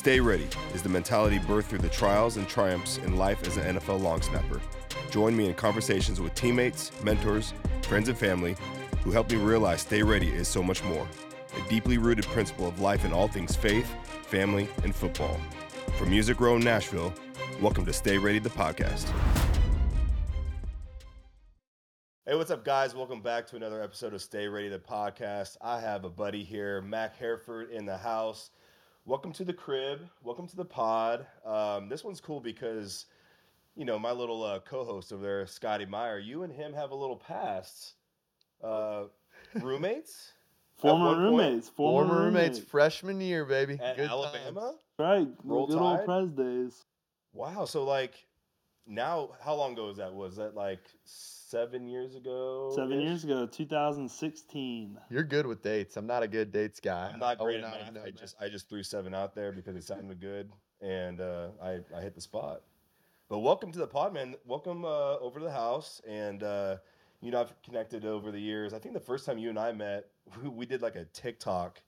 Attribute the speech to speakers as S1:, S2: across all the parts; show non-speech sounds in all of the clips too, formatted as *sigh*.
S1: Stay ready is the mentality birthed through the trials and triumphs in life as an NFL long snapper. Join me in conversations with teammates, mentors, friends, and family who help me realize stay ready is so much more. A deeply rooted principle of life in all things faith, family, and football. From Music Row in Nashville, welcome to Stay Ready, the podcast. Hey, what's up, guys? Welcome back to another episode of Stay Ready, the podcast. I have a buddy here, Mac Hereford, in the house. Welcome to the crib. Welcome to the pod. Um, this one's cool because, you know, my little uh, co-host over there, Scotty Meyer, you and him have a little past. Uh, *laughs* roommates
S2: Former
S1: one point,
S2: roommates. Former,
S3: Former roommates, freshman year, baby.
S1: at
S3: Good
S1: Alabama.
S3: times.
S2: Right.
S1: Roll
S2: good
S1: Tide?
S2: old Prez days.
S1: Wow. So like, now how long ago was that? Was that like seven years ago?
S2: Seven years ago, 2016.
S3: You're good with dates. I'm not a good dates guy.
S1: I'm not
S3: I would
S1: great at
S3: not have
S1: math.
S3: known
S1: I
S3: that.
S1: just I just threw seven out there because it sounded good, and uh, I I hit the spot. But welcome to the pod, man. Welcome uh, over to the house, and uh, you know I've connected over the years. I think the first time you and I met, we, we did like a TikTok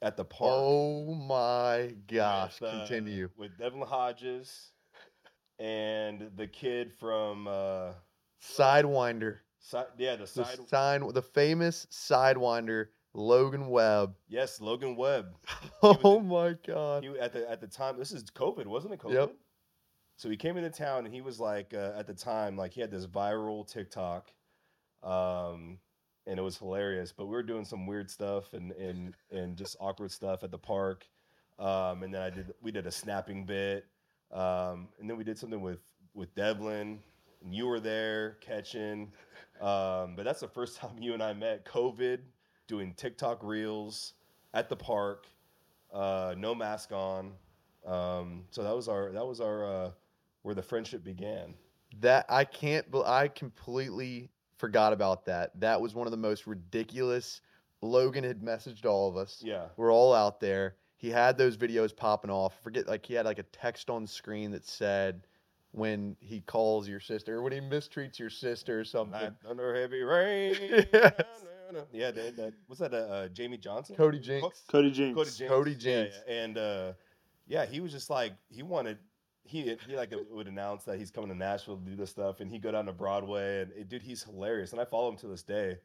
S1: at the park.
S3: Oh my gosh!
S1: with, uh,
S3: Continue.
S1: with Devlin Hodges and the kid from uh,
S3: Sidewinder.
S1: si- yeah the
S3: The
S1: side
S3: sign, the famous Sidewinder, Logan Webb.
S1: yes Logan Webb. *laughs*
S3: Oh my God!
S1: He at the at the time this is COVID, wasn't it? COVID.
S3: Yep.
S1: So he came into town and he was like uh, at the time like he had this viral TikTok, um, and it was hilarious. But we were doing some weird stuff and and and just awkward stuff at the park, um, and then I did we did a snapping bit, um, and then we did something with with Devlin. And you were there catching, um, but that's the first *laughs* time you and I met. COVID, doing TikTok reels at the park, uh, no mask on. Um, so that was our that was our uh, where the friendship began.
S3: That I can't. I completely forgot about that. That was one of the most ridiculous. Logan had messaged all of us.
S1: Yeah,
S3: We're all out there. He had those videos popping off. Forget like he had like a text on screen that said when he calls your sister or when he mistreats your sister or something.
S1: Night under heavy rain. *laughs*
S3: Yes.
S1: Yeah, that, that was that uh, uh, Jamie Johnson,
S3: Cody Jinks.
S2: Cody Jinks.
S1: Cody Jinks.
S3: Cody
S1: Yeah,
S3: Jinks.
S1: yeah. and uh, yeah, he was just like he wanted. He, he like *laughs* would announce that he's coming to Nashville to do this stuff, and he go down to Broadway, and it, dude, he's hilarious, and I follow him to this day,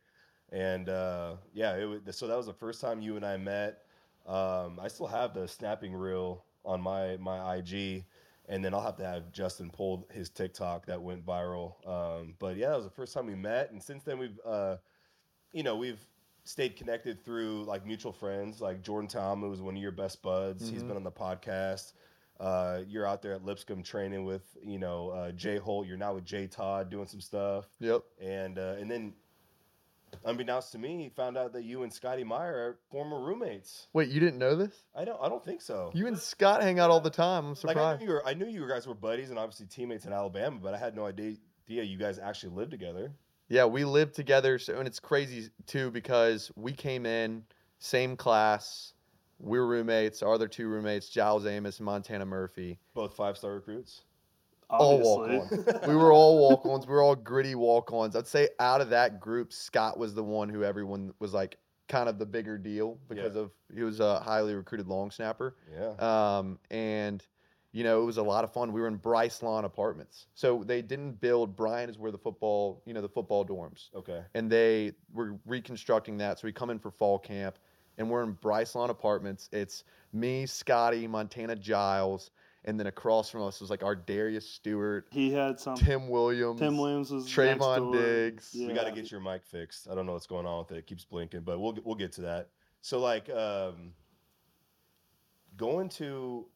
S1: and uh, yeah, it was, so that was the first time you and I met. Um, I still have the snapping reel on my my IG, and then I'll have to have Justin pull his TikTok that went viral. Um, but yeah, that was the first time we met, and since then we've, uh, you know, we've stayed connected through like mutual friends, like Jordan Tom, who was one of your best buds. He's
S3: Mhm.
S1: been on the podcast. Uh, you're out there at Lipscomb training with, you know, uh, Jay Holt. You're now with Jay Todd doing some stuff,
S3: Yep.
S1: and uh, and then, unbeknownst to me, he found out that you and Scotty Meyer are former roommates.
S3: Wait, you didn't know this?
S1: I don't, I don't think so.
S3: You and Scott hang out all the time. I'm
S1: like I
S3: surprised.
S1: knew, you were, I knew you guys were buddies and obviously teammates in Alabama, but I had no idea you guys actually lived together.
S3: Yeah, we lived together. So, and it's crazy too because we came in same class. We're roommates. Our other two roommates, Giles Amos and Montana Murphy,
S1: Both five star recruits.
S3: All walk-ons. *laughs* we were all walk-ons. We were all gritty walk-ons. I'd say out of that group, Scott was the one who everyone was like kind of the bigger deal because of he was a highly recruited long snapper.
S1: Yeah.
S3: Um, and you know, it was a lot of fun. We were in Bryce Lawn Apartments. So they didn't build Bryan is where the football, you know, the football dorms.
S1: Okay.
S3: And they were reconstructing that. So we come in for fall camp and we're in Bryce Lawn Apartments. It's me, Scotty, Montana Giles, and then across from us was like our Darius Stewart,
S2: He had some.
S3: Tim Williams,
S2: Tim Williams was next
S3: Trevon
S2: door.
S3: Diggs.
S1: We got to get your mic fixed. I don't know what's going on with it. It keeps blinking, but we'll we'll get to that. So like um going to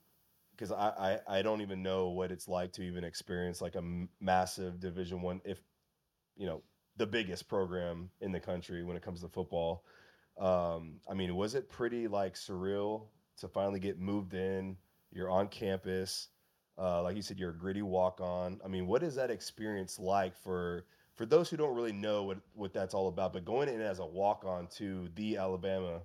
S1: because I, I I don't even know what it's like to even experience like a m- massive Division One if you know the biggest program in the country when it comes to football. Um, I mean, was it pretty like surreal to finally get moved in? You're on campus. Uh, like you said, you're a gritty walk on. I mean, what is that experience like for for those who don't really know what what that's all about? But going in as a walk on to the Alabama,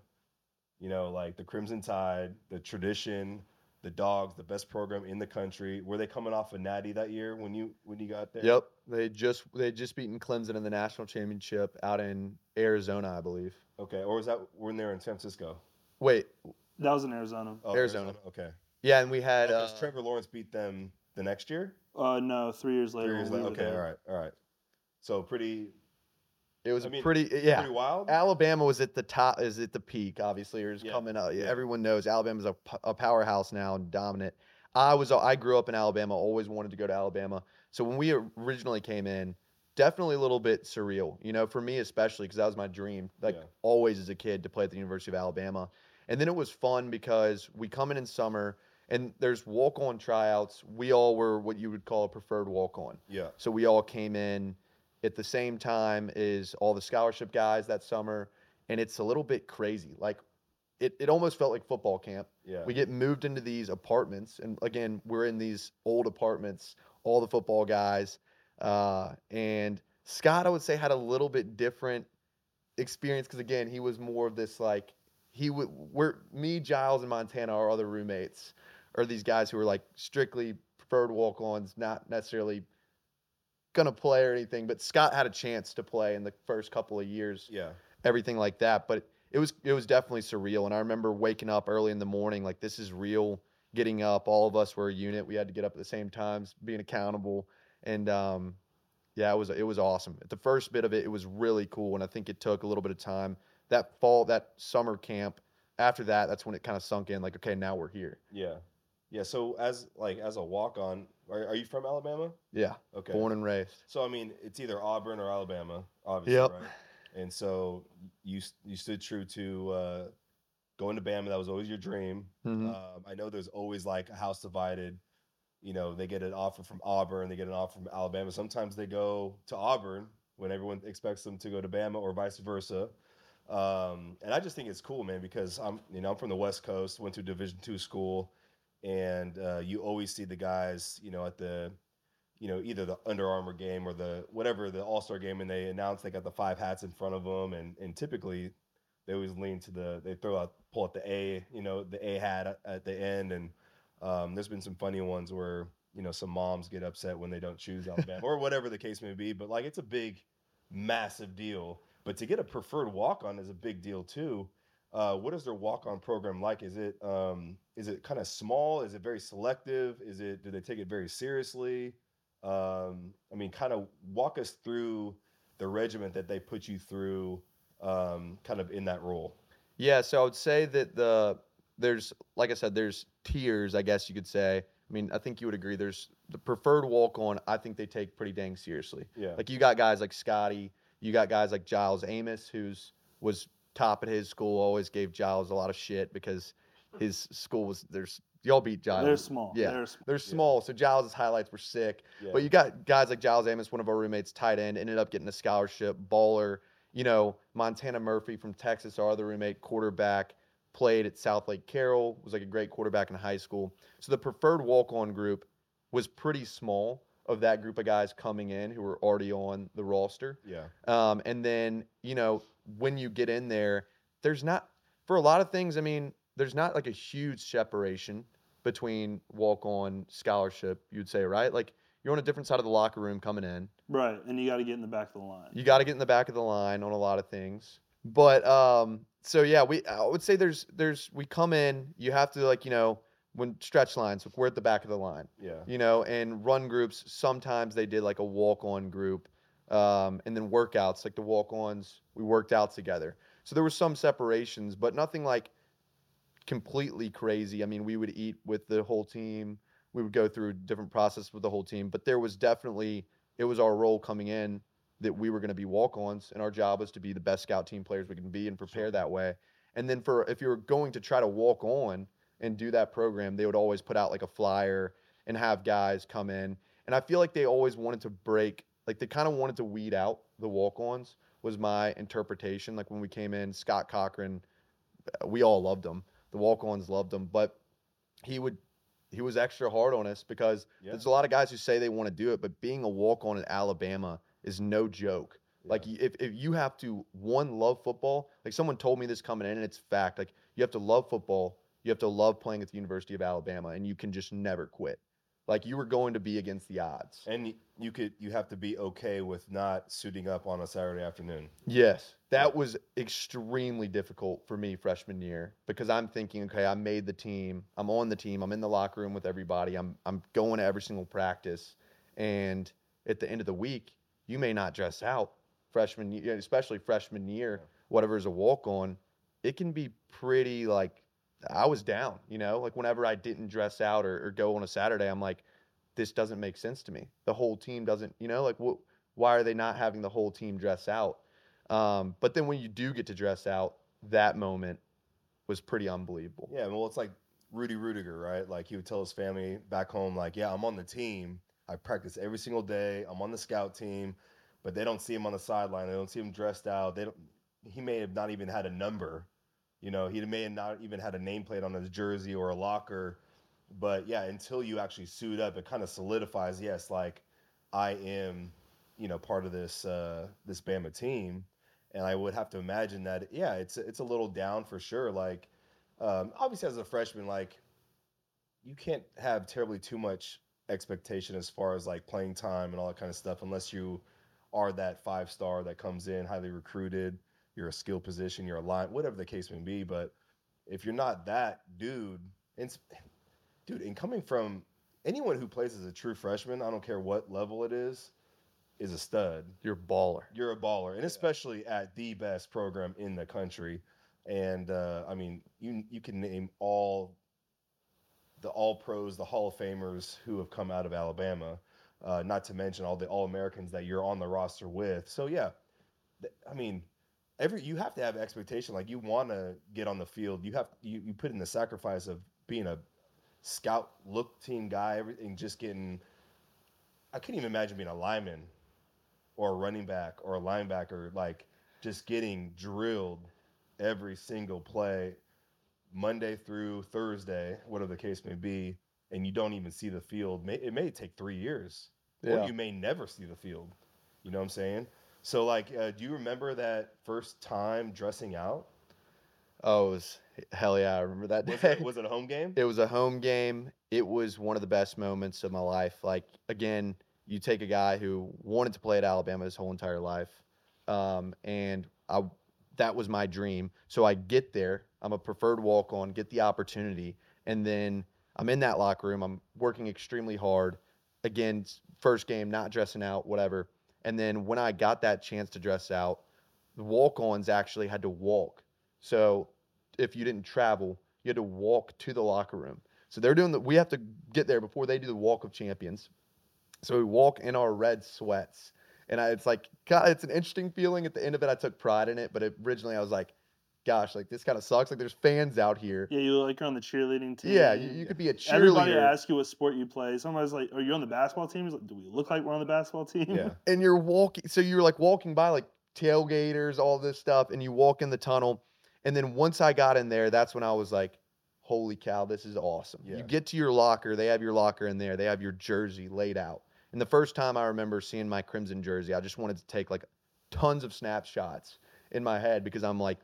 S1: you know, like the Crimson Tide, the tradition, the Dogs, the best program in the country. Were they coming off a natty that year when you when you got there?
S3: Yep. They just they had just beaten Clemson in the national championship out in Arizona, I believe.
S1: Okay, or was that when they were in San Francisco?
S3: Wait,
S2: That was in Arizona.
S1: Oh,
S3: Arizona.
S1: Okay.
S3: Yeah, and we had uh,
S1: Because Trevor Lawrence beat them the next year.
S2: Uh, no, three years later.
S1: Three years later. Okay, all right, all right. So pretty,
S3: it was
S1: I
S3: a
S1: mean,
S3: pretty yeah.
S1: pretty wild.
S3: Alabama was at the top, is at the peak. Obviously, or is
S1: Yeah,
S3: coming up.
S1: yeah.
S3: Everyone knows Alabama's a powerhouse now and dominant. I was I grew up in Alabama, always wanted to go to Alabama. So when we originally came in, definitely a little bit surreal, you know, for me especially because that was my dream, like
S1: Yeah.
S3: always as a kid to play at the University of Alabama. And then it was fun because we come in in summer and there's walk on tryouts. We all were what you would call a preferred walk on.
S1: Yeah,
S3: So we all came in at the same time as all the scholarship guys that summer, and it's a little bit crazy. Like it, it almost felt like football camp.
S1: yeah.
S3: We get moved into these apartments, and again, we're in these old apartments, all the football guys. Uh, and Scott, I would say, had a little bit different experience because again, he was more of this like he would we're me, Giles, and Montana, our other roommates, are these guys who are like strictly preferred walk-ons, not necessarily gonna play or anything. But Scott had a chance to play in the first couple of years
S1: yeah,
S3: everything like that. But it was it was definitely surreal. And I remember waking up early in the morning, like this is real. Getting up, all of us were a unit. We had to get up at the same times, being accountable, and um, yeah, it was it was awesome. At the first bit of it, it was really cool, and I think it took a little bit of time. That fall, that summer camp. After that, that's when it kind of sunk in. Like, okay, now we're here.
S1: yeah, yeah. So as like as a walk on, are, are you from Alabama?
S3: Yeah,
S1: Okay.
S3: born and raised.
S1: So I mean, it's either Auburn or Alabama, obviously,
S3: Yep.
S1: right? And so you you stood true to uh, going to Bama. That was always your dream.
S3: Mhm.
S1: Um, I know there's always like a house divided. You know, they get an offer from Auburn, they get an offer from Alabama. Sometimes they go to Auburn when everyone expects them to go to Bama, or vice versa. Um, and I just think it's cool, man, because I'm you know I'm from the West Coast, went to Division two school, and uh, you always see the guys, you know, at the you know, either the Under Armour game or the whatever the All Star game, and they announce they got the five hats in front of them, and and typically they always lean to the they throw out pull out the A, you know, the A hat at, the end, and um, there's been some funny ones where you know some moms get upset when they don't choose Alabama or whatever the case may be, but like it's a big, massive deal. But to get a preferred walk on is a big deal too. Uh, what is their walk on program like? Is it um, is it kind of small? Is it very selective? Is it do they take it very seriously? Um, I mean, kind of walk us through the regiment that they put you through, um, kind of in that role.
S3: Yeah, so I would say that the there's like I said, there's tiers, I guess you could say. I mean, I think you would agree. There's the preferred walk on. I think they take pretty dang seriously.
S1: Yeah,
S3: Like you got guys like Scotty, you got guys like Giles Amos, who's was top at his school. Always gave Giles a lot of shit because his school was there's y'all beat Giles.
S2: They're small.
S3: Yeah.
S2: They're small.
S3: They're small, so Giles' highlights were sick.
S1: yeah,
S3: But you got guys like Giles Amos, one of our roommates, tight end, ended up getting a scholarship. Baller, you know, Montana Murphy from Texas, our other roommate, quarterback, played at Southlake Carroll, was like a great quarterback in high school. So the preferred walk on group was pretty small of that group of guys coming in who were already on the roster.
S1: yeah,
S3: Um, and then, you know, when you get in there, there's not, for a lot of things, I mean, there's not like a huge separation between walk on scholarship, you'd say, right? Like you're on a different side of the locker room coming in.
S2: Right, and you got to get in the back of the line.
S3: You got to get in the back of the line on a lot of things. But um, so yeah, we I would say there's there's we come in, you have to like you know when stretch lines, we're at the back of the line
S1: yeah,
S3: you know, and run groups. Sometimes they did like a walk on group, um, and then workouts, like the walk ons, we worked out together. So there were some separations, but nothing like completely crazy. I mean, we would eat with the whole team, we would go through different process with the whole team, but there was definitely, it was our role coming in that we were going to be walk ons, and our job was to be the best scout team players we can be and prepare that way. And then for if you're going to try to walk on and do that program, they would always put out like a flyer and have guys come in. And I feel like they always wanted to break, like they kind of wanted to weed out the walk-ons. Was my interpretation. Like when we came in, Scott Cochran, we all loved him. The walk-ons loved him, but he would he was extra hard on us because
S1: yeah.
S3: there's a lot of guys who say they want to do it, but being a walk-on in Alabama is no joke. Like
S1: yeah.
S3: y- if, if you have to one love football, like someone told me this coming in, and it's fact. Like you have to love football, you have to love playing at the University of Alabama, and you can just never quit. Like you were going to be against the odds.
S1: And you could you have to be okay with not suiting up on a Saturday afternoon.
S3: Yes, that was extremely difficult for me freshman year because I'm thinking, okay, I made the team. I'm on the team. I'm in the locker room with everybody. I'm I'm going to every single practice, and at the end of the week, you may not dress out freshman year, especially freshman year, whatever is a walk on. It can be pretty like I was down, you know, like whenever I didn't dress out or, or go on a Saturday, I'm like, this doesn't make sense to me. The whole team doesn't, you know, like what? Why are they not having the whole team dress out? Um, but then when you do get to dress out, that moment was pretty unbelievable.
S1: Yeah, well, it's like Rudy Ruettiger, right? Like he would tell his family back home, like, "Yeah, I'm on the team. I practice every single day. I'm on the scout team, but they don't see him on the sideline. They don't see him dressed out. They don't. He may have not even had a number, you know. He may have not even had a nameplate on his jersey or a locker. But yeah, until you actually suit up, it kind of solidifies. Yes, like I am, you know, part of this uh, this Bama team, and I would have to imagine that. Yeah, it's it's a little down for sure. Like um, obviously as a freshman, like you can't have terribly too much expectation as far as like playing time and all that kind of stuff, unless you are that five star that comes in highly recruited. You're a skill position, you're a line, whatever the case may be. But if you're not that dude, and dude, and coming from anyone who plays as a true freshman, I don't care what level it is, is a stud
S3: You're a baller.
S1: you're a baller, and especially at the best program in the country. And uh, I mean, you you can name all the All Pros, the Hall of Famers who have come out of Alabama, uh, not to mention all the All Americans that you're on the roster with. So yeah, th- I mean, every you have to have expectation. Like you want to get on the field, you have you, you put in the sacrifice of being a scout look team guy, everything just getting. I couldn't even imagine being a lineman or a running back or a linebacker, like just getting drilled every single play, Monday through Thursday, whatever the case may be, and you don't even see the field. May, it may take three years,
S3: Yeah.
S1: or you may never see the field. You know what I'm saying? So, like, uh, do you remember that first time dressing out?
S3: Oh, it was hell yeah! I remember that
S1: Was
S3: day.
S1: it, was it a home game?
S3: It was a home game. It was one of the best moments of my life. Like again, you take a guy who wanted to play at Alabama his whole entire life, um, and I that was my dream. So I get there. I'm a preferred walk on, get the opportunity, and then I'm in that locker room. I'm working extremely hard. Again, first game, not dressing out, whatever. And then when I got that chance to dress out, the walk-ons actually had to walk. So if you didn't travel, you had to walk to the locker room. So they're doing the. We have to get there before they do the walk of champions. So we walk in our red sweats, and I, it's like, God, it's an interesting feeling. At the end of it, I took pride in it, but originally I was like, gosh, like this kind of sucks. Like there's fans out here.
S2: Yeah, you look like you're on the cheerleading team.
S3: Yeah, you, you could be a cheerleader.
S2: Everybody
S3: cheerleader,
S2: asks you what sport you play. Somebody's like, "Are you on the basketball team?" He's like, "Do we look like we're on the basketball team?"
S1: Yeah. *laughs*
S3: and you're walking. So you're like walking by like tailgaters, all this stuff, and you walk in the tunnel. And then once I got in there, that's when I was like, holy cow, this is awesome.
S1: Yeah.
S3: You get to your locker, they have your locker in there, they have your jersey laid out. And the first time I remember seeing my crimson jersey, I just wanted to take like tons of snapshots in my head because I'm like,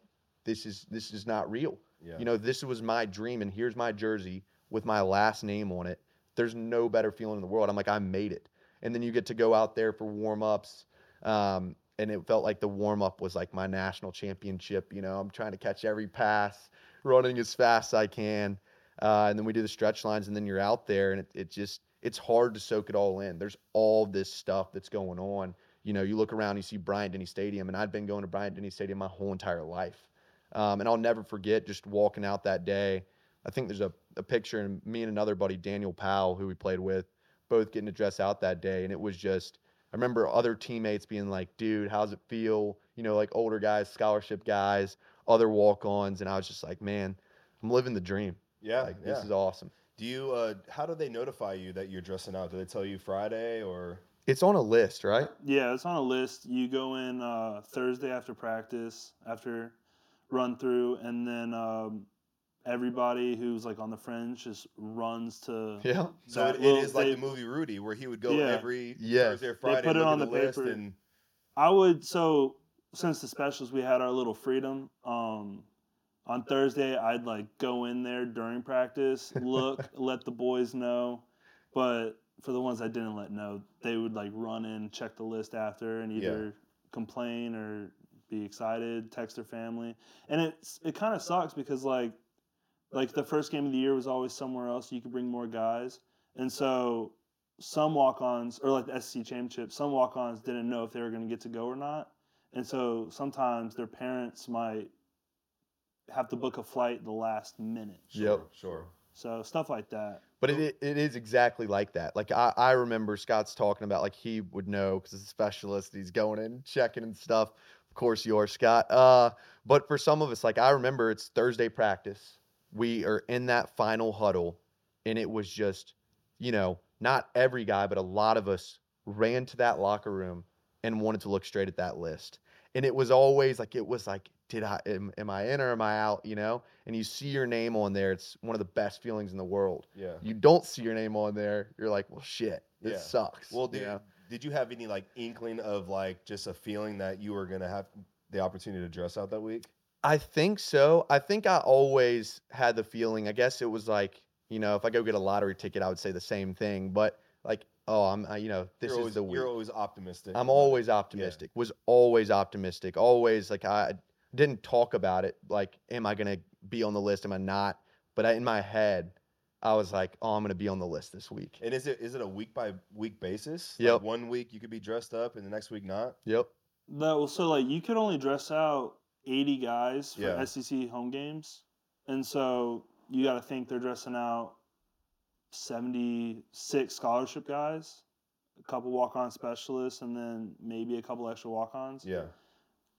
S3: this is this is not real.
S1: Yeah.
S3: You know, this was my dream, and here's my jersey with my last name on it. There's no better feeling in the world. I'm like, I made it. And then you get to go out there for warm ups. Um, and it felt like the warm up was like my national championship. You know, I'm trying to catch every pass, running as fast as I can. Uh, and then we do the stretch lines, and then you're out there, and it, it just, it's hard to soak it all in. There's all this stuff that's going on. You know, you look around, you see Bryant Denny Stadium, and I'd been going to Bryant Denny Stadium my whole entire life. Um, and I'll never forget just walking out that day. I think there's a, a picture, and me and another buddy, Daniel Powell, who we played with, both getting to dress out that day. And it was just, I remember other teammates being like, dude, how's it feel? You know, like older guys, scholarship guys, other walk ons. And I was just like, man, I'm living the dream.
S1: yeah.
S3: like,
S1: yeah.
S3: this is awesome.
S1: Do you? Uh, how do they notify you that you're dressing out? Do they tell you Friday or?
S3: It's on a list, right?
S2: Yeah, it's on a list. You go in uh, Thursday after practice, after run through, and then um, everybody who's like on the fringe just runs to.
S3: Yeah.
S1: So
S2: that
S1: it, it
S2: little-
S1: is like the movie Rudy, where he would go
S2: Yeah.
S1: every
S3: Yes.
S1: Thursday or
S2: They
S1: Friday,
S2: put it on
S1: at
S2: the
S1: list
S2: paper.
S1: and
S2: I would so since the specials we had our little freedom. Um, on Thursday, I'd like go in there during practice, *laughs* look, let the boys know. But for the ones I didn't let know, they would like run in, check the list after, and
S1: Yeah.
S2: either complain or be excited, text their family, and it's it kind of sucks because like like the first game of the year was always somewhere else. You could bring more guys, and so some walk-ons or like the SEC championship, some walk-ons didn't know if they were going to get to go or not, and so sometimes their parents might have to book a flight the last minute.
S3: Yep.
S1: Sure, Sure.
S2: So stuff like that.
S3: But it, it is exactly like that. Like I, I remember Scott's talking about like he would know because he's a specialist. He's going in checking and stuff. Course you are, Scott. Uh, but for some of us, like I remember it's Thursday practice. We are in that final huddle, and it was just, you know, not every guy, but a lot of us ran to that locker room and wanted to look straight at that list. And it was always like it was like, did I am, am I in or am I out? You know? And you see your name on there, it's one of the best feelings in the world
S1: Yeah.
S3: you don't see your name on there, you're like, well, shit, this
S1: Yeah.
S3: sucks.
S1: Well,
S3: you know?
S1: Did you have any like inkling of like just a feeling that you were gonna have the opportunity to dress out that week?
S3: I think so. I think I always had the feeling. I guess it was like, you know, if I go get a lottery ticket, I would say the same thing. But like, oh, I'm, I, you know, this
S1: you're
S3: is
S1: always,
S3: the week.
S1: You're always optimistic.
S3: I'm always optimistic. Was always optimistic. Always like I didn't talk about it. Like, am I gonna be on the list? Am I not? But I, in my head, I was like, oh, I'm gonna be on the list this week.
S1: And is it is it a week by week basis?
S3: Yep.
S1: Like one week you could be dressed up, and the next week not.
S3: Yep.
S2: That was so like you could only dress out eighty guys for
S1: Yeah.
S2: SEC home games, and so you got to think they're dressing out seventy six scholarship guys, a couple walk on specialists, and then maybe a couple extra walk ons.
S1: Yeah,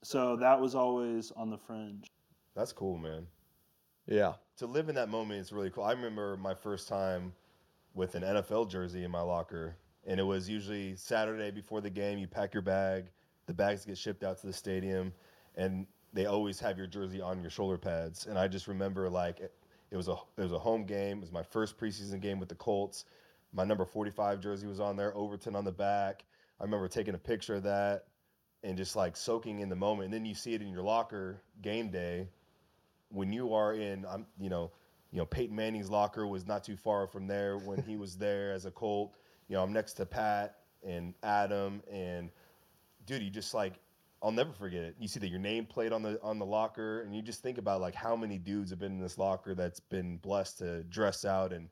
S2: So that was always on the fringe.
S1: that's cool, man.
S3: Yeah.
S1: To live in that moment is really cool. I remember my first time with an NFL jersey in my locker, and it was usually Saturday before the game. You pack your bag, the bags get shipped out to the stadium, and they always have your jersey on your shoulder pads. And I just remember like it, it was a it was a home game. It was my first preseason game with the Colts. My number 45 jersey was on there, Overton on the back. I remember taking a picture of that and just like soaking in the moment. And then you see it in your locker game day when you are in I'm you know, you know, Peyton Manning's locker was not too far from there when he was there as a Colt. You know, I'm next to Pat and Adam and dude, you just like I'll never forget it. You see that your name played on the on the locker, and you just think about like how many dudes have been in this locker that's been blessed to dress out and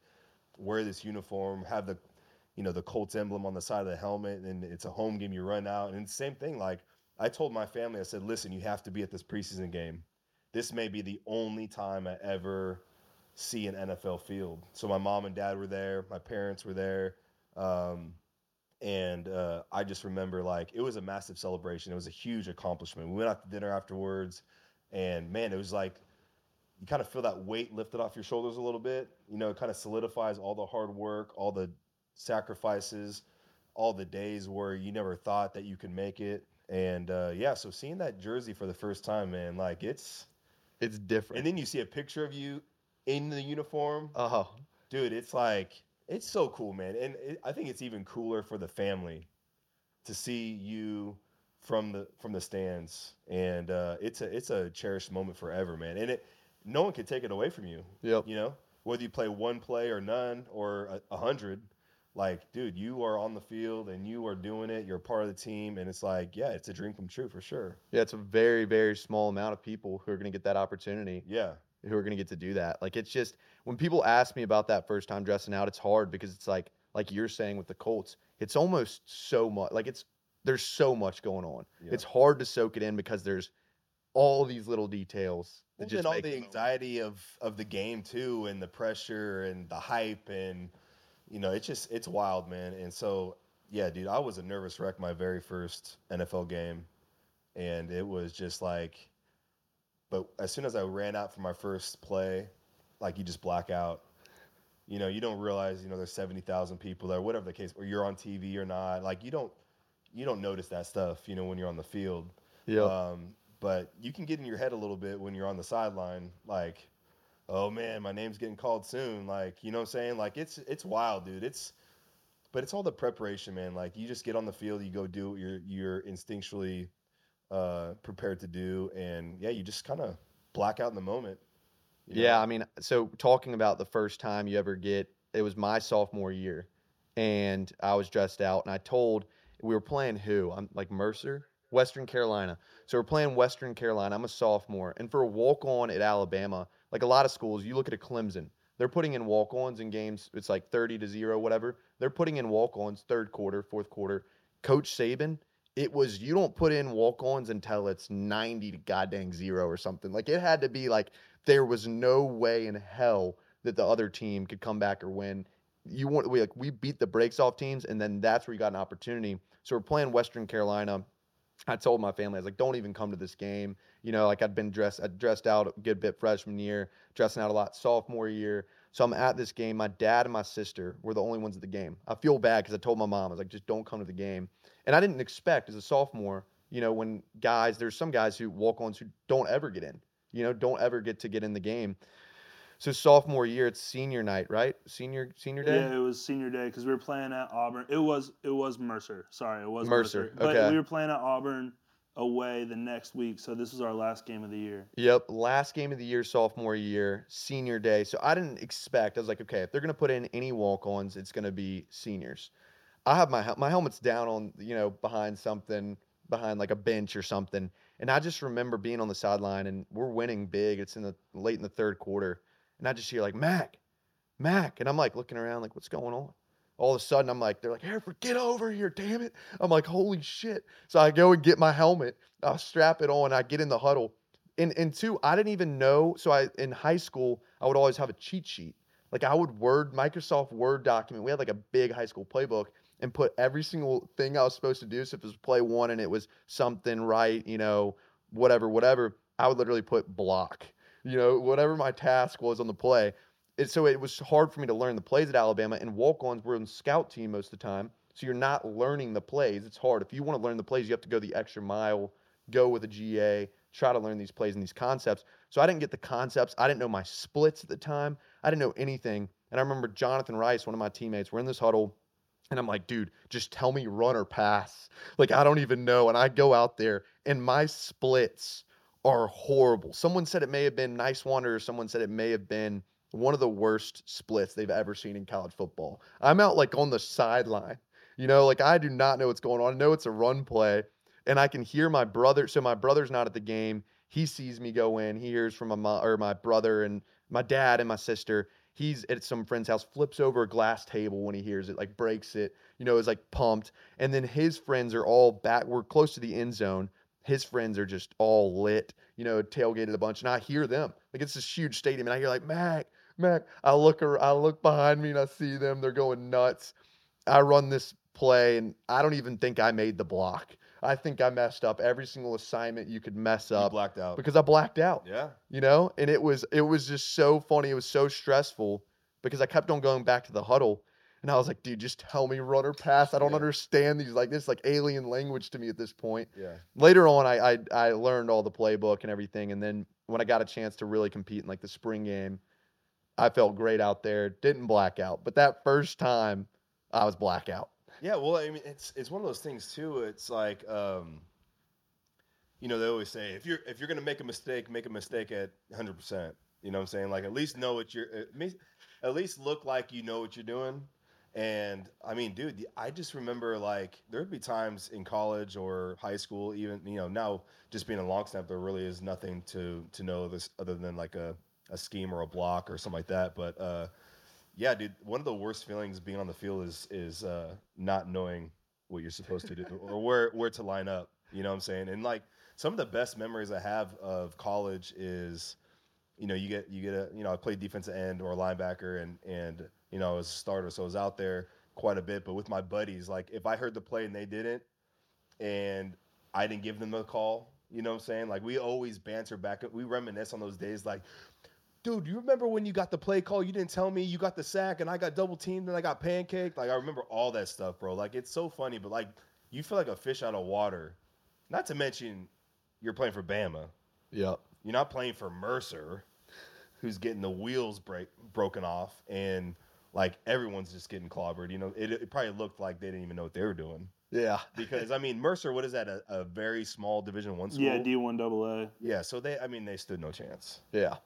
S1: wear this uniform, have the you know the Colts emblem on the side of the helmet, and it's a home game. You run out, and it's the same thing. Like I told my family, I said, "Listen, you have to be at this preseason game. This may be the only time I ever see an NFL field." So my mom and dad were there, my parents were there. Um, and uh, I just remember like it was a massive celebration. It was a huge accomplishment. We went out to dinner afterwards, and man, it was like you kind of feel that weight lifted off your shoulders a little bit. You know, it kind of solidifies all the hard work, all the sacrifices, all the days where you never thought that you could make it. And uh, yeah, so seeing that jersey for the first time, man, like it's,
S3: It's different.
S1: and then you see a picture of you in the uniform,
S3: oh,
S1: dude. It's like it's so cool, man. And it, I think it's even cooler for the family to see you from the from the stands, and uh, it's a it's a cherished moment forever, man. And it no one can take it away from you.
S3: yep.
S1: You know, whether you play one play or none or a, a hundred, like, dude, you are on the field and you are doing it. You're part of the team, and it's like, yeah, it's a dream come true for sure.
S3: Yeah, it's a very, very small amount of people who are going to get that opportunity,
S1: Yeah,
S3: who are going to get to do that. Like, it's just when people ask me about that first time dressing out, it's hard because it's like, like you're saying with the Colts, it's almost so much. Like, it's there's so much going on.
S1: yeah.
S3: It's hard to soak it in because there's all these little details
S1: Well, then all the
S3: the
S1: anxiety of of the game too, and the pressure and the hype, and you know, it's just it's wild, man. And so, yeah, dude, I was a nervous wreck my very first NFL game, and it was just like, but as soon as I ran out for my first play, like you just black out. You know, you don't realize, you know, there's seventy thousand people there, whatever the case, or you're on TV or not. Like you don't, you don't notice that stuff, you know, when you're on the field.
S3: Yeah.
S1: Um, but you can get in your head a little bit when you're on the sideline, like, oh man, my name's getting called soon. Like, you know what I'm saying? Like it's it's wild, dude. It's but it's all the preparation, man. Like you just get on the field, you go do what you're you're instinctually uh prepared to do, and yeah, you just kind of black out in the moment. know?
S3: Yeah, I mean, so talking about the first time you ever get, it was my sophomore year, and I was dressed out, and I told we were playing who? I'm like Mercer, Western Carolina. So we're playing Western Carolina. I'm a sophomore, and for a walk on at Alabama, like a lot of schools, you look at a Clemson. They're putting in walk ons in games. It's like 30 to zero, whatever. They're putting in walk ons third quarter, fourth quarter. Coach Saban, it was you don't put in walk ons until it's 90 to goddamn zero or something. Like it had to be like there was no way in hell that the other team could come back or win. You want we like we beat the breaks off teams, and then that's where you got an opportunity. So we're playing Western Carolina. I told my family, I was like, don't even come to this game. You know, like I'd been dressed, I dressed out a good bit freshman year, dressing out a lot sophomore year. So I'm at this game. My dad and my sister were the only ones at the game. I feel bad because I told my mom, I was like, just don't come to the game. And I didn't expect as a sophomore, you know, when guys, there's some guys who walk ons who don't ever get in, you know, don't ever get to get in the game. So sophomore year, it's senior night, right? Senior senior day.
S2: Yeah, it was senior day because we were playing at Auburn. It was it was Mercer. Sorry, it was
S3: Mercer,
S2: Mercer. But
S3: okay.
S2: we were playing at Auburn away the next week, so this was our last game of the year.
S3: Yep, last game of the year, sophomore year, senior day. So I didn't expect. I was like, okay, if they're gonna put in any walk-ons, it's gonna be seniors. I have my my helmet's down on you know behind something, behind like a bench or something, and I just remember being on the sideline and we're winning big. It's in the late in the third quarter, and I just hear like Mac, Mac, and I'm like looking around like what's going on. All of a sudden, I'm like, they're like, Hereford, get over here, damn it. I'm like, holy shit. So I go and get my helmet. I strap it on. I get in the huddle. And, and two, I didn't even know. So I in high school, I would always have a cheat sheet. Like I would Word, Microsoft Word document. We had like a big high school playbook and put every single thing I was supposed to do. So if it was play one and it was something right, you know, whatever, whatever, I would literally put block, you know, whatever my task was on the play. It, so it was hard for me to learn the plays at Alabama, and walk-ons were in the scout team most of the time. So you're not learning the plays. It's hard. If you want to learn the plays, you have to go the extra mile, go with a GA, try to learn these plays and these concepts. So I didn't get the concepts. I didn't know my splits at the time. I didn't know anything. And I remember Jonathan Rice, one of my teammates, we're in this huddle, and I'm like, dude, just tell me run or pass. Like I don't even know. And I go out there, and my splits are horrible. Someone said it may have been Nice Wonder, or someone said it may have been one of the worst splits they've ever seen in college football. I'm out like on the sideline. You know, like I do not know what's going on. I know it's a run play, and I can hear my brother. So my brother's not at the game. He sees me go in. He hears from my mom or my brother and my dad and my sister. He's at some friend's house, flips over a glass table when he hears it, like breaks it. You know, is like pumped. And then his friends are all back. We're close to the end zone. His friends are just all lit. You know, tailgated a bunch, and I hear them. Like it's this huge stadium, and I hear like Mac, Mac. I look ar- I look behind me and I see them. They're going nuts. I run this play and I don't even think I made the block. I think I messed up every single assignment you could mess
S1: You
S3: up
S1: blacked out.
S3: because I blacked out.
S1: Yeah.
S3: You know? And it was it was just so funny. It was so stressful because I kept on going back to the huddle and I was like, dude, just tell me run or pass. I don't
S1: Yeah.
S3: understand these like this is like alien language to me at this point
S1: Yeah.
S3: later on I, I I learned all the playbook and everything and then when I got a chance to really compete in like the spring game I felt great out there didn't black out but that first time I was blackout
S1: Yeah, well, I mean, it's it's one of those things too. It's like, um, you know, they always say if you're if you're gonna make a mistake, make a mistake at 100. percent You know what I'm saying? Like at least know what you're, at least, at least look like you know what you're doing. And I mean, dude, I just remember like there'd be times in college or high school, even you know now just being a long snap, there really is nothing to to know this other than like a a scheme or a block or something like that. But uh, yeah, dude, one of the worst feelings being on the field is is uh, not knowing what you're supposed to do *laughs* or where where to line up. You know what I'm saying? And like some of the best memories I have of college is, you know, you get you get a you know I played defensive end or linebacker and and you know as a starter, so I was out there quite a bit. But with my buddies, like if I heard the play and they didn't, and I didn't give them the call, you know what I'm saying? Like we always banter back, we reminisce on those days, like dude, you remember when you got the play call? You didn't tell me you got the sack, and I got double teamed, and I got pancaked. Like I remember all that stuff, bro. Like it's so funny, but like you feel like a fish out of water. Not to mention, you're playing for Bama.
S3: yep
S1: You're not playing for Mercer, who's getting the wheels break broken off, and like everyone's just getting clobbered. You know, it, it probably looked like they didn't even know what they were doing
S3: yeah
S1: because I mean Mercer, what is that? A, a very small Division One school.
S2: Yeah, D one double A.
S1: yeah. So they, I mean, they stood no chance
S3: yeah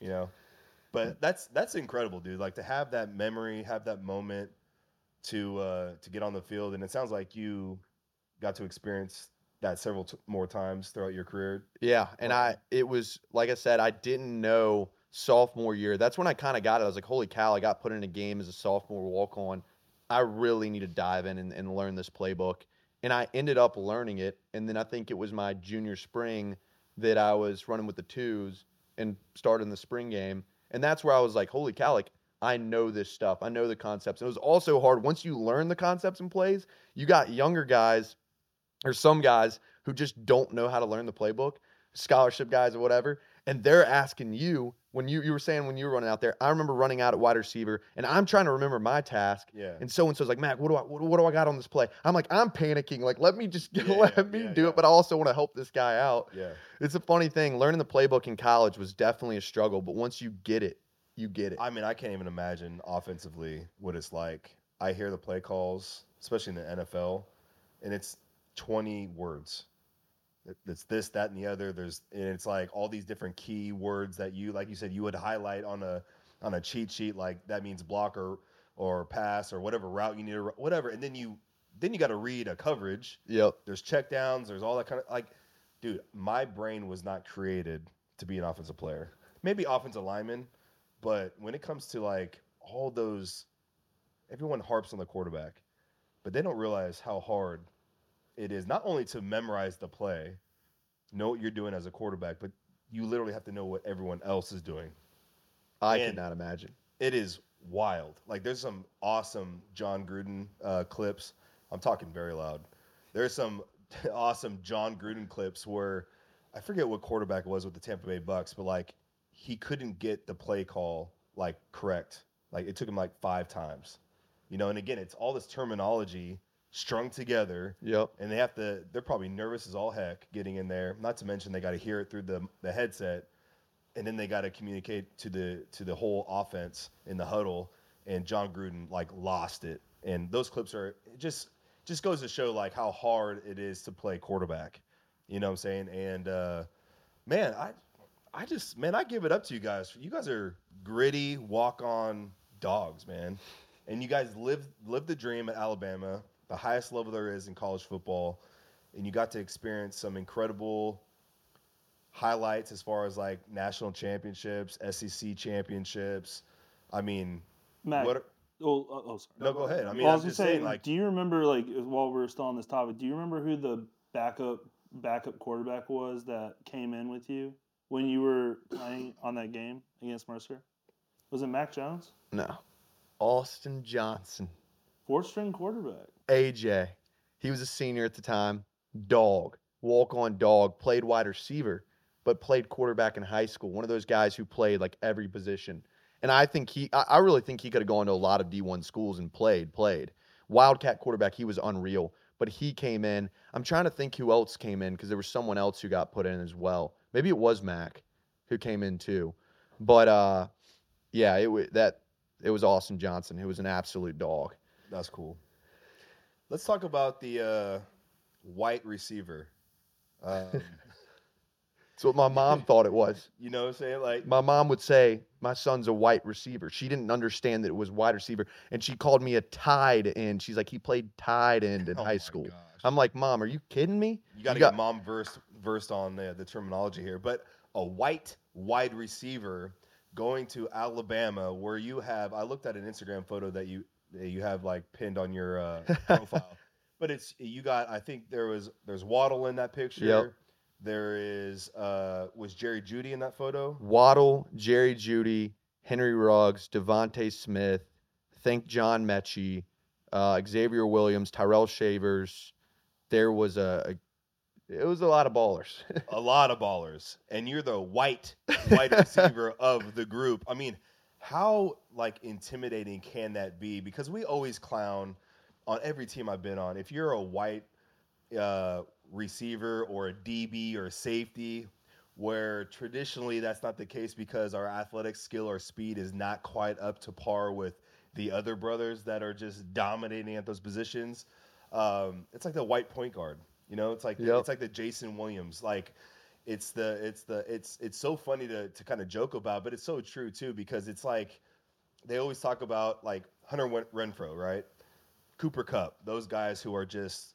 S1: you know but that's that's incredible dude like to have that memory have that moment to uh, to get on the field, and it sounds like you got to experience that several t- more times throughout your career.
S3: Yeah, and I it was like I said, I didn't know sophomore year. That's when I kind of got it. I was like, holy cow, I got put in a game as a sophomore walk on. I really need to dive in and, and learn this playbook. And I ended up learning it. And then I think it was my junior spring that I was running with the twos and starting the spring game. And that's where I was like, holy cow, like I know this stuff. I know the concepts. It was also hard once you learn the concepts and plays, you got younger guys or some guys who just don't know how to learn the playbook, scholarship guys or whatever, and they're asking you when you you were saying when you were running out there. I remember running out at wide receiver, and I'm trying to remember my task.
S1: Yeah.
S3: And so and so's like, Mac, what do I what, what do I got on this play? I'm like, I'm panicking. Like, let me just
S1: Yeah,
S3: let me
S1: yeah,
S3: do
S1: yeah.
S3: it, but I also want to help this guy out.
S1: yeah.
S3: It's a funny thing. Learning the playbook in college was definitely a struggle, but once you get it, you get it.
S1: I mean, I can't even imagine offensively what it's like. I hear the play calls, especially in the NFL, and it's 20 words. It- It's this, that, and the other. There's, and it's like all these different key words that you, like you said, you would highlight on a on a cheat sheet. Like that means block or or pass or whatever route you need to, whatever. And then you then you got to read a coverage.
S3: yep.
S1: There's check downs. There's all that kind of like, dude. My brain was not created to be an offensive player. Maybe offensive lineman, but when it comes to like all those, everyone harps on the quarterback, but they don't realize how hard it is not only to memorize the play, know what you're doing as a quarterback, but you literally have to know what everyone else is doing.
S3: I
S1: And-
S3: could not imagine.
S1: It is wild. Like there's some awesome Jon Gruden uh, clips. I'm talking very loud. There's some *laughs* awesome Jon Gruden clips where I forget what quarterback it was with the Tampa Bay Bucks, but like he couldn't get the play call like correct. Like it took him like five times. You know, and again, it's all this terminology strung together.
S3: Yep.
S1: and they have to they're probably nervous as all heck getting in there not to mention they got to hear it through the the headset. And then they got to communicate to the to the whole offense in the huddle. And Jon Gruden like lost it. And those clips are it just just goes to show like how hard it is to play quarterback. You know what I'm saying? And uh man I I just man I give it up to you guys. You guys are gritty walk on dogs man. And you guys live live the dream at Alabama, the highest level there is in college football, and you got to experience some incredible highlights as far as like national championships, SEC championships. I mean,
S2: Mac.
S1: what?
S2: oh, oh, oh, sorry.
S1: No, go ahead. I mean,
S2: well, I was
S1: just
S2: say,
S1: saying, like,
S2: do you remember, like, while we're still on this topic, do you remember who the backup backup quarterback was that came in with you when you were playing on that game against Mercer? Was it Mac Jones,
S3: No. Austin Johnson.
S2: fourth string quarterback?
S3: AJ. He was a senior at the time. Dog. Walk on dog. Played wide receiver, but played quarterback in high school. One of those guys who played like every position. And I think he, I, really think he could have gone to a lot of D1 schools and played, played. Wildcat quarterback, he was unreal. But he came in. I'm trying to think who else came in because there was someone else who got put in as well. Maybe it was Mac who came in too. But uh, yeah, it that it was Austin Johnson who was an absolute dog.
S1: That's cool. Let's talk about the uh, white receiver. Um, *laughs*
S3: It's what my mom *laughs* thought it was.
S1: you know what I'm saying? Like,
S3: My mom would say, My son's a white receiver. She didn't understand that it was wide receiver. And she called me a tied end. She's like, He played tied end in *laughs*
S1: oh
S3: high school.
S1: gosh.
S3: I'm like, Mom, are you kidding me?
S1: You got to
S3: got-
S1: get mom versed versed on the, the terminology here. But a white wide receiver going to Alabama, where you have I looked at an Instagram photo that you you have like pinned on your uh, *laughs* profile. But it's you got I think there was there's Waddle in that picture. There is uh was Jerry Jeudy in that photo?
S3: Waddle, Jerry Jeudy, Henry Ruggs, DeVonta Smith, think John Metchie, uh, Xavier Williams, Tyrell Shavers. There was a, a it was a lot of ballers.
S1: a lot of ballers, and you're the white *laughs* wide receiver of the group. I mean, how like intimidating can that be? Because we always clown on every team I've been on. If you're a white uh, receiver or a DB or a safety, where traditionally that's not the case because our athletic skill or speed is not quite up to par with the other brothers that are just dominating at those positions. Um, it's like the white point guard. You know, it's like
S3: Yep.
S1: it's like the Jason Williams. Like it's the it's the it's it's so funny to to kind of joke about, but it's so true too because it's like they always talk about like Hunter Renfrow, right? Cooper Kupp, those guys who are just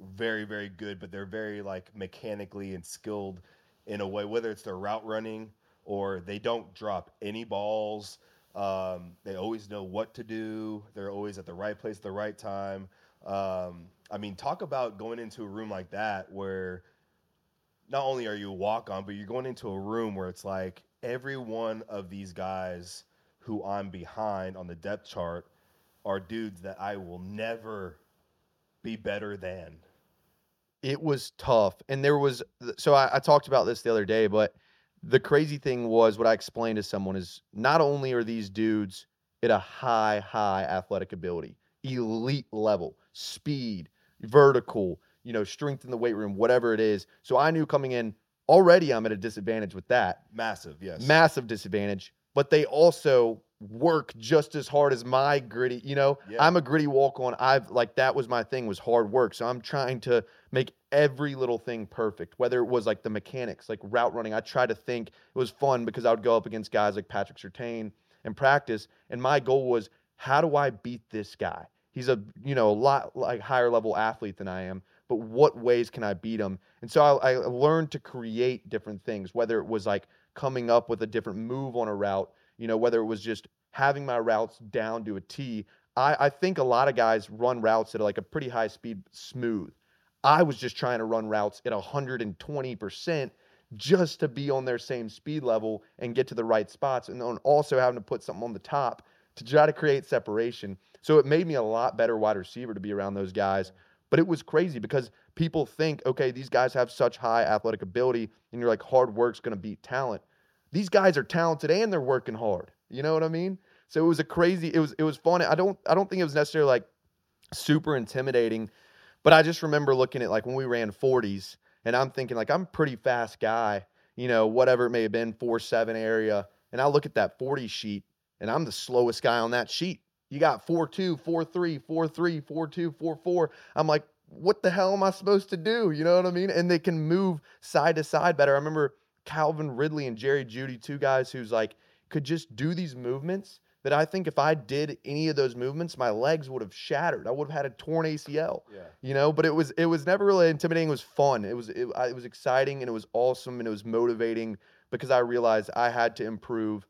S1: very, very good, but they're very like mechanically and skilled in a way, whether it's their route running or they don't drop any balls. Um, they always know what to do. They're always at the right place at the right time. Um, I mean, talk about going into a room like that where not only are you a walk on, but you're going into a room where it's like every one of these guys who I'm behind on the depth chart are dudes that I will never be better than.
S3: It was tough. And there was, so I, I talked about this the other day, but the crazy thing was what I explained to someone is not only are these dudes at a high, high athletic ability, elite level, speed, vertical, you know, strength in the weight room, whatever it is. So I knew coming in already I'm at a disadvantage with that.
S1: Massive, yes.
S3: Massive disadvantage. But they also work just as hard as my gritty, you know.
S1: Yeah.
S3: I'm a gritty walk on. I've like that was my thing was hard work. So I'm trying to make every little thing perfect. Whether it was like the mechanics, like route running. I try to think it was fun because I would go up against guys like Patrick Surtain and practice. And my goal was how do I beat this guy? He's a you know a lot like higher level athlete than I am but what ways can I beat him? And so I, I, learned to create different things, whether it was like coming up with a different move on a route, you know, whether it was just having my routes down to a T. I, I think a lot of guys run routes at like a pretty high speed, smooth. I was just trying to run routes at 120% just to be on their same speed level and get to the right spots. And then also having to put something on the top to try to create separation. So it made me a lot better wide receiver to be around those guys. But it was crazy because people think, okay, these guys have such high athletic ability, and you're like, hard work's going to beat talent. These guys are talented and they're working hard. You know what I mean? So it was a crazy. It was it was fun. I don't I don't think it was necessarily like super intimidating, but I just remember looking at like when we ran 40s, and I'm thinking like I'm a pretty fast guy. You know, whatever it may have been, four seven area, and I look at that 40 sheet, and I'm the slowest guy on that sheet. You got 4 2, 4 3, 4 3, 4 2, 4 4. I'm like, what the hell am I supposed to do? You know what I mean? And they can move side to side better. I remember Calvin Ridley and Jerry Jeudy, two guys who's like could just do these movements that I think if I did any of those movements, my legs would have shattered. I would have had a torn ACL.
S1: Yeah.
S3: You know, but it was it was never really intimidating. It was fun. It was it, it was exciting and it was awesome and it was motivating because I realized I had to improve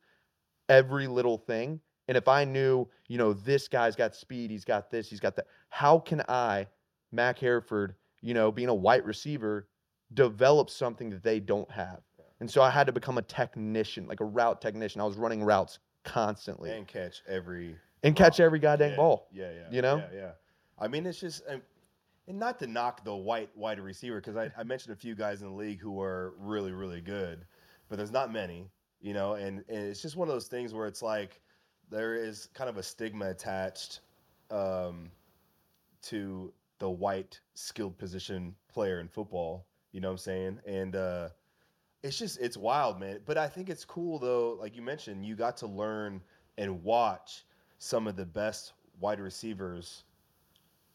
S3: every little thing. And if I knew, you know, this guy's got speed, he's got this, he's got that, how can I, Mac Hereford, you know, being a white receiver, develop something that they don't have? And so I had to become a technician, like a route technician. I was running routes constantly and,
S1: catch every
S3: and
S1: catch
S3: every goddamn
S1: yeah,
S3: ball.
S1: Yeah, yeah.
S3: you know?
S1: Yeah, yeah. I mean, it's just, and and not to knock the white wide receiver because I, I mentioned a few guys in the league who are really, really good, but there's not many, you know. And, and it's just one of those things where it's like there is kind of a stigma attached um, to the white skilled position player in football. You know what I'm saying? And uh, it's just it's wild, man. But I think it's cool though. Like you mentioned, you got to learn and watch some of the best wide receivers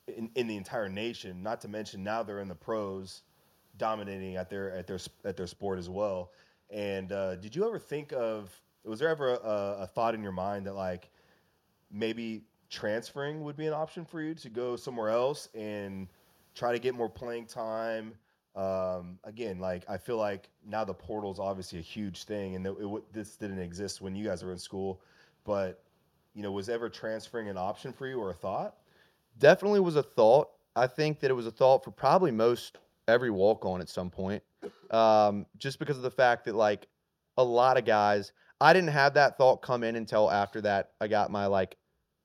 S1: in, in the entire nation. Not to mention now they're in the pros, dominating at their at their at their sport as well. And uh, did you ever think of? Was there ever a, a thought in your mind that like maybe transferring would be an option for you to go somewhere else and try to get more playing time? Um, again, like I feel like now the portal is obviously a huge thing, and it, it, this didn't exist when you guys were in school. But you know, was ever transferring an option for you or a thought?
S3: definitely was a thought. I think that it was a thought for probably most every walk on at some point. Um, just because of the fact that like a lot of guys, I didn't have that thought come in until after that I got my like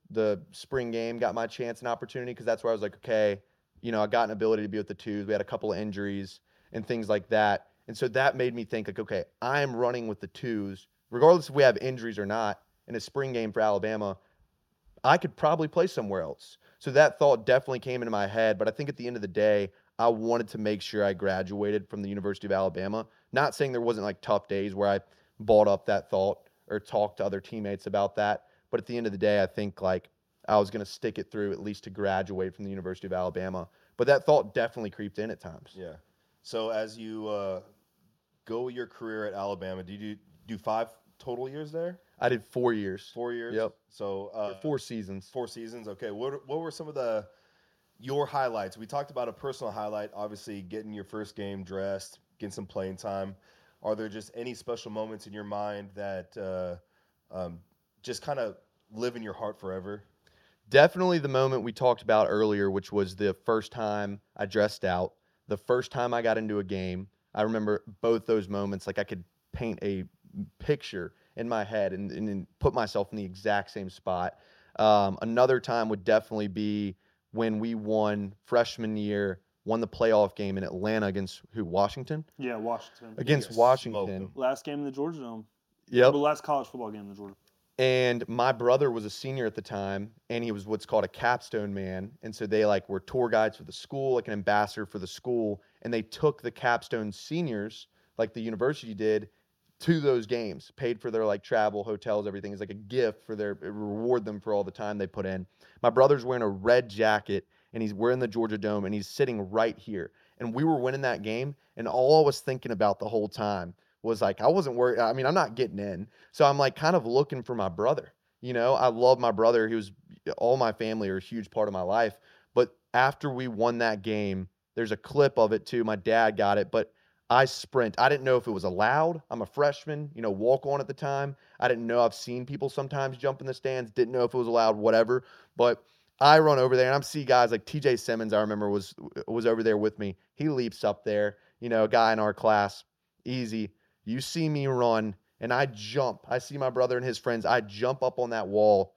S3: the spring game, got my chance and opportunity because that's where I was like, okay, you know, I got an ability to be with the twos. We had a couple of injuries and things like that. And so that made me think like, okay, I'm running with the twos, regardless if we have injuries or not, in a spring game for Alabama. I could probably play somewhere else. So that thought definitely came into my head. But I think at the end of the day, I wanted to make sure I graduated from the University of Alabama. Not saying there wasn't like tough days where I bought up that thought or talked to other teammates about that. But at the end of the day, I think like I was going to stick it through at least to graduate from the University of Alabama. But that thought definitely creeped in at times.
S1: Yeah. So as you uh, go your career at Alabama, do you do, do five total years there?
S3: I did four years,
S1: Four years.
S3: Yep.
S1: So uh,
S3: four seasons.
S1: Four seasons. Okay. What what were some of the your highlights? We talked about a personal highlight, obviously getting your first game dressed, getting some playing time. Are there just any special moments in your mind that uh, um, just kind of live in your heart forever?
S3: Definitely the moment we talked about earlier, which was the first time I dressed out, the first time I got into a game. I remember both those moments. Like I could paint a picture in my head and, and, put myself in the exact same spot. Um, another time would definitely be when we won freshman year, won the playoff game in Atlanta against who? Washington?
S2: Yeah, Washington.
S3: Against
S1: guys smoked
S3: Washington.
S2: Last game in the Georgia Dome.
S3: Yep.
S2: The last college football game in the Georgia.
S3: and my brother was a senior at the time and he was what's called a capstone man and so they like were tour guides for the school like an ambassador for the school and they took the capstone seniors like the university did to those games paid for their like travel hotels everything is like a gift for their eh, reward them for all the time they put in my brother's wearing a red jacket and he's wearing the georgia dome and he's sitting right here and we were winning that game and all i was thinking about the whole time was like i wasn't worried i mean i'm not getting in so I'm like kind of looking for my brother. You know, I love my brother. He was all my family are a huge part of my life. But after we won that game, there's a clip of it too. My dad got it, but I sprint. I didn't know if it was allowed. I'm a freshman, you know, walk on at the time. I didn't know. I've seen people sometimes jump in the stands, didn't know if it was allowed, whatever. But I run over there and I'm see guys like TJ Simmons, I remember was was over there with me. He leaps up there, you know, a guy in our class, easy. You see me run and I jump. I see my brother and his friends. I jump up on that wall.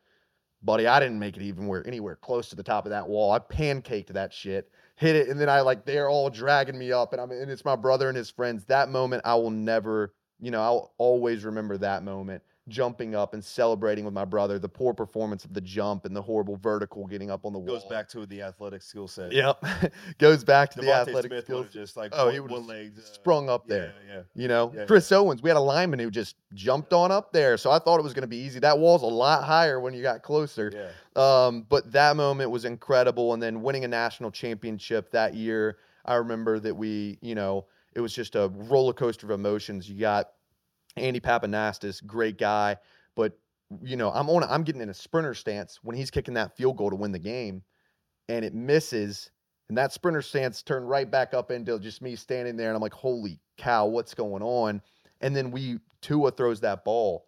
S3: Buddy, I didn't make it even where anywhere close to the top of that wall. I pancaked that shit, hit it, and then I like they're all dragging me up, and I'm and it's my brother and his friends. That moment I will never, you know, I'll always remember that moment. Jumping up and celebrating with my brother, the poor performance of the jump and the horrible vertical getting up on the wall.
S1: Goes back to the athletic skill set.
S3: Yep. *laughs* Goes back to the athletic
S1: Smith
S3: skills.
S1: would've just like
S3: Oh,
S1: one,
S3: he would've
S1: one leg uh,
S3: sprung up there.
S1: Yeah,
S3: You know,
S1: Yeah,
S3: Chris Owens, we had a lineman who just jumped on up there. So I thought it was going to be easy. That wall's a lot higher when you got closer.
S1: yeah.
S3: Um, but that moment was incredible. And then winning a national championship that year, I remember that we, you know, it was just a roller coaster of emotions. You got Andy Pappanastos, great guy, but you know, I'm on, I'm getting in a sprinter stance when he's kicking that field goal to win the game, and it misses, and that sprinter stance turned right back up into just me standing there, and I'm like, holy cow, what's going on? And then we Tua throws that ball.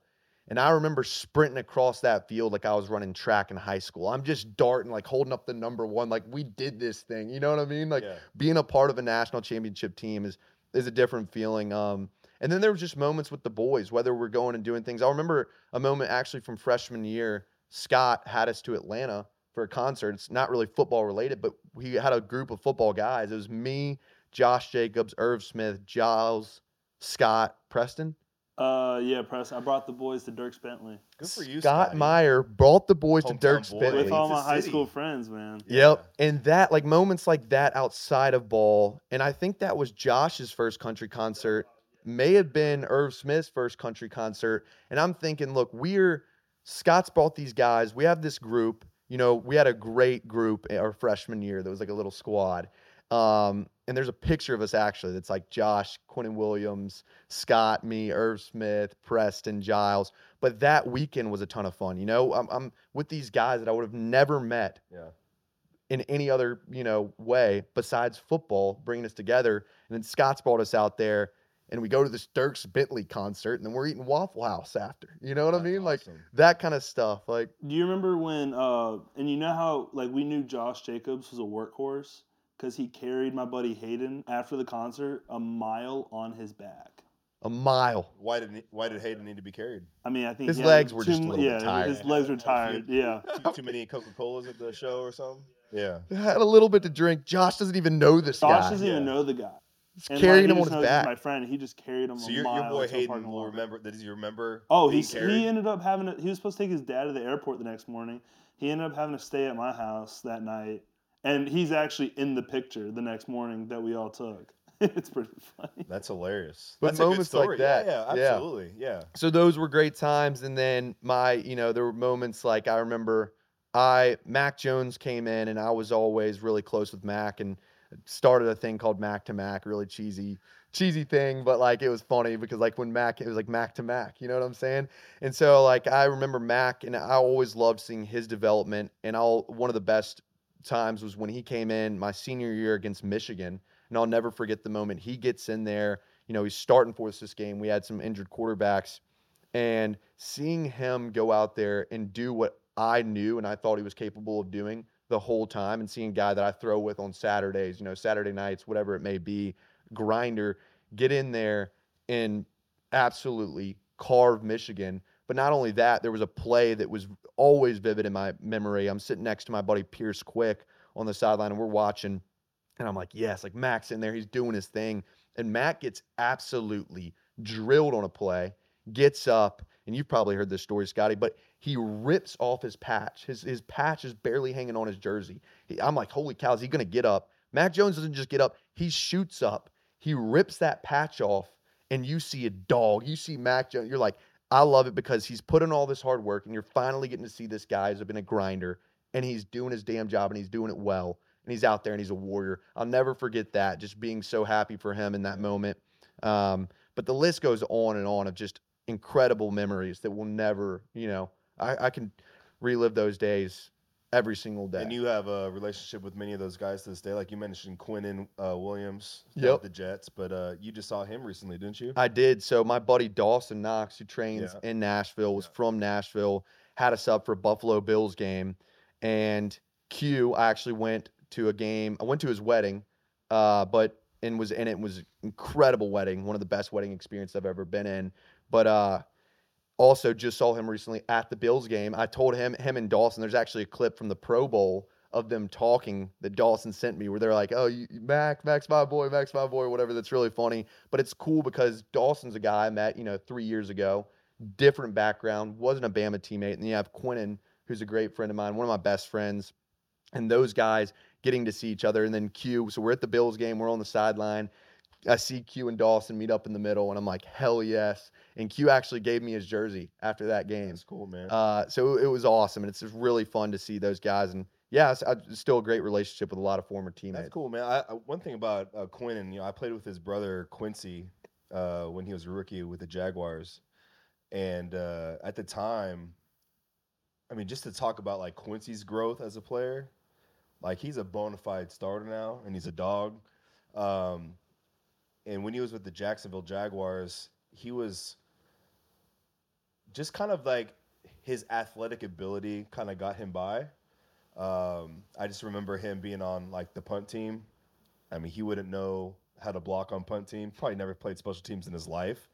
S3: And I remember sprinting across that field like I was running track in high school. I'm just darting, like holding up the number one, like we did this thing. You know what I mean? Like
S1: yeah.
S3: being a part of a national championship team is is a different feeling. Um, and then there were just moments with the boys, whether we're going and doing things. I remember a moment actually from freshman year. Scott had us to Atlanta for a concert. It's not really football related, but we had a group of football guys. It was me, Josh Jacobs, Irv Smith, Giles, Scott, Preston.
S2: Uh, yeah, Preston. I brought the boys to Dierks Bentley
S1: Good for you,
S3: Scott
S1: Scotty.
S3: Meyer brought the boys to
S1: Hometown
S3: Dirk's
S1: boy.
S3: Bentley.
S2: with all my high school friends, man.
S3: Yep.
S1: Yeah.
S3: And that, like moments like that outside of ball, and I think that was Josh's first country concert, may have been Irv Smith's first country concert. And I'm thinking, look, we're Scott's brought these guys. We have this group. You know, we had a great group our freshman year. That was like a little squad. Um, and there's a picture of us actually that's like Josh, Quinnen Williams, Scott, me, Irv Smith, Preston, Giles. But that weekend was a ton of fun. You know, I'm, I'm with these guys that I would have never met
S1: Yeah.
S3: in any other you know way besides football bringing us together and then scott's brought us out there and we go to this dierks bentley concert and then we're eating waffle house after you know what i
S1: That's
S3: mean like that kind of stuff like
S2: Do you remember when? Uh, and you know how like we knew Josh Jacobs was a workhorse because he carried my buddy Hayden after the concert a mile on his back.
S3: a mile
S1: why did he- why did Hayden need to be carried?
S2: I mean, I think
S3: His
S2: he
S3: legs were
S2: too
S3: just a
S2: m-
S3: little
S2: yeah,
S3: tired.
S2: his legs were tired. Yeah. *laughs*
S1: Too, too many Coca Colas at the show or something. Yeah.
S3: had a little bit to drink josh doesn't even know this
S2: Josh
S3: guy Josh
S2: doesn't even know the guy.
S3: He's
S2: And,
S3: carrying
S2: he
S3: him on
S2: just
S3: his back
S2: My friend, he just carried him.
S1: So
S2: a
S1: your,
S2: mile
S1: your boy
S2: to
S1: Hayden
S2: parking
S1: will remember. Does he remember?
S2: Oh,
S1: being
S2: he's,
S1: carried?
S2: he ended up having. To, he was supposed to take his dad to the airport the next morning. He ended up having to stay at my house that night, and he's actually in the picture the next morning that we all took. *laughs* it's pretty funny.
S1: That's hilarious.
S3: But
S1: That's a good
S3: moments like that,
S1: Yeah, yeah,
S3: yeah.
S1: absolutely. Yeah.
S3: so those were great times and then my you know there were moments like i remember i mac jones came in and i was always really close with mac and started a thing called mac to mac really cheesy cheesy thing, but like it was funny because like when Mac, it was like Mac to Mac, you know what I'm saying? And so like I remember Mac, and I always loved seeing his development. And I'll one of the best times was when he came in my senior year against Michigan, and I'll never forget the moment he gets in there. You know, he's starting for us this game. We had some injured quarterbacks, and seeing him go out there and do what I knew and I thought he was capable of doing the whole time, and seeing a guy that I throw with on Saturdays, you know, Saturday nights, whatever it may be, grinder, get in there and absolutely carve Michigan. But not only that, there was a play that was always vivid in my memory. I'm sitting next to my buddy Pierce Quick on the sideline, and we're watching, and I'm like, yes, like Mac's in there, he's doing his thing. And Mac gets absolutely drilled on a play, gets up, and you've probably heard this story, Scotty, but he rips off his patch. His his patch is barely hanging on his jersey. He, I'm like, holy cow, is he gonna get up? Mac Jones doesn't just get up, he shoots up, he rips that patch off, and you see a dog. You see Mac Jones, you're like, I love it because he's put in all this hard work, and you're finally getting to see this guy who's been a grinder, and he's doing his damn job and he's doing it well. And he's out there and he's a warrior. I'll never forget that, just being so happy for him in that moment. Um, but the list goes on and on of just incredible memories that will never, you know, I, I can relive those days every single day.
S1: And you have a relationship with many of those guys to this day. Like you mentioned Quinnen uh, Williams,
S3: Yep.
S1: the Jets, but uh, you just saw him recently, didn't you?
S3: I did. So my buddy Dawson Knox, who trains
S1: Yeah.
S3: in Nashville, was
S1: Yeah.
S3: from Nashville, had us up for a Buffalo Bills game, and Q. I actually went to a game. I went to his wedding, uh, but and was in it was an incredible wedding, one of the best wedding experiences I've ever been in. But uh, also just saw him recently at the Bills game. I told him, him and Dawson. There's actually a clip from the Pro Bowl of them talking that Dawson sent me, where they're like, "Oh, you, Mac, Mac's my boy, Mac's my boy," whatever. That's really funny. But it's cool because Dawson's a guy I met, you know, three years ago, different background, wasn't a Bama teammate, and then you have Quinnen, who's a great friend of mine, one of my best friends, and those guys getting to see each other, and then Q. So we're at the Bills game, we're on the sideline. I see Q and Dawson meet up in the middle, and I'm like, hell yes. And Q actually gave me his jersey after that game.
S1: That's cool, man.
S3: Uh, so it was awesome, and it's just really fun to see those guys. And yeah, it's, it's still a great relationship with a lot of former teammates.
S1: That's cool, man. I, I, one thing about uh, and you know, I played with his brother Quincy uh, when he was a rookie with the Jaguars, and uh, at the time, I mean, just to talk about like Quincy's growth as a player, like he's a bona fide starter now, and he's a dog. Um, and when he was with the Jacksonville Jaguars, he was just kind of like his athletic ability kind of got him by. Um, I just remember him being on like the punt team. I mean, he wouldn't know how to block on punt team. Probably never played special teams in his life.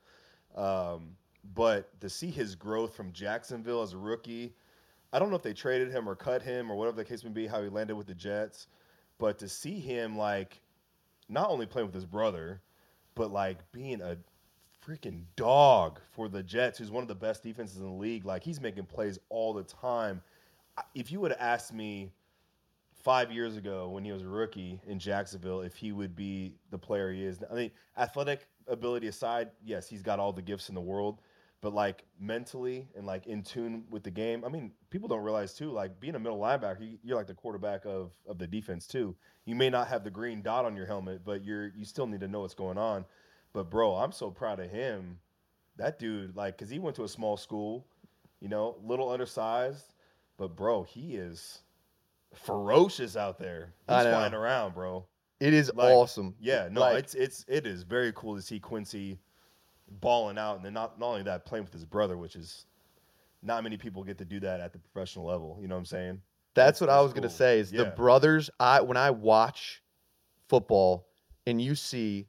S1: Um, but to see his growth from Jacksonville as a rookie, I don't know if they traded him or cut him or whatever the case may be, how he landed with the Jets. But to see him like not only playing with his brother, but like being a freaking dog for the Jets, who's one of the best defenses in the league. Like he's making plays all the time. If you would have asked me five years ago when he was a rookie in Jacksonville if he would be the player he is, I mean, athletic ability aside, yes, he's got all the gifts in the world. But like mentally and like in tune with the game, I mean, people don't realize too. Like being a middle linebacker, you- you're like the quarterback of of the defense too. You may not have the green dot on your helmet, but you're you still need to know what's going on. But bro, I'm so proud of him. That dude, like, cause he went to a small school, you know, little undersized, but bro, he is ferocious out there. He's flying around, bro.
S3: It is
S1: Like,
S3: awesome.
S1: Yeah, no,
S3: Like-
S1: it's it's it is very cool to see Quincy balling out, and then not not only that, playing with his brother, which is not many people get to do that at the professional level. You know what I'm saying?
S3: That's what
S1: That's
S3: I was gonna say. Is the brothers? I when I watch football and you see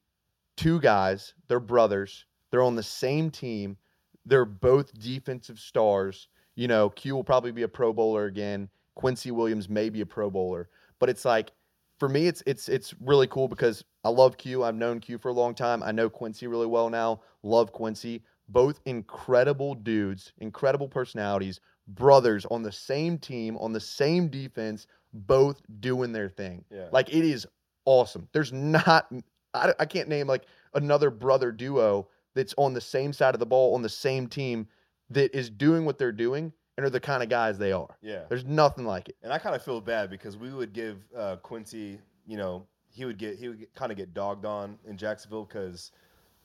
S3: two guys, they're brothers, they're on the same team, they're both defensive stars. You know, Q will probably be a Pro Bowler again. Quincy Williams may be a Pro Bowler, but it's like for me, it's it's it's really cool because I love Q. I've known Q for a long time. I know Quincy really well now. Love Quincy. Both incredible dudes, incredible personalities, brothers on the same team, on the same defense, both doing their thing.
S1: Yeah.
S3: Like it is awesome. There's not, I, I can't name like another brother duo that's on the same side of the ball on the same team that is doing what they're doing and are the kind of guys they are.
S1: yeah.
S3: There's nothing like it.
S1: And I kind of feel bad because we would give uh, Quincy, you know, he would get he would kind of get dogged on in Jacksonville because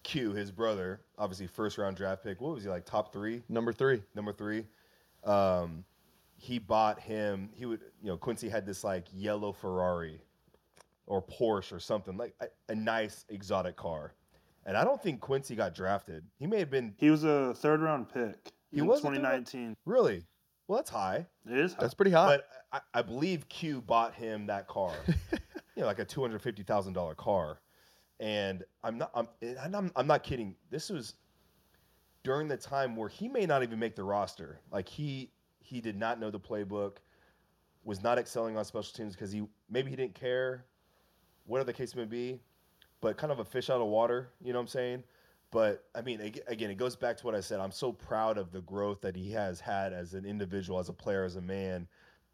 S1: Q, his brother, obviously first round draft pick. What was he like? Top three,
S3: Number three.
S1: number three. Um, he bought him. He would, you know, Quincy had this like yellow Ferrari or Porsche or something like a, a nice exotic car. And I don't think Quincy got drafted. He may have been
S2: He was a third round pick.
S1: He
S2: in
S1: was a third
S2: 2019.
S1: really well. That's high.
S2: It is. High.
S3: That's pretty high.
S1: But I, I believe Q bought him that car, *laughs* you know, like a two hundred fifty thousand dollar car, and I'm not, I'm, I'm, I'm not kidding. This was during the time where he may not even make the roster. Like he, he did not know the playbook, was not excelling on special teams because he maybe he didn't care, whatever the case may be, but kind of a fish out of water. You know what I'm saying? But I mean, again, it goes back to what I said. I'm so proud of the growth that he has had as an individual, as a player, as a man,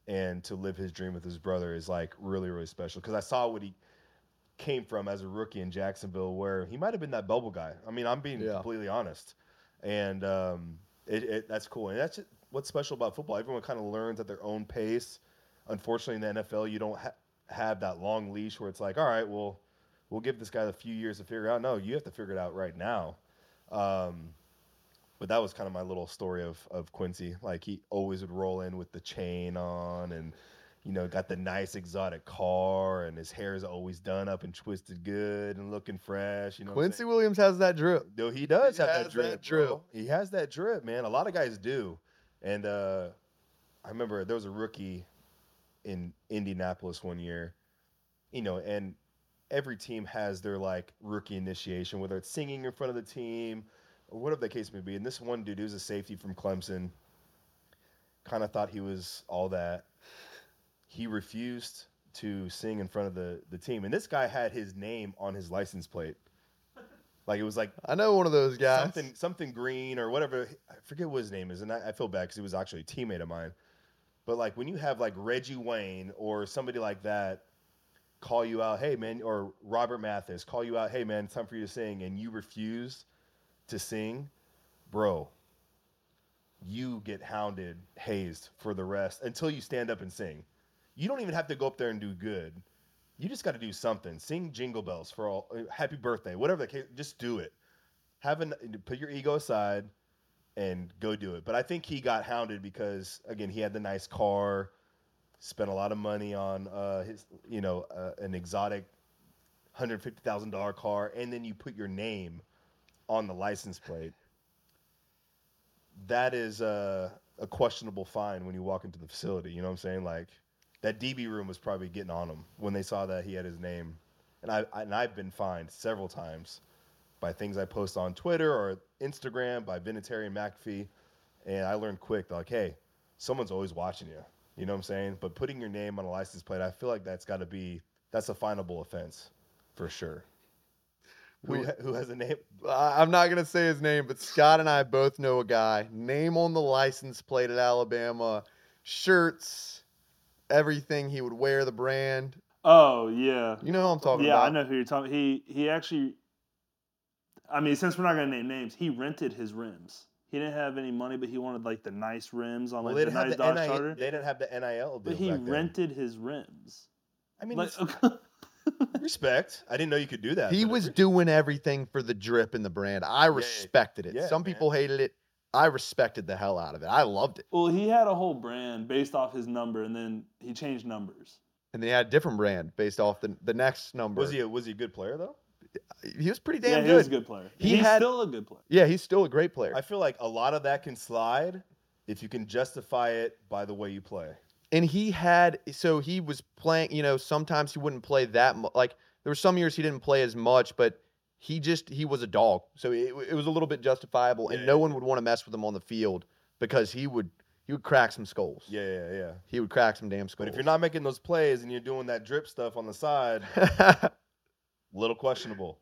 S1: and to live his dream with his brother is like really, really special. Because I saw what he came from as a rookie in Jacksonville, where he might have been that bubble guy. I mean, I'm being
S3: Yeah.
S1: completely honest, and um, it, it, that's cool. And that's what's special about football. Everyone kind of learns at their own pace. Unfortunately, in the NFL, you don't ha- have that long leash where it's like, all right, well, we'll give this guy a few years to figure it out. No, you have to figure it out right now. Um, but that was kind of my little story of of Quincy. Like he always would roll in with the chain on, and you know, got the nice exotic car, and his hair is always done up and twisted good and looking fresh. You know,
S3: Quincy? Williams has that drip.
S1: No, he does
S3: He
S1: have that drip.
S3: that drip.
S1: bro. He has that drip, man. A lot of guys do. And uh, I remember there was a rookie in Indianapolis one year, you know, and every team has their like rookie initiation, whether it's singing in front of the team whatever the case may be. And this one dude, who was a safety from Clemson, kind of thought he was all that. He refused to sing in front of the, the team. And this guy had his name on his license plate. Like it was like
S3: I know one of those guys.
S1: something something green or whatever. I forget what his name is, and I, I feel bad because he was actually a teammate of mine. But like when you have like Reggie Wayne or somebody like that call you out, hey man, or Robert Mathis call you out, hey man, it's time for you to sing, and you refuse to sing, bro, you get hounded, hazed for the rest until you stand up and sing. You don't even have to go up there and do good. You just got to do something. Sing jingle bells for all. uh, Happy birthday, whatever the case. Just do it. Have an put your ego aside and go do it. But I think he got hounded because again he had the nice car, spent a lot of money on uh, his you know uh, an exotic hundred fifty thousand dollar car, and then you put your name on the license plate. That is a, a questionable fine when you walk into the facility. You know what I'm saying? Like that DB room was probably getting on him when they saw that he had his name, and I, I and I've been fined several times by things I post on Twitter or Instagram by Vinatieri and McAfee, and I learned quick like, hey, someone's always watching you. You know what I'm saying? But putting your name on a license plate, I feel like that's got to be that's a finable offense for sure. Who, who has a name?
S3: I'm not gonna say his name, but Scott and I both know a guy. Name on the license plate at Alabama, shirts, everything he would wear, the brand.
S2: Oh yeah.
S3: You know who I'm talking
S2: yeah,
S3: about?
S2: I know who you're talking. He he actually. I mean, since we're not gonna name names, he rented his rims. He didn't have any money, but he wanted like the nice rims on like
S1: they
S2: the nice
S1: the
S2: Dodge
S1: NIL,
S2: Charger.
S1: they didn't have the NIL
S2: But he
S1: back then.
S2: rented his rims.
S1: I mean,
S2: Like, *laughs* *laughs*
S1: respect. I didn't know you could do that.
S3: he was doing everything for the drip and the brand. I
S1: yeah.
S3: respected it.
S1: Yeah,
S3: Some
S1: man.
S3: people hated it. I respected the hell out of it. I loved it.
S2: well, he had a whole brand based off his number, and then he changed numbers.
S3: And they had a different brand based off the the next number.
S1: Was he a, was he a good player though?
S3: He was pretty
S2: yeah,
S3: damn
S2: he
S3: good.
S2: was a good player.
S3: He
S2: He's
S3: had-
S2: still a good player.
S3: Yeah, he's still a great player.
S1: I feel like a lot of that can slide if you can justify it by the way you play.
S3: And he had so he was playing you know sometimes he wouldn't play that much like there were some years he didn't play as much but he just he was a dog so it, it was a little bit justifiable and
S1: Yeah,
S3: no
S1: yeah,
S3: one would want to mess with him on the field because he would he would crack some skulls
S1: Yeah, yeah, yeah.
S3: he would crack some damn skulls
S1: But if you're not making those plays and you're doing that drip stuff on the side, *laughs* little questionable.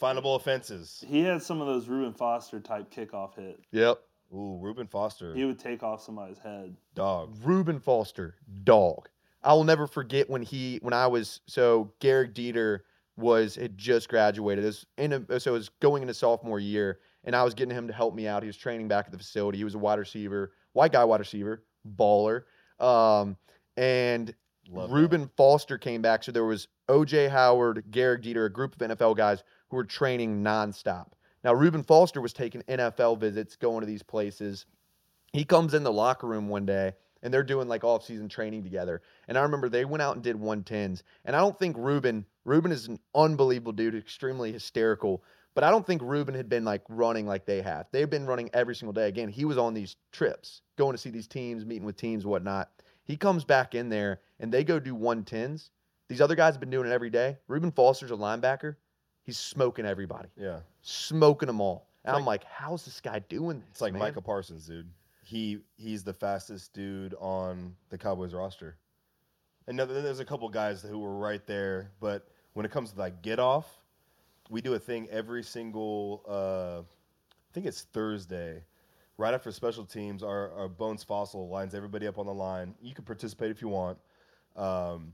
S1: Findable offenses.
S2: He had some of those Reuben Foster type kickoff hit.
S3: yep
S1: Ooh, Reuben Foster,
S2: He would take off somebody's head.
S1: dog.
S3: Reuben Foster, dog. I will never forget when he when I was so Gehrig Dieter was had just graduated. It was in a, so it was going into sophomore year, and I was getting him to help me out. He was training back at the facility. He was a wide receiver, white guy wide receiver, baller. Um, and
S1: Love that.
S3: Reuben Foster came back. So there was OJ Howard, Gehrig Dieter, a group of NFL guys who were training nonstop. Now, Reuben Foster was taking NFL visits, going to these places. He comes in the locker room one day and they're doing like off-season training together. And I remember they went out and did 110s. And I don't think Reuben, Reuben is an unbelievable dude, extremely hysterical. But I don't think Reuben had been like running like they have. They've been running every single day. Again, he was on these trips, going to see these teams, meeting with teams, whatnot. He comes back in there and they go do 110s. These other guys have been doing it every day. Reuben Foster's a linebacker. He's smoking everybody,
S1: Yeah.
S3: smoking them all. And
S1: It's
S3: I'm like, how's this guy doing this?
S1: It's like
S3: man?
S1: Micah Parsons, dude. He he's the fastest dude on the Cowboys roster. And now there's a couple guys who were right there, but when it comes to like get off, we do a thing every single uh, I think it's Thursday. Right after special teams, our, our Bones Fassel lines everybody up on the line. You can participate if you want, um,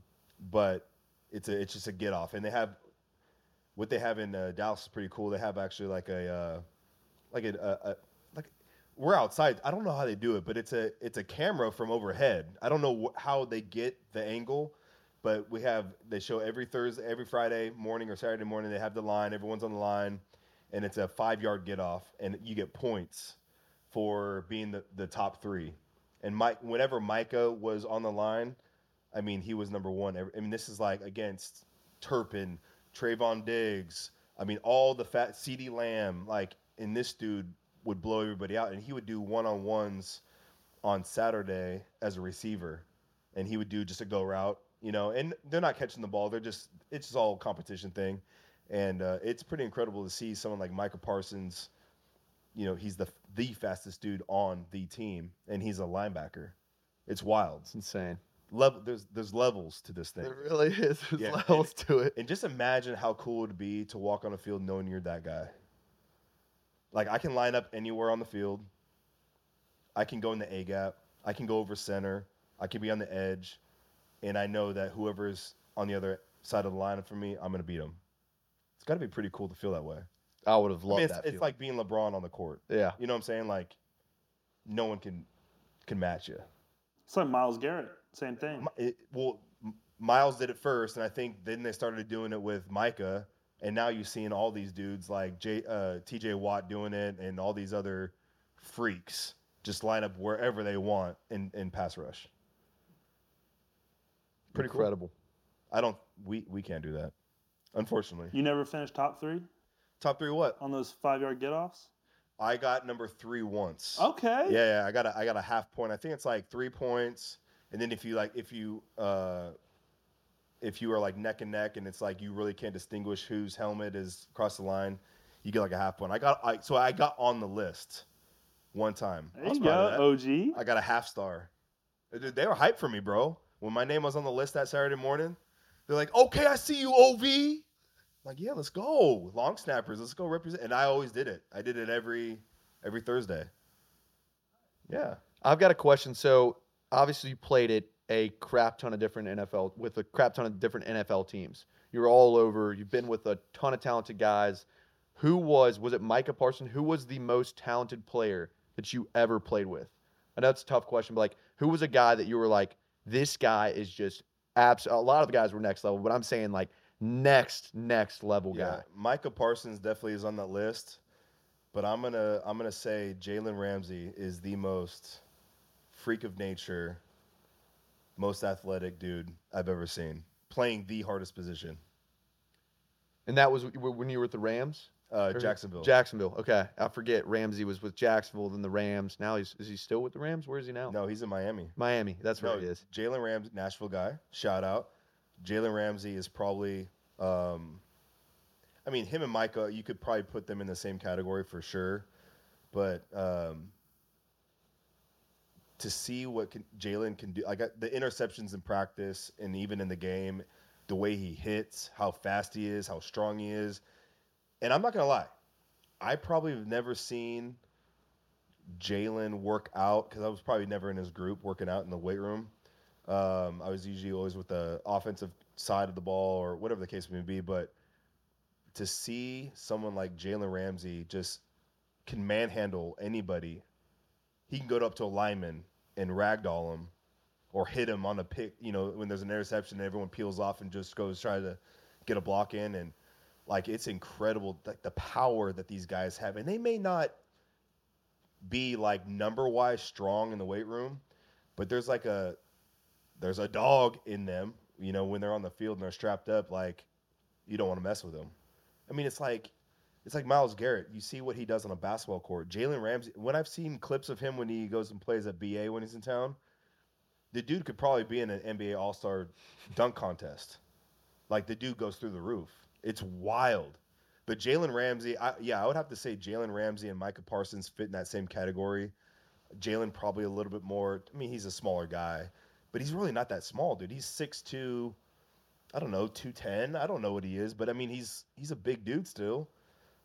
S1: but it's a it's just a get off, and they have what they have in uh, Dallas is pretty cool. They have actually like a uh, like a, a, a like we're outside. I don't know how they do it, but it's a it's a camera from overhead. I don't know wh- how they get the angle, but we have they show every Thursday, every Friday morning or Saturday morning. They have the line. Everyone's on the line, and it's a five yard get off, and you get points for being the, the top three. And Mike, whenever Micah was on the line, I mean, he was number one. I mean, this is like against Turpin, Trevon Diggs. I mean, all the fat CeeDee Lamb, like, and this dude would blow everybody out, and he would do one on ones on Saturday as a receiver, and he would do just a go route, you know. And they're not catching the ball; they're just it's just all competition thing, and uh, it's pretty incredible to see someone like Micah Parsons. You know, he's the the fastest dude on the team, and he's a linebacker. It's wild.
S3: It's insane.
S1: Level, there's there's levels to this thing.
S3: It really is. *laughs* There's
S1: Yeah, and-
S3: levels to it.
S1: And just imagine how cool it would be to walk on a field knowing you're that guy. Like I can line up anywhere on the field. I can go in the A gap. I can go over center. I can be on the edge, and I know that whoever's on the other side of the line for me, I'm gonna beat them. It's got to be pretty cool to feel that way.
S3: I would have
S1: I
S3: loved
S1: mean, it's,
S3: that.
S1: it's
S3: feeling.
S1: like being LeBron on the court.
S3: yeah.
S1: You know what I'm saying? Like, no one can can match you.
S2: It's like Myles Garrett, same thing.
S1: It, well, Myles did it first, and I think then they started doing it with Micah, and now you're seeing all these dudes like J, uh, T.J. Watt doing it, and all these other freaks just line up wherever they want in, in pass rush. Pretty cool.
S3: Incredible.
S1: I don't. We we can't do that, unfortunately.
S2: You never finished top three
S1: Top three, what?
S2: on those five yard get offs?
S1: I got number three once.
S2: Okay.
S1: Yeah, yeah, I got a, I got a half point. I think it's like three points, and then if you like, if you uh, if you are like neck and neck, and it's like you really can't distinguish whose helmet is across the line, you get like a half point. I got, I so I got on the list one time.
S2: There you go. OG.
S1: I got a half star. Dude, they were hyped for me, bro. When my name was on the list that Saturday morning, they're like, "Okay, I see you, OV." I'm like, yeah, let's go, long snappers. Let's go represent. And I always did it. I did it every every Thursday. Yeah.
S3: I've got a question. So obviously you played it a crap ton of different NFL with a crap ton of different NFL teams. You're all over. You've been with a ton of talented guys. Who was was it Micah Parson? Who was the most talented player that you ever played with? I know it's a tough question, but like who was a guy that you were like, this guy is just abs a lot of the guys were next level, but I'm saying like next, next level
S1: Yeah,
S3: guy.
S1: Micah Parsons definitely is on that list, but I'm gonna I'm gonna say Jalen Ramsey is the most freak of nature, most athletic dude I've ever seen playing the hardest position.
S3: And that was when you were with the Rams?
S1: Uh, Jacksonville.
S3: Jacksonville. Okay. I forget. Ramsey was with Jacksonville, then the Rams. Now he's is he still with the Rams? Where is he now?
S1: no, he's in Miami.
S3: Miami. That's where
S1: no,
S3: he is.
S1: Jalen Ramsey, Nashville guy. Shout out. Jalen Ramsey is probably. Um, I mean, him and Micah, you could probably put them in the same category for sure, but um, to see what Jalen can do, like uh, the interceptions in practice and even in the game, the way he hits, how fast he is, how strong he is, and I'm not gonna lie, I probably have never seen Jalen work out because I was probably never in his group working out in the weight room. Um, I was usually always with the offensive side of the ball or whatever the case may be. But to see someone like Jalen Ramsey just can manhandle anybody, he can go up to a lineman and ragdoll him or hit him on a pick. You know, when there's an interception, everyone peels off and just goes try to get a block in, and like it's incredible like the power that these guys have, and they may not be like number wise strong in the weight room, but there's like a there's a dog in them. You know, when they're on the field and they're strapped up, like you don't want to mess with them. I mean, it's like it's like Myles Garrett. You see what he does on a basketball court. Jalen Ramsey. When I've seen clips of him when he goes and plays at BA when he's in town, the dude could probably be in an NBA All Star dunk contest. Like the dude goes through the roof. It's wild. But Jalen Ramsey, I, yeah, I would have to say Jalen Ramsey and Micah Parsons fit in that same category. Jalen probably a little bit more. I mean, he's a smaller guy, but he's really not that small, dude. He's 6'2", I don't know, 210. I don't know what he is, but I mean, he's he's a big dude still.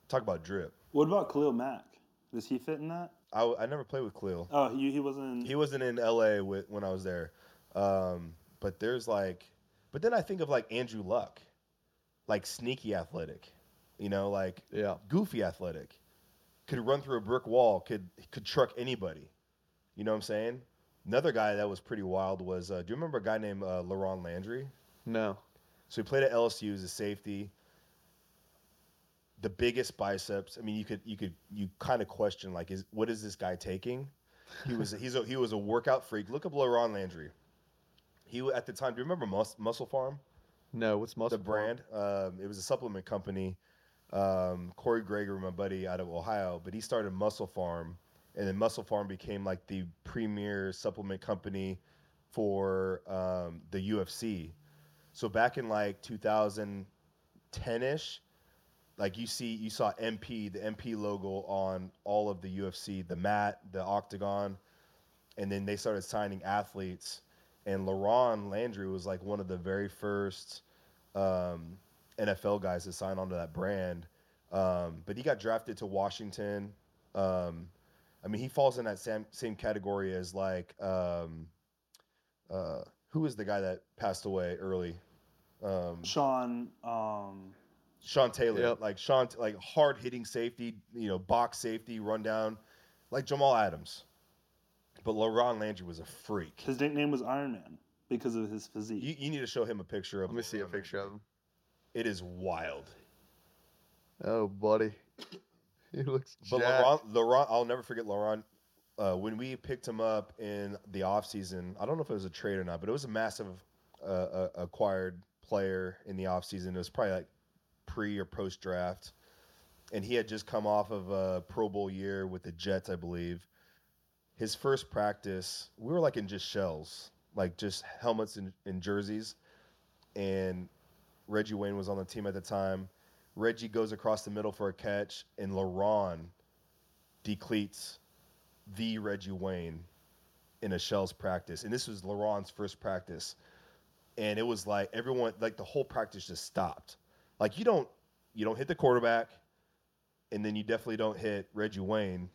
S1: Talk about drip.
S2: What about Khalil Mack? Does he fit in that?
S1: I, I never played with Khalil.
S2: Oh, he, he wasn't. In...
S1: He wasn't in LA with, when I was there. Um, but there's like, but then I think of like Andrew Luck, like sneaky athletic, you know, like
S3: Yeah.
S1: goofy athletic, could run through a brick wall, could could truck anybody. You know what I'm saying? Another guy that was pretty wild was, uh, do you remember a guy named uh, Laron Landry?
S3: No.
S1: So he played at LSU as a safety. The biggest biceps. I mean, you could you could you kind of question like, is what is this guy taking? He was *laughs* he's a, he was a workout freak. Look up Laron Landry. He at the time. Do you remember Mus- MusclePharm?
S3: No. What's muscle?
S1: the
S3: Farm?
S1: brand. Um, it was a supplement company. Um, Corey Greger, my buddy out of Ohio, but he started MusclePharm, and then MusclePharm became like the premier supplement company for um, the UFC. So back in like 2010 ish, like you see, you saw MP, the MP logo on all of the UFC, the mat, the octagon, and then they started signing athletes. And Laron Landry was like one of the very first um, NFL guys to sign onto that brand. Um, but he got drafted to Washington. Um, I mean, he falls in that same same category as like um, uh, who was the guy that passed away early? Um,
S2: Sean.
S1: Sean Taylor,
S3: Yep.
S1: like Sean, like hard hitting safety, you know, box safety, rundown, like Jamal Adams. But LaRon Landry was a freak.
S2: his nickname was Iron Man because of his physique.
S1: You, you need to show him a picture of. Him.
S3: Let me see a
S1: LaRon
S3: picture of him.
S1: It is wild.
S3: Oh, buddy. *laughs* He looks
S1: But
S3: jacked.
S1: LaRon, LaRon, I'll never forget LaRon. Uh, when we picked him up in the offseason, I don't know if it was a trade or not, but it was a massive uh, uh, acquired player in the offseason. It was probably like pre or post draft. And he had just come off of a Pro Bowl year with the Jets, I believe. His first practice, we were like in just shells, like just helmets and, and jerseys. And Reggie Wayne was on the team at the time. Reggie goes across the middle for a catch, and LaRon decleats the Reggie Wayne in a Shells practice. And this was LaRon's first practice. And it was like everyone, like the whole practice just stopped. Like you don't, you don't hit the quarterback, and then you definitely don't hit Reggie Wayne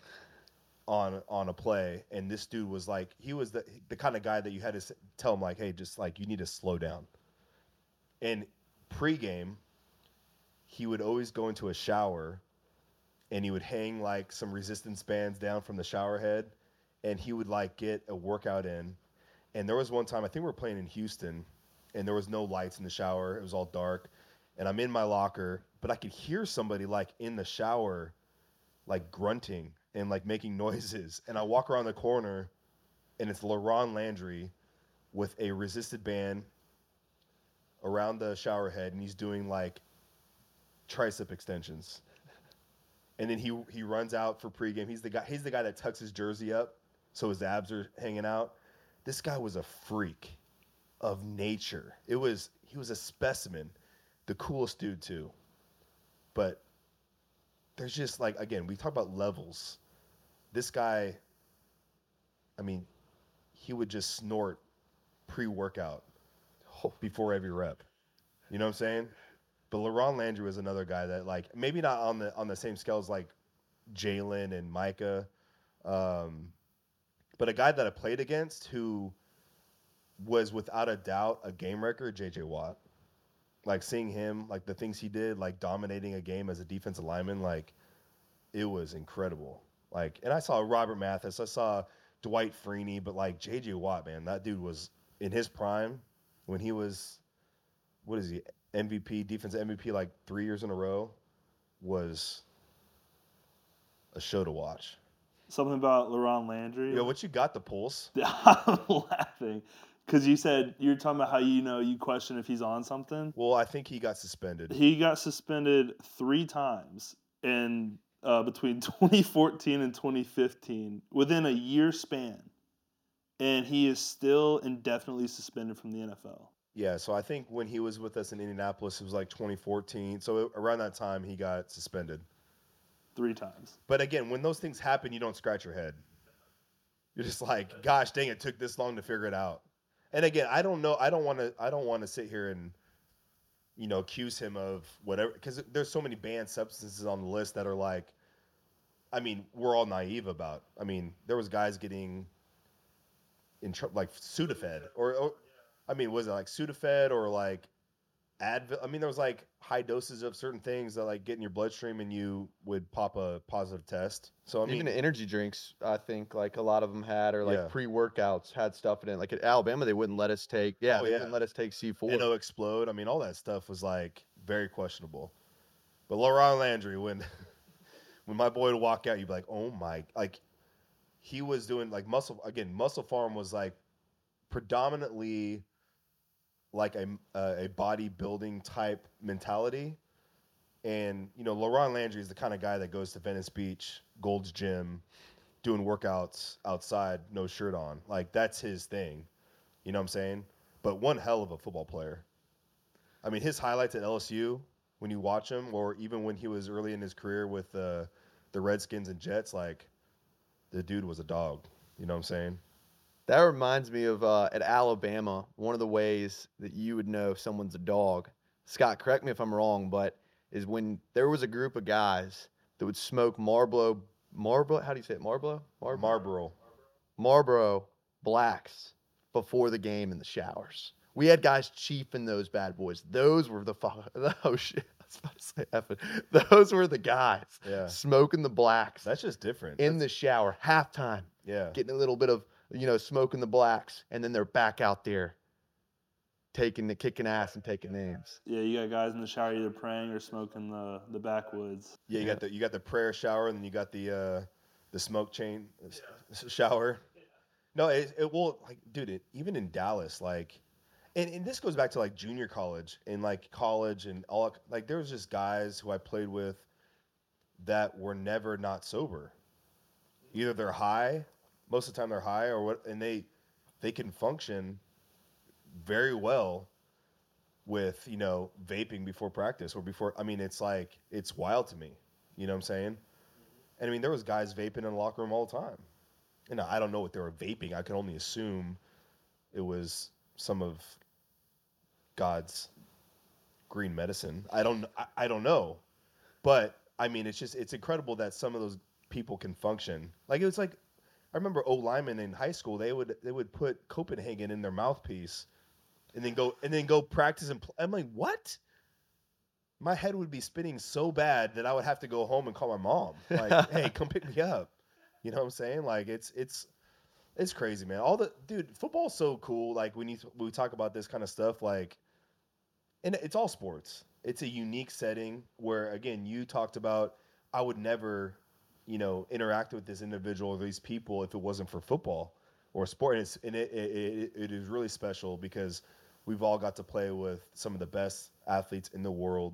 S1: on on a play. And this dude was like, he was the the kind of guy that you had to tell him like, hey, just like you need to slow down. And pregame, he would always go into a shower and he would hang like some resistance bands down from the shower head and he would like get a workout in. And there was one time, I think we were playing in Houston and there was no lights in the shower. It was all dark. And I'm in my locker, but I could hear somebody like in the shower, like grunting and like making *laughs* noises. And I walk around the corner and it's LaRon Landry with a resisted band around the shower head and he's doing like tricep extensions. And then he he runs out for pregame. He's the guy he's the guy that tucks his jersey up so his abs are hanging out. This guy was a freak of nature. It was he was a specimen. The coolest dude too. But there's just like again, we talk about levels. This guy I mean, he would just snort pre-workout before every rep. You know what I'm saying? But LaRon Landry was another guy that like maybe not on the on the same scale as like Jalen and Micah, um, but a guy that I played against who was without a doubt a game record, JJ Watt. Like seeing him, like the things he did, like dominating a game as a defensive lineman, like it was incredible. Like, and I saw Robert Mathis, I saw Dwight Freeney, but like JJ Watt, man, that dude was in his prime, when he was, what is he, MVP, defensive MVP, like three years in a row, was a show to watch.
S2: Something about Laron Landry.
S1: Yo, what you got the pulse? *laughs*
S2: I'm laughing because you said you're talking about how you know you question if he's on something.
S1: Well, I think he got suspended.
S2: He got suspended three times in uh, between *laughs* 2014 and 2015 within a year span, and he is still indefinitely suspended from the NFL.
S1: Yeah, so I think when he was with us in Indianapolis, it was like 2014. So around that time, he got suspended.
S2: Three times.
S1: But again, when those things happen, you don't scratch your head. You're just like, gosh, dang, it took this long to figure it out. And again, I don't know. I don't want to. I don't want to sit here and, you know, accuse him of whatever because there's so many banned substances on the list that are like, I mean, we're all naive about. I mean, there was guys getting in trouble like Sudafed or, or, I mean, was it like Sudafed or like Advil? I mean, there was like high doses of certain things that like get in your bloodstream and you would pop a positive test. So I mean,
S3: Even energy drinks, I think like a lot of them had, or like
S1: Yeah.
S3: pre-workouts had stuff in it. Like at Alabama, they wouldn't let us take. Yeah,
S1: Oh,
S3: they
S1: yeah.
S3: wouldn't let us take C four.
S1: NO-Xplode. I mean, all that stuff was like very questionable. But LaRon Landry, when *laughs* when my boy would walk out, you'd be like, oh my, like he was doing like muscle again. MusclePharm was like predominantly like a uh, a bodybuilding type mentality, and you know, LaRon Landry is the kind of guy that goes to Venice Beach, Gold's Gym, doing workouts outside, no shirt on. Like that's his thing. You know what I'm saying? But one hell of a football player. I mean, his highlights at LSU when you watch him, or even when he was early in his career with uh, the Redskins and Jets, like the dude was a dog. You know what I'm saying?
S3: That reminds me of uh, at Alabama, one of the ways that you would know if someone's a dog. Scott, correct me if I'm wrong, but is when there was a group of guys that would smoke Marlboro, Marlboro, how do you say it? Marlboro? Marlboro?
S1: Marlboro.
S3: Marlboro blacks before the game in the showers. We had guys chiefing those bad boys. Those were the fuck. *laughs* Oh shit! I was about to say effing. Those were the guys
S1: Yeah,
S3: smoking the blacks
S1: that's just different.
S3: in
S1: That's-
S3: the shower, halftime,
S1: yeah,
S3: getting a little bit of you know smoking the blacks, and then they're back out there taking the kicking ass and taking names.
S2: Yeah, you got guys in the shower either praying or smoking the the backwoods.
S1: yeah. You got the you got the prayer shower, and then you got the uh, the smoke chain s- s- shower. No, it, it will like, dude. It, even in Dallas, like, and, and this goes back to like junior college and like college and all. Like, there was just guys who I played with that were never not sober. Either they're high, most of the time they're high, or what, and they they can function very well with you know vaping before practice or before. I mean, it's like it's wild to me. You know what I'm saying? And I mean, there was guys vaping in the locker room all the time. And I don't know what they were vaping. I can only assume it was some of God's green medicine. I don't. I, I don't know, but I mean, it's just it's incredible that some of those people can function. Like it was like I remember O linemen in high school. They would they would put Copenhagen in their mouthpiece, and then go and then go practice and. Pl- I'm like, what? My head would be spinning so bad that I would have to go home and call my mom. Like, *laughs* hey, come pick me up. You know what I'm saying? Like it's it's it's crazy, man. All the dude, football's so cool. Like when you when we talk about this kind of stuff, like, and it's all sports. It's a unique setting where, again, you talked about. I would never, you know, interact with this individual or these people if it wasn't for football or sport. And, it's, and it, it, it, is really special because we've all got to play with some of the best athletes in the world,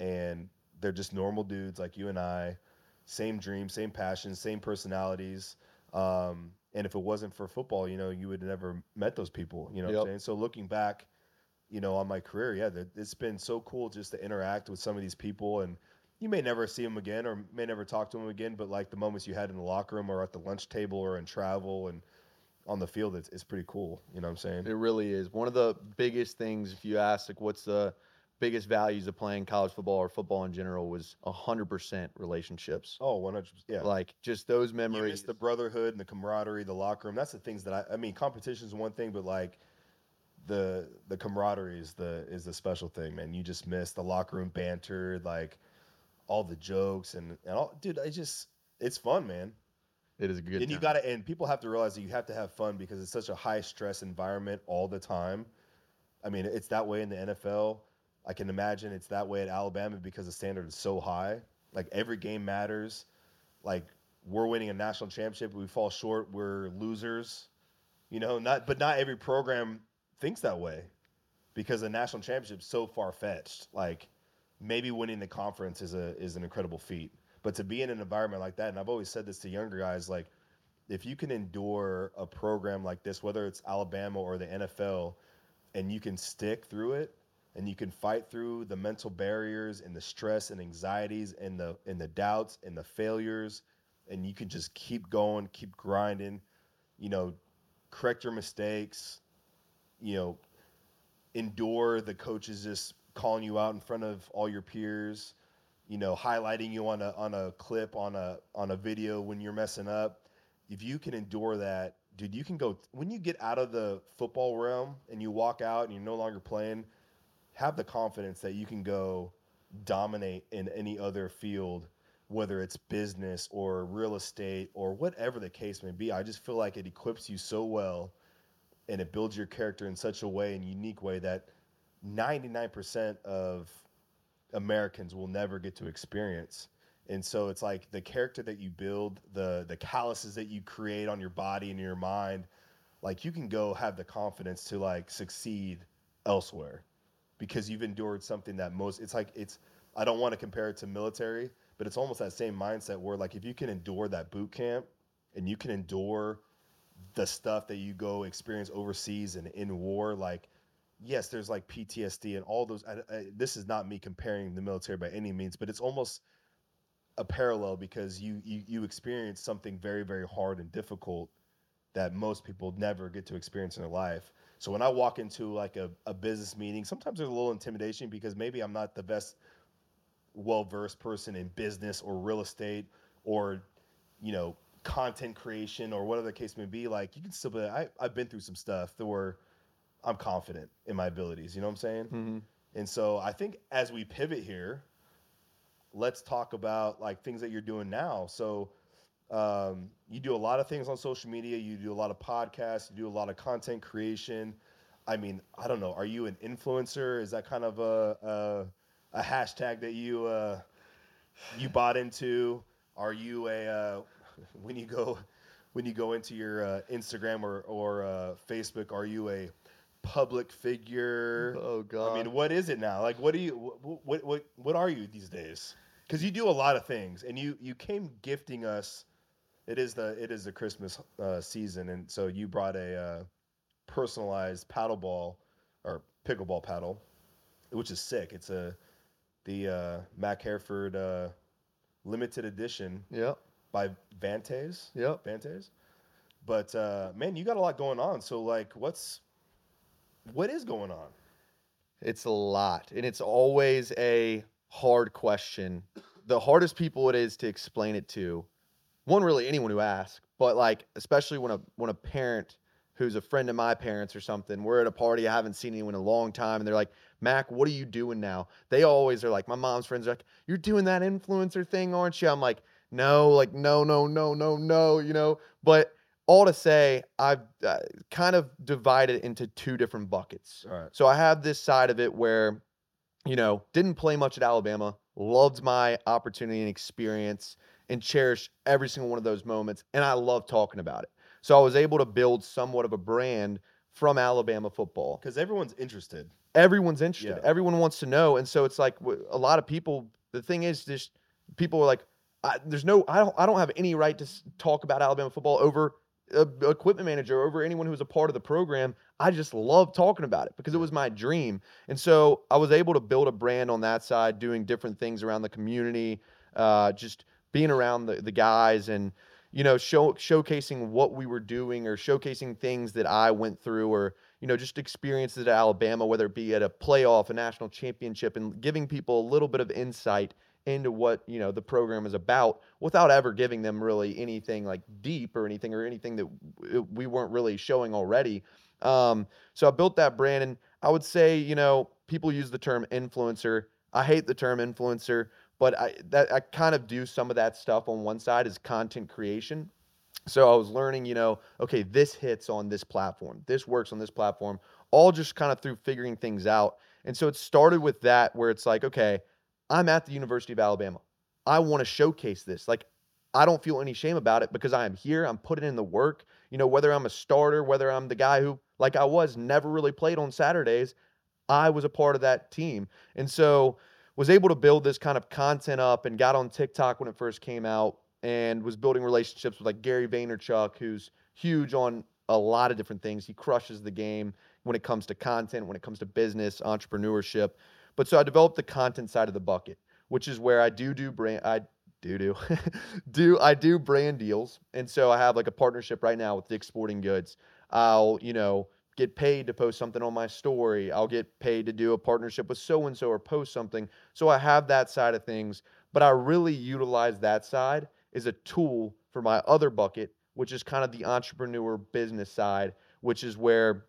S1: and they're just normal dudes like you and I. Same dreams, same passions, same personalities. Um, and if it wasn't for football, you know, you would have never met those people. You know what
S3: Yep.
S1: I'm saying? So looking back, you know, on my career, yeah, it's been so cool just to interact with some of these people, and you may never see them again, or may never talk to them again. But like the moments you had in the locker room, or at the lunch table, or in travel, and on the field, it's, it's pretty cool. You know what I'm saying?
S3: It really is one of the biggest things. If you ask, like, what's the biggest values of playing college football or football in general, was hundred percent relationships.
S1: Oh, 100. Yeah.
S3: Like just those memories.
S1: the brotherhood and the camaraderie, the locker room. That's the things that I. I mean, competition is one thing, but like the the camaraderie is the is the special thing, man. You just miss the locker room banter, like all the jokes and and all. Dude, I just it's fun, man.
S3: It is a good.
S1: and you got to and people have to realize that you have to have fun because it's such a high stress environment all the time i mean it's that way in the nfl i can imagine it's that way at alabama because the standard is so high like every game matters like we're winning a national championship we fall short we're losers you know not but not every program thinks that way because a national championship is so far-fetched like maybe winning the conference is a is an incredible feat. But to be in an environment like that and i've always said this to younger guys like if you can endure a program like this whether it's alabama or the nfl and you can stick through it and you can fight through the mental barriers and the stress and anxieties and the and the doubts and the failures and you can just keep going keep grinding you know correct your mistakes you know endure the coaches just calling you out in front of all your peers you know highlighting you on a on a clip on a on a video when you're messing up. If you can endure that dude you can go when you get out of the football realm and you walk out and you're no longer playing have the confidence that you can go dominate in any other field whether it's business or real estate or whatever the case may be. I just feel like it equips you so well and it builds your character in such a way and unique way that 99% of Americans will never get to experience. And so it's like the character that you build, the the calluses that you create on your body and your mind, like you can go have the confidence to like succeed elsewhere because you've endured something that most it's like it's I don't want to compare it to military, but it's almost that same mindset where like if you can endure that boot camp and you can endure the stuff that you go experience overseas and in war like yes there's like ptsd and all those I, I, this is not me comparing the military by any means but it's almost a parallel because you you, you experience something very very hard and difficult that most people never get to experience in their life. So when i walk into like a, a business meeting sometimes there's a little intimidation because maybe i'm not the best well versed person in business or real estate or you know content creation or whatever the case may be like you can still be I, i've been through some stuff were i'm confident in my abilities you know what i'm saying?
S3: Mhm.
S1: and so i think as we pivot here let's talk about like things that you're doing now. So um, you do a lot of things on social media. You do a lot of podcasts. You do a lot of content creation. I mean i don't know. Are you an influencer? Is that kind of a, a, a hashtag that you uh, you bought into? Are you a uh, *laughs* when you go when you go into your uh, instagram or, or uh, facebook are you a public figure
S3: Oh god.
S1: I mean, what is it now? Like, what do you, what, what, what, are you these days? Because you do a lot of things, and you, you came gifting us. It is the, it is the Christmas uh, season, and so you brought a uh, personalized paddle ball or pickleball paddle, which is sick. It's a, the uh, Mac Hereford uh, limited edition
S3: Yep.
S1: by Vantes.
S3: Yep.
S1: Vantes. But uh, man, you got a lot going on. So like, what's, what is going on?
S3: It's a lot, and it's always a hard question. The hardest people it is to explain it to, one really anyone who asks, but like especially when a when a parent who's a friend of my parents or something, we're at a party, I haven't seen anyone in a long time, and they're like, Mac, what are you doing now? They always are like, my mom's friends are like, you're doing that influencer thing, aren't you? I'm like, no, like no, no, no, no, no, you know, but all to say, I've uh, kind of divided into two different buckets.
S1: All right.
S3: So I have this side of it where, you know, didn't play much at Alabama, loved my opportunity and experience, and cherished every single one of those moments. And I love talking about it. So I was able to build somewhat of a brand from Alabama football.
S1: Because everyone's interested.
S3: Everyone's interested.
S1: Yeah.
S3: Everyone wants to know. And so it's like a lot of people. The thing is, just people are like, I, "There's no, I don't, I don't have any right to talk about Alabama football over a, equipment manager, over anyone who was a part of the program. I just loved talking about it because it was my dream. And so I was able to build a brand on that side, doing different things around the community, uh, just being around the, the guys and, you know, show, showcasing what we were doing or showcasing things that I went through or, you know, just experiences at Alabama, whether it be at a playoff, a national championship, and giving people a little bit of insight into what, you know, the program is about without ever giving them really anything like deep or anything or anything that we weren't really showing already. Um, so I built that brand, and I would say, you know, people use the term influencer. I hate the term influencer, but I that I kind of do some of that stuff on one side is content creation. So I was learning, you know, okay, this hits on this platform, this works on this platform, all just kind of through figuring things out. And so it started with that, where it's like, okay, I'm at the University of Alabama. I want to showcase this. Like, I don't feel any shame about it because I am here. I'm putting in the work. You know, whether I'm a starter, whether I'm the guy who, like I was, never really played on Saturdays, I was a part of that team. And so was able to build this kind of content up and got on TikTok when it first came out and was building relationships with like Gary Vaynerchuk, who's huge on a lot of different things. He crushes the game when it comes to content, when it comes to business, entrepreneurship. But so I developed the content side of the bucket, which is where I do do brand I do do *laughs* do I do brand deals. And so I have like a partnership right now with Dick's Sporting Goods. I'll, you know, get paid to post something on my story. I'll get paid to do a partnership with so and so or post something. So I have that side of things, but I really utilize that side as a tool for my other bucket, which is kind of the entrepreneur business side, which is where,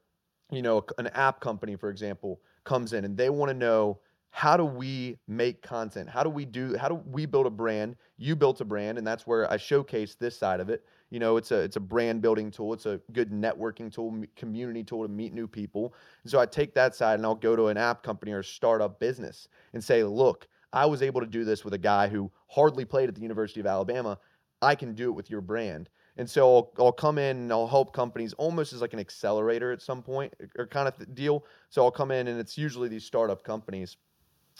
S3: you know, an app company, for example, comes in and they want to know how do we make content? How do we do how do we build a brand? You built a brand and that's where I showcase this side of it. You know it's a it's a brand building tool. It's a good networking tool community tool to meet new people. And so i take that side and i'll go to an app company or startup business and say look i was able to do this with a guy who hardly played at the university of alabama. I can do it with your brand and so I'll, I'll come in and I'll help companies almost as like an accelerator at some point or kind of deal. So I'll come in and it's usually these startup companies.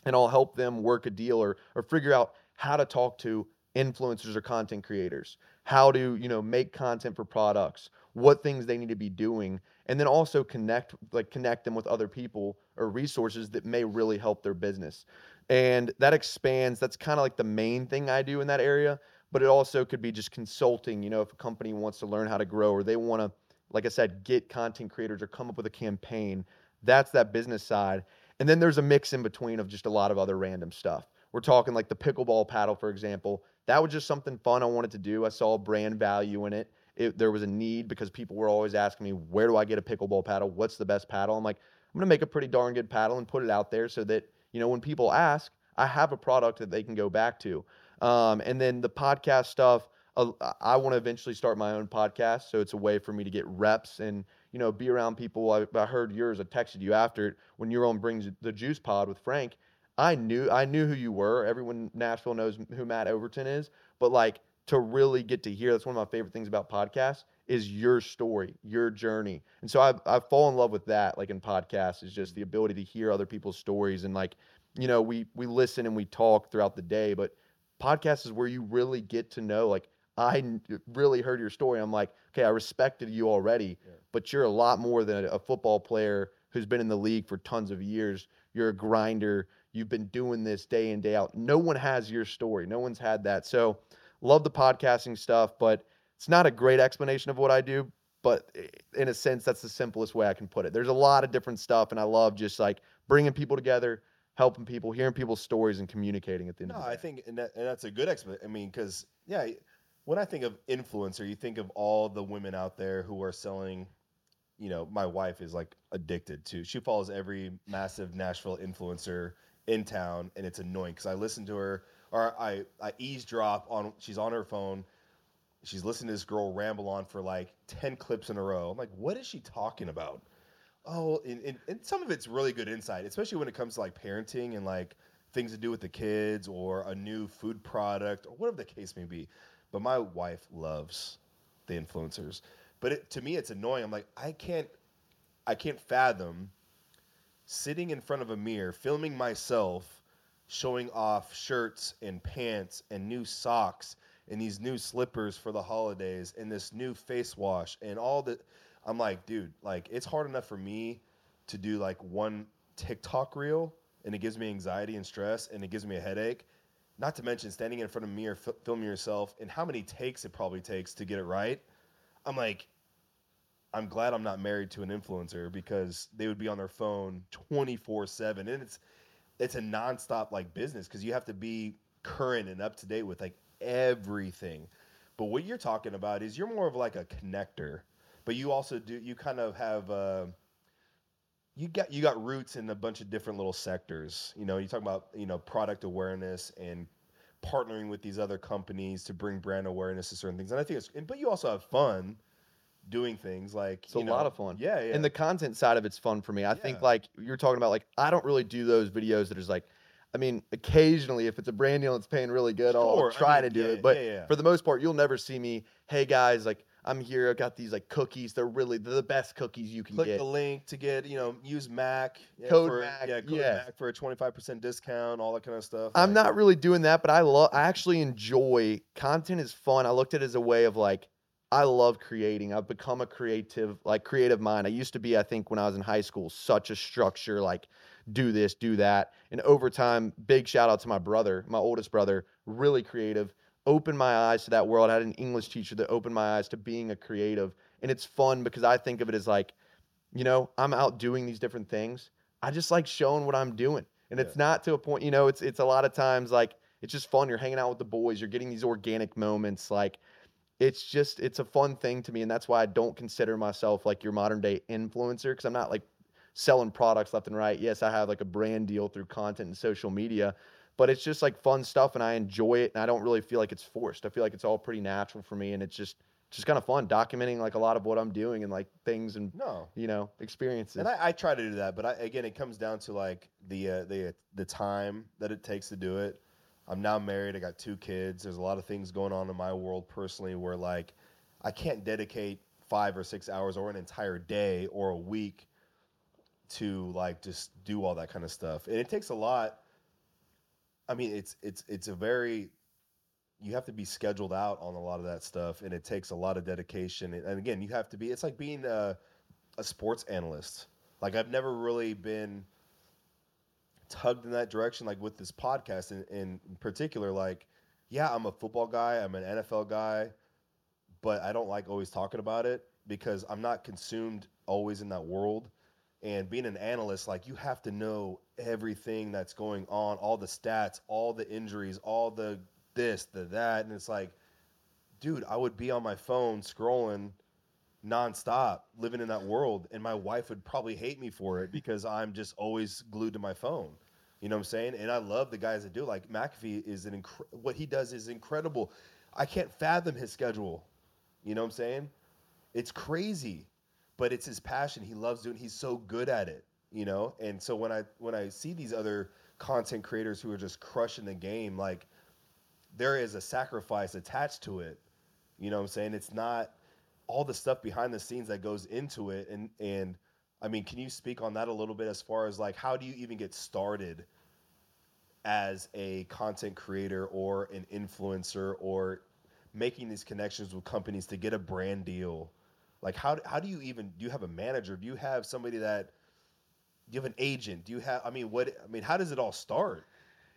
S3: And I'll help them work a deal or, or figure out how to talk to influencers or content creators. How to you know make content for products what things they need to be doing and then also connect like connect them with other people or resources that may really help their business. And that expands that's kind of like the main thing i do in that area but it also could be just consulting you know if a company wants to learn how to grow or they want to like i said get content creators or come up with a campaign that's that business side and then there's a mix in between of just a lot of other random stuff we're talking like the pickleball paddle for example that was just something fun I wanted to do. I saw brand value in it. it. There was a need because people were always asking me, where do I get a pickleball paddle? What's the best paddle? I'm like, I'm going to make a pretty darn good paddle and put it out there so that, you know, when people ask, I have a product that they can go back to. Um, and then the podcast stuff, uh, I want to eventually start my own podcast. So it's a way for me to get reps and, you know, be around people. I, I heard yours. I texted you after it when you're on Brings the Juice Pod with Frank. I knew I knew who you were. Everyone Nashville knows who Matt Overton is, but like to really get to hear that's one of my favorite things about podcasts is your story, your journey. And so I've I've fallen in love with that like in podcasts is just the ability to hear other people's stories and like you know, we we listen and we talk throughout the day, but podcasts is where you really get to know like I really heard your story. I'm like, okay, I respected you already, yeah. but you're a lot more than a football player who's been in the league for tons of years. You're a grinder You've been doing this day in, day out. No one has your story. No one's had that. So, love the podcasting stuff, but it's not a great explanation of what I do. But eh, in a sense, that's the simplest way I can put it. There's a lot of different stuff, and I love just like bringing people together, helping people, hearing people's stories, and communicating at the end.
S1: No,
S3: of the
S1: I think, and, that, and that's a good explanation. I mean, because yeah, when I think of influencer, you think of all the women out there who are selling you know, my wife is like addicted to. She follows every massive Nashville influencer in town, and it's annoying because I listen to her or I, I eavesdrop on. She's on her phone. She's listening to this girl ramble on for like ten clips in a row. I'm like, what is she talking about? Oh, and, and, and some of it's really good insight, especially when it comes to like parenting and like things to do with the kids or a new food product or whatever the case may be. But my wife loves the influencers. But it, to me, it's annoying. I'm like, I can't, I can't fathom sitting in front of a mirror, filming myself, showing off shirts and pants and new socks and these new slippers for the holidays and this new face wash and all that. I'm like, dude, like it's hard enough for me to do like one TikTok reel and it gives me anxiety and stress and it gives me a headache. Not to mention standing in front of a mirror, f- filming yourself and how many takes it probably takes to get it right. I'm like, I'm glad I'm not married to an influencer because they would be on their phone 24 seven, and it's it's a nonstop like business because you have to be current and up to date with like everything. But what you're talking about is you're more of like a connector, but you also do you kind of have uh, you got you got roots in a bunch of different little sectors. You know, you talk about you know product awareness and partnering with these other companies to bring brand awareness to certain things. And I think it's, and, but you also have fun doing things like
S3: It's a
S1: you
S3: lot of fun.
S1: Yeah, yeah.
S3: And the content side of it's fun for me. I think like you're talking about like I don't really do those videos that is like I mean, occasionally if it's a brand deal and it's paying really good, I'll
S1: Sure, I
S3: try
S1: mean,
S3: to do
S1: yeah,
S3: it. But
S1: yeah, yeah.
S3: for the most part, you'll never see me, hey guys, like I'm here, I've got these like cookies. They're really they're the best cookies you can
S1: click
S3: get.
S1: Click the link to get you know use Mac yeah,
S3: Code
S1: for,
S3: Mac,
S1: yeah code
S3: yeah.
S1: Mac for a twenty five percent discount, all that kind of stuff.
S3: I'm
S1: like-
S3: not really doing that, but I love I actually enjoy content is fun. I looked at it as a way of like I love creating. I've become a creative like creative mind. I used to be I think when I was in high school such a structure like do this, do that. And over time, big shout out to my brother, my oldest brother, really creative. Opened my eyes to that world. I had an English teacher that opened my eyes to being a creative. And it's fun because I think of it as like, you know, I'm out doing these different things. I just like showing what I'm doing. And it's not to a point, you know, it's it's a lot of times like it's just fun. You're hanging out with the boys, you're getting these organic moments. Like it's just it's a fun thing to me. And that's why I don't consider myself like your modern day influencer because I'm not like selling products left and right. Yes, I have like a brand deal through content and social media, but it's just like fun stuff and I enjoy it and I don't really feel like it's forced. I feel like it's all pretty natural for me and it's just just kind of fun documenting like a lot of what I'm doing and like things and
S1: no.
S3: you know experiences.
S1: And I, I try to do that, but I, again, it comes down to like the uh, the the time that it takes to do it. I'm now married. I got two kids. There's a lot of things going on in my world personally where like I can't dedicate five or six hours or an entire day or a week to like just do all that kind of stuff. And it takes a lot. I mean, it's it's it's a very you have to be scheduled out on a lot of that stuff, and it takes a lot of dedication. And, again, you have to be. It's like being a, a sports analyst. Like I've never really been tugged in that direction. Like with this podcast, in, in particular, like yeah, I'm a football guy. I'm an NFL guy, but I don't like always talking about it because I'm not consumed always in that world. And being an analyst, like you have to know everything that's going on, all the stats, all the injuries, all the this, the that, and it's like, dude, I would be on my phone scrolling nonstop, living in that world, and my wife would probably hate me for it because I'm just always glued to my phone. You know what I'm saying? And I love the guys that do. Like McAfee is an incre- what he does is incredible. I can't fathom his schedule. You know what I'm saying? It's crazy, but it's his passion. He loves doing. He's so good at it. You know. And so when I when I see these other content creators who are just crushing the game, like there is a sacrifice attached to it. You know what I'm saying? It's not all the stuff behind the scenes that goes into it and and I mean, can you speak on that a little bit as far as like how do you even get started as a content creator or an influencer or making these connections with companies to get a brand deal? Like how how do you even do you have a manager? Do you have somebody that do you have an agent? Do you have I mean, what I mean, how does it all start?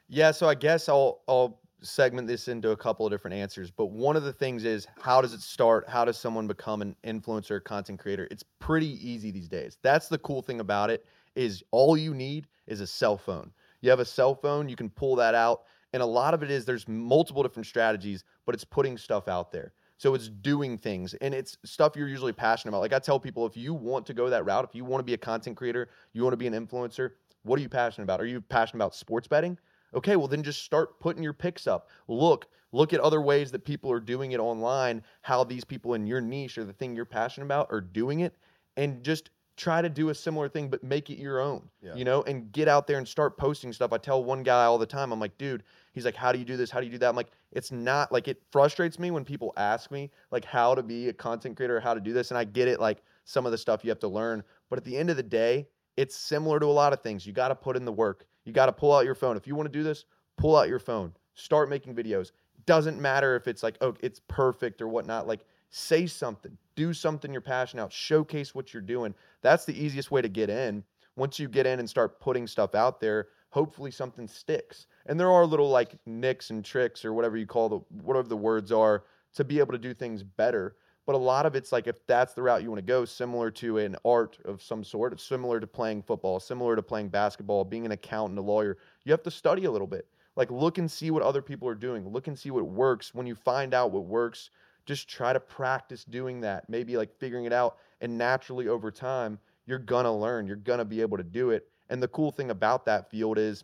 S3: Yeah, so I guess I'll I'll segment this into a couple of different answers. But one of the things is how does it start? How does someone become an influencer content creator? It's pretty easy these days. That's the cool thing about it is all you need is a cell phone. You have a cell phone, you can pull that out, and a lot of it is there's multiple different strategies, but it's putting stuff out there. So it's doing things and it's stuff you're usually passionate about. Like I tell people if you want to go that route, if you want to be a content creator, you want to be an influencer, what are you passionate about? Are you passionate about sports betting? Okay, well then just start putting your picks up. Look, look at other ways that people are doing it online, how these people in your niche or the thing you're passionate about are doing it, and just try to do a similar thing, but make it your own.
S1: Yeah.
S3: You know, and get out there and start posting stuff. I tell one guy all the time, I'm like, dude, he's like, how do you do this? How do you do that? I'm like, it's not like it frustrates me when people ask me like how to be a content creator or how to do this. And I get it, like some of the stuff you have to learn. But at the end of the day, it's similar to a lot of things. You got to put in the work. You got to pull out your phone. If you want to do this, pull out your phone. Start making videos. Doesn't matter if it's like, oh, it's perfect or whatnot. Like, say something, do something you're passionate about, showcase what you're doing. That's the easiest way to get in. Once you get in and start putting stuff out there, hopefully something sticks. And there are little like nicks and tricks or whatever you call the whatever the words are to be able to do things better. But a lot of it's like if that's the route you want to go, similar to an art of some sort, similar to playing football, similar to playing basketball, being an accountant, a lawyer, you have to study a little bit. Like look and see what other people are doing. Look and see what works. When you find out what works, just try to practice doing that. Maybe like figuring it out. And naturally over time, you're gonna learn. You're gonna be able to do it. And the cool thing about that field is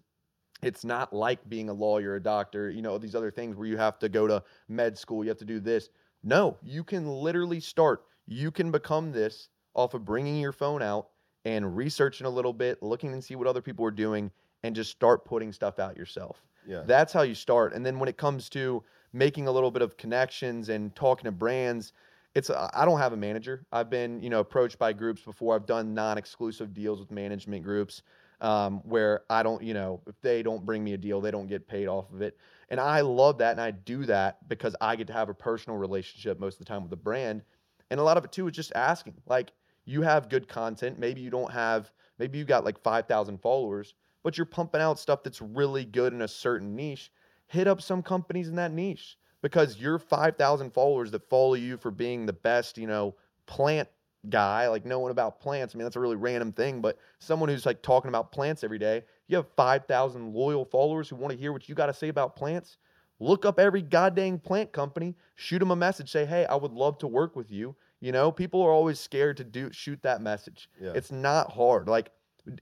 S3: it's not like being a lawyer, a doctor, you know, these other things where you have to go to med school, you have to do this. No, you can literally start. You can become this off of bringing your phone out and researching a little bit, looking and see what other people are doing, and just start putting stuff out yourself.
S1: Yeah.
S3: That's how you start. And then when it comes to making a little bit of connections and talking to brands, it's I don't have a manager. I've been you know approached by groups before. I've done non-exclusive deals with management groups um, where I don't you know if they don't bring me a deal, they don't get paid off of it. And I love that, and I do that because I get to have a personal relationship most of the time with the brand. And a lot of it too is just asking. Like you have good content. Maybe you don't have. Maybe you got like five thousand followers, but you're pumping out stuff that's really good in a certain niche. Hit up some companies in that niche because your 5,000 followers that follow you for being the best, you know, plant guy, like knowing about plants. I mean, that's a really random thing, but someone who's like talking about plants every day, you have 5,000 loyal followers who want to hear what you got to say about plants. Look up every goddamn plant company, shoot them a message, say, "Hey, I would love to work with you." You know, people are always scared to do shoot that message.
S1: Yeah.
S3: It's not hard. Like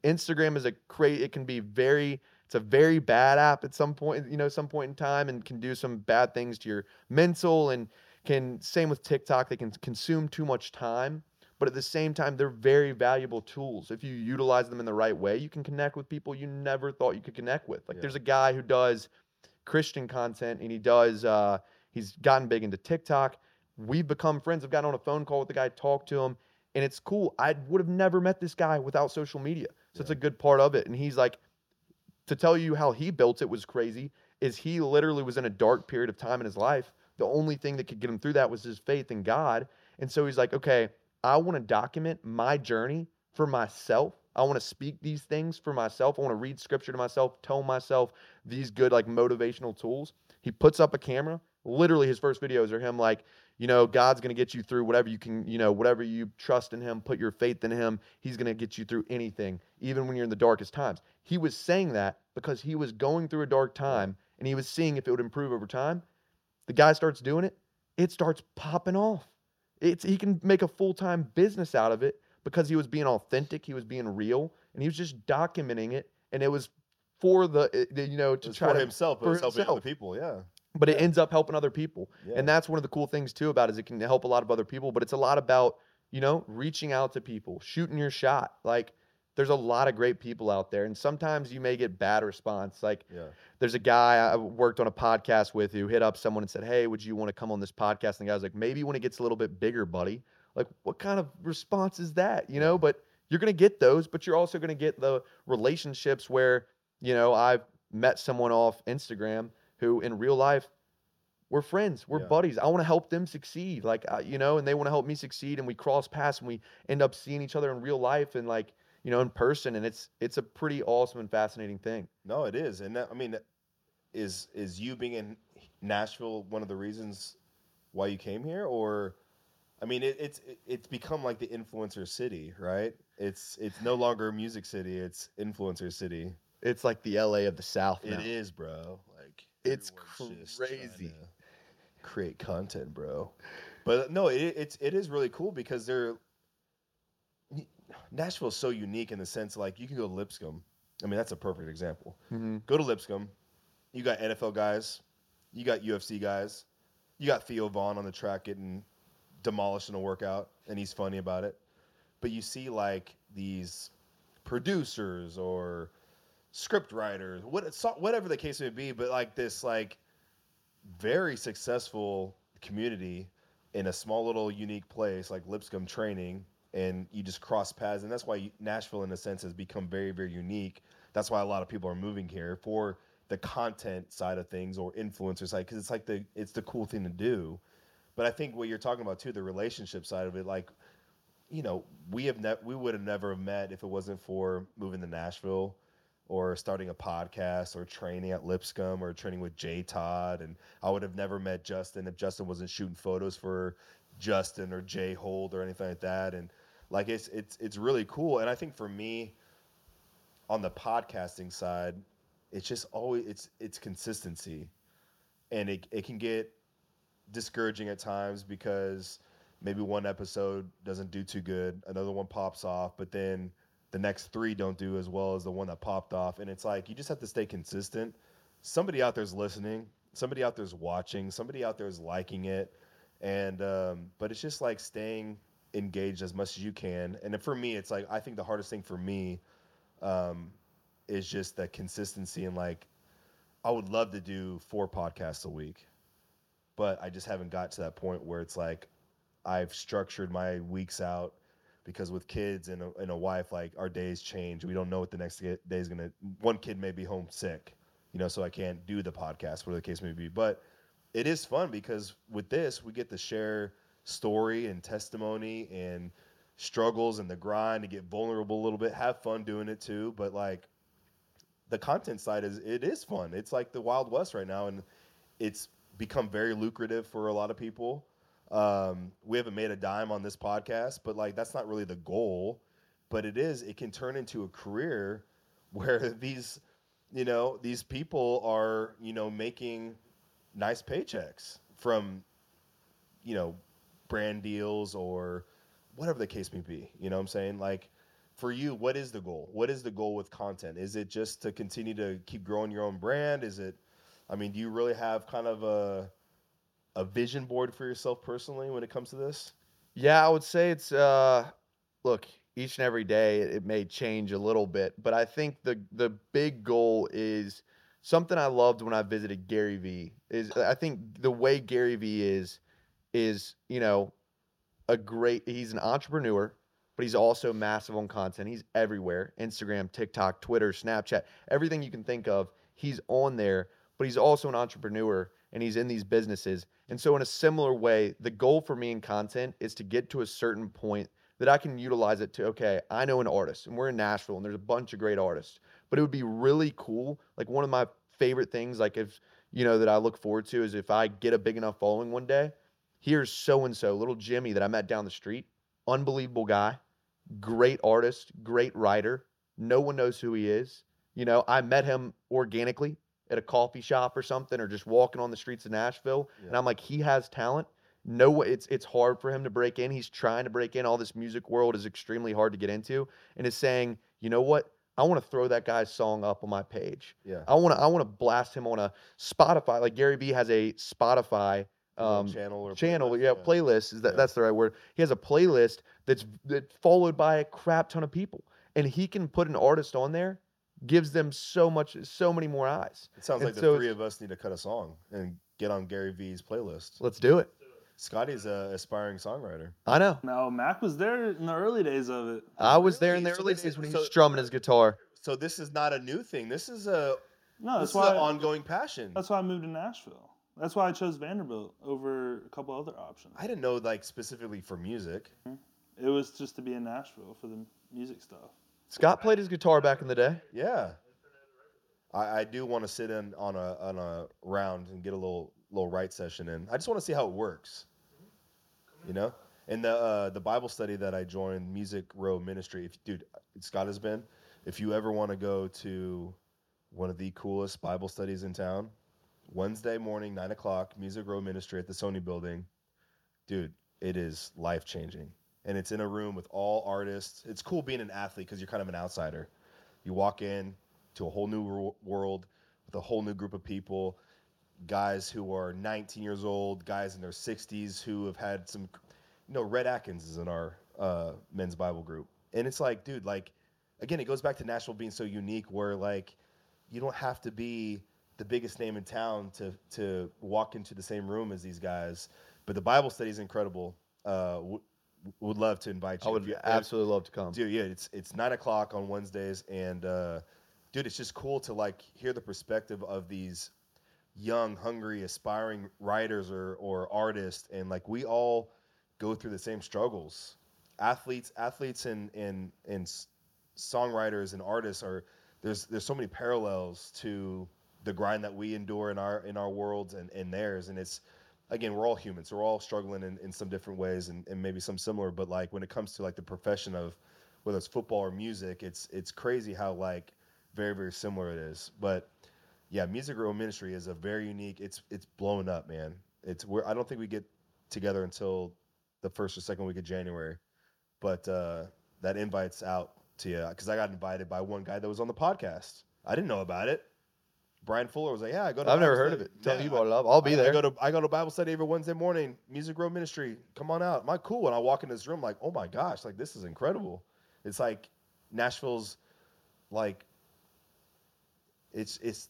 S3: Instagram is a great it can be very it's a very bad app at some point, you know, some point in time and can do some bad things to your mental and can same with TikTok, they can consume too much time, but at the same time they're very valuable tools. If you utilize them in the right way, you can connect with people you never thought you could connect with. Like
S1: Yeah.
S3: there's a guy who does Christian content and he does uh he's gotten big into TikTok. We've become friends. I've gotten on a phone call with the guy, talked to him, and it's cool. I would have never met this guy without social media. So it's a good part of it. And he's like, to tell you how he built it was crazy is he literally was in a dark period of time in his life. The only thing that could get him through that was his faith in god. And so he's like okay i want to document my journey for myself. I want to speak these things for myself. I want to read scripture to myself tell myself these good like motivational tools. He puts up a camera literally his first videos are him like you know god's going to get you through whatever you can you know whatever you trust in him put your faith in him he's going to get you through anything even when you're in the darkest times he was saying that because he was going through a dark time and he was seeing if it would improve over time the guy starts doing it it starts popping off it's he can make a full-time business out of it because he was being authentic he was being real and he was just documenting it and it was for the you know to try
S1: for
S3: to
S1: himself,
S3: for
S1: it's helping other people. Yeah.
S3: But it ends up helping other people
S1: Yeah.
S3: and that's one of the cool things too about it is it can help a lot of other people but it's a lot about you know reaching out to people shooting your shot like there's a lot of great people out there and sometimes you may get bad response like
S1: yeah.
S3: there's a guy I worked on a podcast with who hit up someone and said, Hey, would you want to come on this podcast? And the guy's like, Maybe when it gets a little bit bigger, buddy. Like, what kind of response is that? You know, but you're going to get those, but you're also going to get the relationships where, you know, I've met someone off Instagram who in real life, we're friends, we're
S1: Yeah.
S3: buddies. I want to help them succeed. Like, uh, you know, and they want to help me succeed. And we cross paths and we end up seeing each other in real life and like, you know, in person. And it's, it's a pretty awesome and fascinating thing.
S1: No, it is, and that, I mean, is is you being in Nashville one of the reasons why you came here, or I mean, it, it's it, it's become like the influencer city, right? It's it's no longer music city; it's influencer city.
S3: It's like the LA of the South now.
S1: It is, bro.
S3: It's
S1: everyone's just trying
S3: crazy.
S1: Create content, bro. But no, it, it's it is really cool because they're Nashville's so unique in the sense like you can go to Lipscomb. I mean, that's a perfect example.
S3: Mhm.
S1: Go to Lipscomb. You got NFL guys. You got UFC guys. You got Theo Von on the track getting demolished in a workout, and he's funny about it. But you see like these producers or script writers, what whatever the case may be, but like this like very successful community in a small little unique place like Lipscomb training and you just cross paths and that's why Nashville in a sense has become very very unique. That's why a lot of people are moving here for the content side of things or influencer side cuz it's like the it's the cool thing to do. But I think what you're talking about too the relationship side of it like you know, we have ne- we would have never met if it wasn't for moving to Nashville or starting a podcast or training at Lipscomb or training with Jay Todd. And I would have never met Justin if Justin wasn't shooting photos for Justin or Jay Hold or anything like that. And like it's it's it's really cool. And I think for me, on the podcasting side, it's just always it's it's consistency. And it it can get discouraging at times because maybe one episode doesn't do too good, another one pops off, but then the next three don't do as well as the one that popped off. And it's like you just have to stay consistent. Somebody out there's listening. Somebody out there's watching. Somebody out there's liking it. And um, but it's just like staying engaged as much as you can. And for me, it's like I think the hardest thing for me um, is just the consistency and like I would love to do four podcasts a week, but I just haven't got to that point where it's like I've structured my weeks out because with kids and a, and a wife, like our days change. We don't know what the next day is gonna. One kid may be home sick, you know, so I can't do the podcast, whatever the case may be. But it is fun because with this, we get to share story and testimony and struggles and the grind to get vulnerable a little bit, have fun doing it too. But like the content side is it is fun. It's like the Wild West right now, and it's become very lucrative for a lot of people. Um, we haven't made a dime on this podcast, but like that's not really the goal. But it is. It can turn into a career *laughs* where *laughs* these, you know, these people are, you know, making nice paychecks from, you know, brand deals or whatever the case may be. You know what I'm saying? Like for you, what is the goal? What is the goal with content? Is it just to continue to keep growing your own brand? Is it I mean, do you really have kind of a a vision board for yourself personally when it comes to this?
S3: Yeah, I would say it's uh look, each and every day it, may change a little bit, but I think the the big goal is something I loved when I visited Gary Vee is I think the way Gary Vee is is, you know, a great he's an entrepreneur, but he's also massive on content. He's everywhere. Instagram, TikTok, Twitter, Snapchat, everything you can think of, he's on there, but he's also an entrepreneur and he's in these businesses. And so in a similar way, the goal for me in content is to get to a certain point that I can utilize it to okay, I know an artist and we're in Nashville and there's a bunch of great artists. But it would be really cool. Like one of my favorite things like if you know that I look forward to is if I get a big enough following one day, here's so and so, little Jimmy that I met down the street, unbelievable guy, great artist, great writer. No one knows who he is. You know, I met him organically at a coffee shop or something, or just walking on the streets of Nashville, and I'm like, he has talent. No, way- it's it's hard for him to break in. He's trying to break in. All this music world is extremely hard to get into, and is saying, you know what? I want to throw that guy's song up on my page.
S1: Yeah.
S3: I want to I want to blast him on a Spotify. Like Gary Vee has a Spotify um,
S1: channel or
S3: channel.
S1: playlist,
S3: Yeah, playlist is that
S1: Yeah.
S3: that's the right word. He has a playlist that's that followed by a crap ton of people, and he can put an artist on there, gives them so much, so many more eyes.
S1: It sounds
S3: And
S1: like the
S3: so
S1: three of us need to cut a song and get on Gary Vee's playlist.
S3: Let's do it.
S1: Scotty's an aspiring songwriter.
S3: I know.
S2: No, Mac was there in the early days of it.
S3: I was there in the early days when he
S1: so-
S3: was strumming his guitar.
S1: So this is not a new thing. This is a
S2: No,
S1: this
S2: that's
S1: is
S2: why
S1: an ongoing passion.
S2: that's why I moved to Nashville. That's why I chose Vanderbilt over a couple other options.
S1: I didn't know like specifically for music.
S2: It was just to be in Nashville for the music stuff.
S3: Scott played his guitar back in the day.
S1: Yeah. I, I do want to sit in on a on a round and get a little little right session in. I just want to see how it works. You know? And the uh, the Bible study that I joined, Music Row Ministry, if dude, Scott has been. If you ever want to go to one of the coolest Bible studies in town, Wednesday morning, nine o'clock, Music Row Ministry at the Sony building. Dude, it is life changing. And it's in a room with all artists. It's cool being an athlete because you're kind of an outsider. You walk in to a whole new wor- world with a whole new group of people, guys who are 19 years old, guys in their 60s who have had some, you know, Rhett Akins is in our uh, men's Bible group. And it's like, dude, like, again, it goes back to Nashville being so unique where, like, you don't have to be the biggest name in town to to walk into the same room as these guys. But the Bible study is incredible. Uh, would love to invite you.
S3: I would
S1: you-
S3: absolutely love to come.
S1: dude yeah it's it's nine o'clock on wednesdays and uh dude it's just cool to like hear the perspective of these young hungry aspiring writers or or artists and like we all go through the same struggles athletes athletes and and and songwriters and artists are there's there's so many parallels to the grind that we endure in our in our worlds and in theirs and it's again we're all humans so we're all struggling in, in some different ways and, and maybe some similar but like when it comes to like the profession of whether it's football or music it's it's crazy how like very very similar it is but yeah music row ministry is a very unique it's it's blowing up man it's where i don't think we get together until the first or second week of january but uh that invite's out to you because I got invited by one guy that was on the podcast. I didn't know about it. Brian Fuller was like, "Yeah, I go to."
S3: I've never
S1: Bible
S3: heard of it. Tell
S1: Yeah, I-
S3: about it up. I'll be
S1: I,
S3: there.
S1: I go to I go to Bible study every Wednesday morning. Music Row Ministry. Come on out. Am I cool? And I walk in this room like, oh my gosh, like this is incredible. It's like Nashville's like it's it's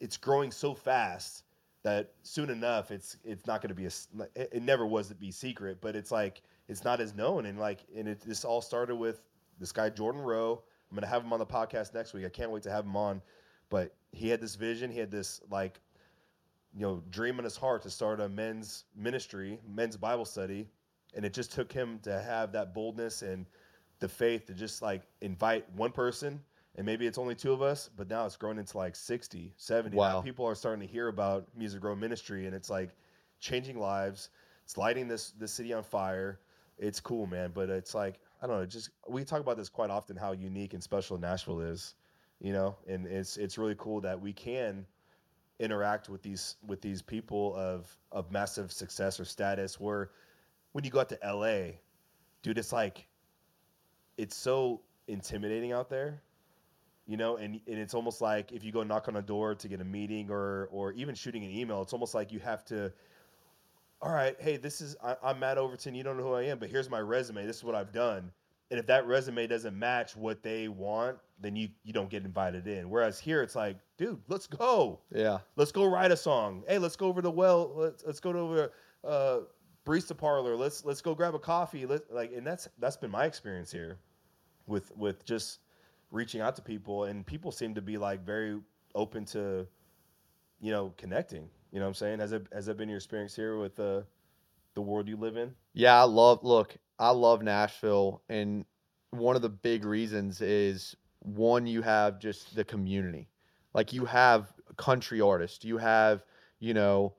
S1: it's growing so fast that soon enough it's it's not going to be a it, it never was to be secret, but it's like it's not as known and like and it this all started with this guy Jordan Rowe. I'm gonna have him on the podcast next week. I can't wait to have him on. But he had this vision. He had this like you know dream in his heart to start a men's ministry, men's Bible study, and it just took him to have that boldness and the faith to just like invite one person and maybe it's only two of us but now it's grown into like 60 70 Now
S3: Wow.
S1: people are starting to hear about music row ministry and it's like changing lives it's lighting this this city on fire it's cool man but it's like i don't know just we talk about this quite often how unique and special nashville is you know and it's it's really cool that we can interact with these with these people of of massive success or status where when you go out to la dude it's like it's so intimidating out there you know and, and it's almost like if you go knock on a door to get a meeting or or even shooting an email it's almost like you have to all right hey this is I, i'm matt overton you don't know who i am but here's my resume this is what i've done and if that resume doesn't match what they want then you you don't get invited in whereas here it's like dude let's go
S3: yeah.
S1: let's go write a song. Hey, let's go over to well, let's let's go to over uh barista parlor. Let's let's go grab a coffee. Let like and that's that's been my experience here with with just reaching out to people and people seem to be like very open to you know connecting. You know what I'm saying? Has it has that been your experience here with uh the world you live in?
S3: Yeah, I love look, I love Nashville and one of the big reasons is one you have just the community. Like you have country artists, you have, you know,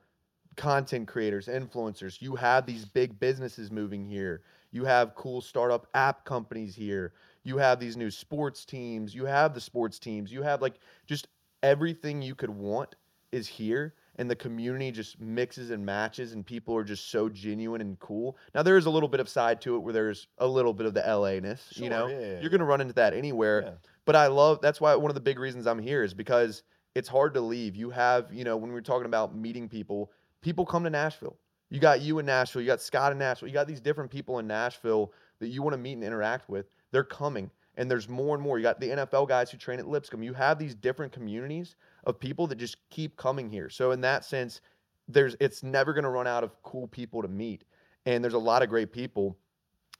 S3: content creators, influencers, you have these big businesses moving here. You have cool startup app companies here. You have these new sports teams, you have the sports teams, you have like just everything you could want is here and the community just mixes and matches and people are just so genuine and cool. Now there is a little bit of side to it where there's a little bit of the LA-ness, you know.
S1: yeah, yeah,
S3: You're going to run into that anywhere.
S1: Yeah.
S3: But I love that's why one of the big reasons I'm here is because it's hard to leave. You have, you know, when we're talking about meeting people, people come to Nashville. You got you in Nashville, you got Scott in Nashville, you got these different people in Nashville that you want to meet and interact with. They're coming. And there's more and more. You got the NFL guys who train at Lipscomb. You have these different communities of people that just keep coming here. So in that sense, there's it's never going to run out of cool people to meet. And there's a lot of great people.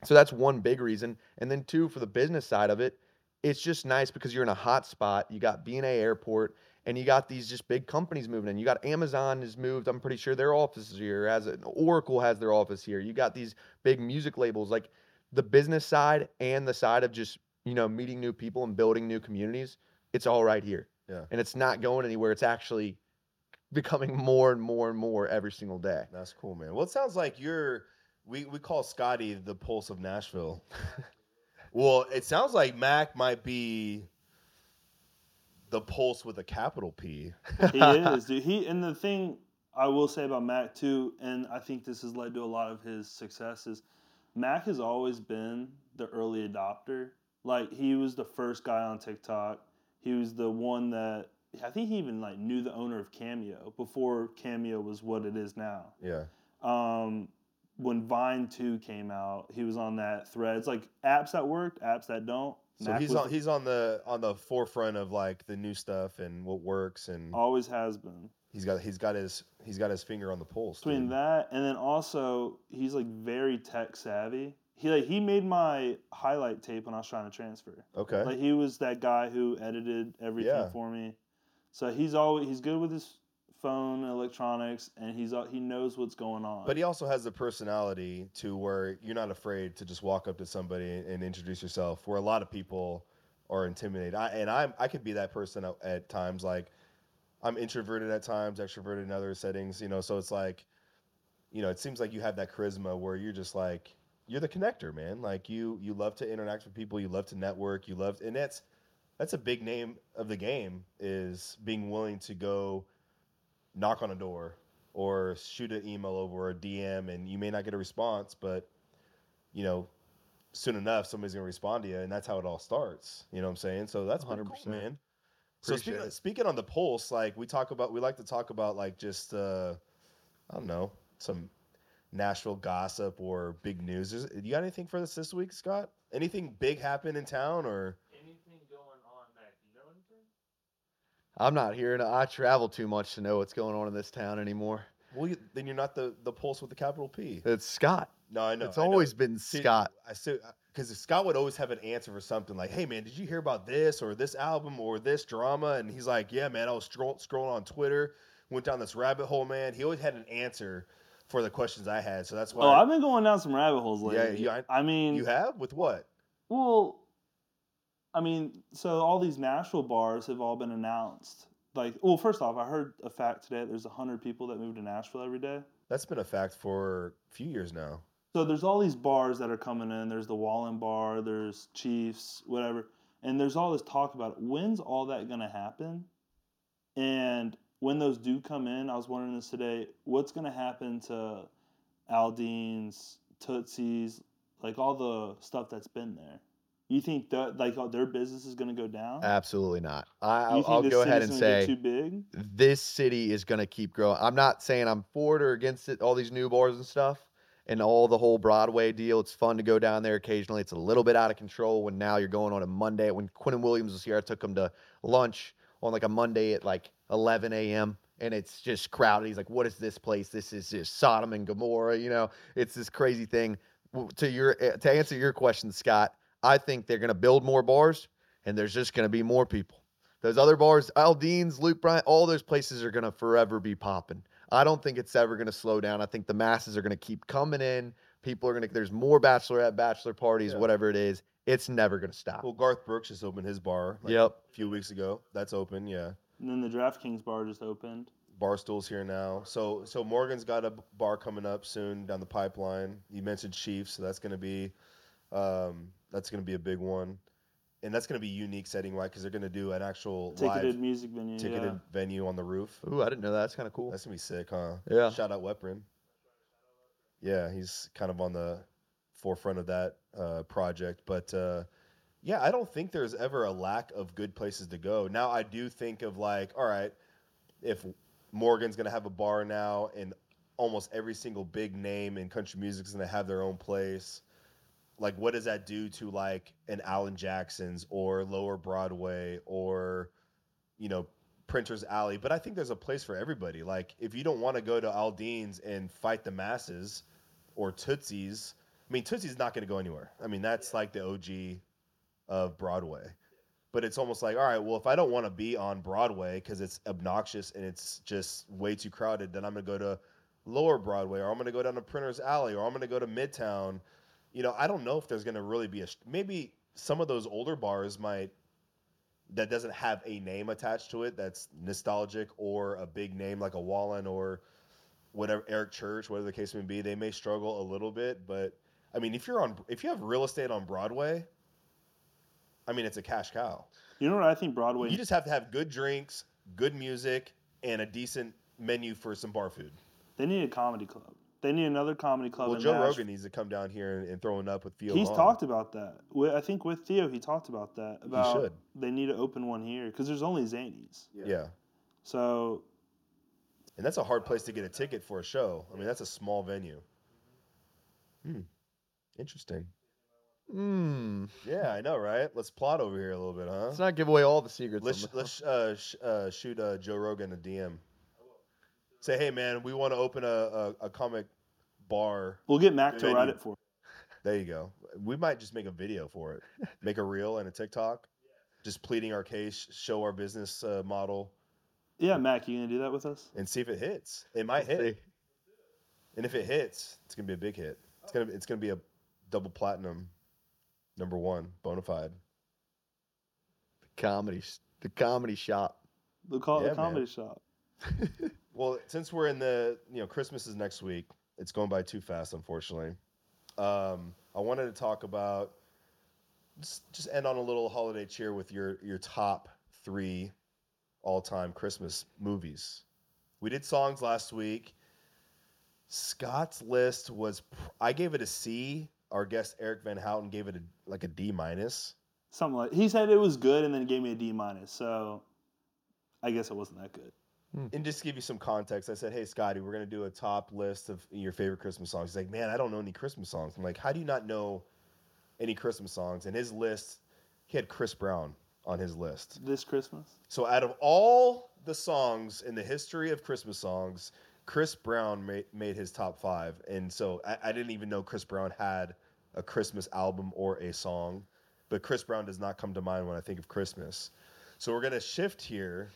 S3: So that's one big reason. And then two, for the business side of it, it's just nice because you're in a hot spot. You got BNA Airport and you got these just big companies moving in. You got Amazon has moved. I'm pretty sure their office is here. As an Oracle has their office here. You got these big music labels like the business side and the side of just, you know, meeting new people and building new communities. It's all right here.
S1: Yeah.
S3: And it's not going anywhere. It's actually becoming more and more and more every single day.
S1: That's cool, man. Well, it sounds like you're. We we call Scotty the pulse of Nashville. *laughs* well, it sounds like Mac might be the pulse with a capital P.
S2: he is, dude. He and the thing I will say about Mac too, and I think this has led to a lot of his successes. Mac has always been the early adopter. Like he was the first guy on TikTok. He was the one that I think he even like knew the owner of Cameo before Cameo was what it is now.
S1: Yeah.
S2: Um, when Vine Two came out, he was on that thread. It's like apps that worked, apps that don't.
S1: So
S2: Mac
S1: he's
S2: was
S1: on he's on the on the forefront of like the new stuff and what works and
S2: always has been.
S1: he's got he's got his he's got his finger on the pulse.
S2: between
S1: dude.
S2: that and then also he's like very tech savvy. He like he made my highlight tape when I was trying to transfer.
S1: Okay.
S2: Like he was that guy who edited everything
S1: Yeah.
S2: for me. So he's always he's good with his phone electronics and he's he knows what's going on.
S1: But he also has the personality to where you're not afraid to just walk up to somebody and introduce yourself. Where a lot of people are intimidated, I, and I'm I could be that person at, at times. Like I'm introverted at times, extroverted in other settings. You know, so it's like, you know, it seems like you have that charisma where you're just like you're the connector, man. Like you you love to interact with people, you love to network, you love, and that's that's a big name of the game is being willing to go knock on a door or shoot an email over a DM and you may not get a response, but you know, soon enough somebody's gonna respond to you, and that's how it all starts. You know what I'm saying? So that's 100
S3: 100%.
S1: man. So speaking,
S3: it.
S1: speaking on the pulse, like we talk about, we like to talk about like just uh, I don't know some Nashville gossip or big news. Is, you got anything for us this week, Scott? Anything big happen in town or?
S4: Anything going on, Mac? You know anything?
S3: I'm not here. to- I travel too much to know what's going on in this town anymore.
S1: Well, you, then you're not the the pulse with the capital P.
S3: It's Scott.
S1: No, I know.
S3: it's
S1: I know.
S3: always been
S1: See,
S3: Scott.
S1: I said because uh, Scott would always have an answer for something like, "Hey man, did you hear about this or this album or this drama?" And he's like, "Yeah, man, I was scroll- scrolling on Twitter, went down this rabbit hole, man." He always had an answer for the questions I had, so that's oh, why
S2: Oh, I've been going down some rabbit holes
S1: Yeah,
S2: lately.
S1: you- I-
S2: I mean,
S1: you have with what?
S2: Well, I mean, so all these Nashville bars have all been announced. Like, well, first off, I heard a fact today. There's hundred people that move to Nashville every day.
S1: That's been a fact for a few years now.
S2: So there's all these bars that are coming in. There's the Wallen Bar. There's Chiefs, whatever. And there's all this talk about it. When's all that gonna happen? And when those do come in, I was wondering this today. What's gonna happen to Aldean's, Tootsie's, like all the stuff that's been there? You think that like their business is gonna go down?
S3: Absolutely not. I, I'll, I'll go ahead and say
S2: too big.
S3: this city is going to keep growing. I'm not saying I'm for it or against it, all these new bars and stuff, and all the whole Broadway deal. It's fun to go down there occasionally. It's a little bit out of control when now you're going on a Monday. When Quinnen Williams was here, I took him to lunch on like a Monday at like 11 a.m. And it's just crowded. He's like, "What is this place? This is just Sodom and Gomorrah." You know, it's this crazy thing. To your eh, to answer your question, Scott, I think they're going to build more bars, and there's just going to be more people. Those other bars, Aldean's, Luke Bryan, all those places are going to forever be popping. I don't think it's ever going to slow down. I think the masses are going to keep coming in. People are going to, there's more bachelorette, bachelor parties,
S1: Yeah.
S3: whatever it is. It's never going to stop.
S1: Well, Garth Brooks just opened his bar like,
S3: Yep.
S1: a few weeks ago. That's open, yeah.
S2: And then the DraftKings bar just opened.
S1: Barstool's here now. So so Morgan's got a bar coming up soon down the pipeline. You mentioned Chiefs, so that's going to be um, that's going to be a big one, and that's going to be unique setting wise because they're going to do an actual
S2: Ticketed
S1: live
S2: music venue.
S1: ticketed
S2: yeah.
S1: venue on the roof.
S3: Ooh, I didn't know that. That's kind of cool.
S1: That's gonna be sick, huh?
S3: Yeah.
S1: Shout out Weprin. Yeah, he's kind of on the forefront of that uh, project, but uh, yeah, I don't think there's ever a lack of good places to go. Now, I do think of like, all right, if Morgan's gonna have a bar now, and almost every single big name in country music is gonna have their own place. Like, what does that do to like an Alan Jackson's or Lower Broadway or, you know, Printer's Alley? But I think there's a place for everybody. Like, if you don't want to go to Aldean's and fight the masses, or Tootsie's, I mean, Tootsie's not going to go anywhere. I mean, that's like the OG of Broadway. But it's almost like, all right, well, if I don't want to be on Broadway because it's obnoxious and it's just way too crowded, then I'm going to go to Lower Broadway or I'm going to go down to Printer's Alley or I'm going to go to Midtown. You know, I don't know if there's going to really be a maybe some of those older bars might that doesn't have a name attached to it that's nostalgic or a big name like a Wallen or whatever Eric Church, whatever the case may be, they may struggle a little bit. But I mean, if you're on if you have real estate on Broadway, I mean, it's a cash cow.
S2: You know what I think Broadway?
S1: You just have to have good drinks, good music, and a decent menu for some bar food.
S2: they need a comedy club. They need another comedy club.
S1: Well,
S2: in
S1: Joe
S2: Nashville.
S1: Rogan needs to come down here and, and throwing up with Theo.
S2: He's
S1: Von.
S2: talked about that. I think with Theo, he talked about that. About
S1: should.
S2: they need to open one here because there's only Zanies.
S1: Yeah.
S2: So
S1: And that's a hard place to get a ticket for a show. I mean, that's a small venue. Hmm. Interesting.
S3: Hmm.
S1: Yeah, I know, right? Let's plot over here a little bit, huh?
S3: Let's not give away all the secrets.
S1: Let's
S3: the-
S1: let's uh, sh- uh, shoot uh, Joe Rogan a DM. Say, hey man, we want to open a, a, a comic bar.
S2: we'll get Mac to write it for.
S1: There you go. We might just make a video for it, make a reel and a TikTok, just pleading our case, show our business uh, model,
S2: Yeah, Mac, you gonna do that with us?
S1: and see if it hits. It might hit,
S3: See.
S1: and if it hits, it's gonna be a big hit. It's gonna it's gonna be a double platinum, number one, bona fide.
S3: comedy, the comedy shop.
S2: We'll call it
S1: Yeah,
S2: a
S1: man.
S2: comedy shop. *laughs*
S1: Well, since we're in the you know Christmas is next week, it's going by too fast, unfortunately. Um, I wanted to talk about just, just end on a little holiday cheer with your your top three all time Christmas movies. We did songs last week. Scott's list was I gave it a C. our guest Eric Van Houten gave it a, like a D minus.
S2: Something like he said it was good, and then gave me a D minus. So I guess it wasn't that good. Hmm.
S1: And just to give you some context, I said, "Hey, Scotty, we're gonna do a top list of your favorite Christmas songs." He's like, "Man, I don't know any Christmas songs." I'm like, "How do you not know any Christmas songs?" And his list, he had Chris Brown on his list.
S2: This Christmas,
S1: So out of all the songs in the history of Christmas songs, Chris Brown made, made his top five. And so I, I didn't even know Chris Brown had a Christmas album or a song. But Chris Brown does not come to mind when I think of Christmas. So we're gonna shift here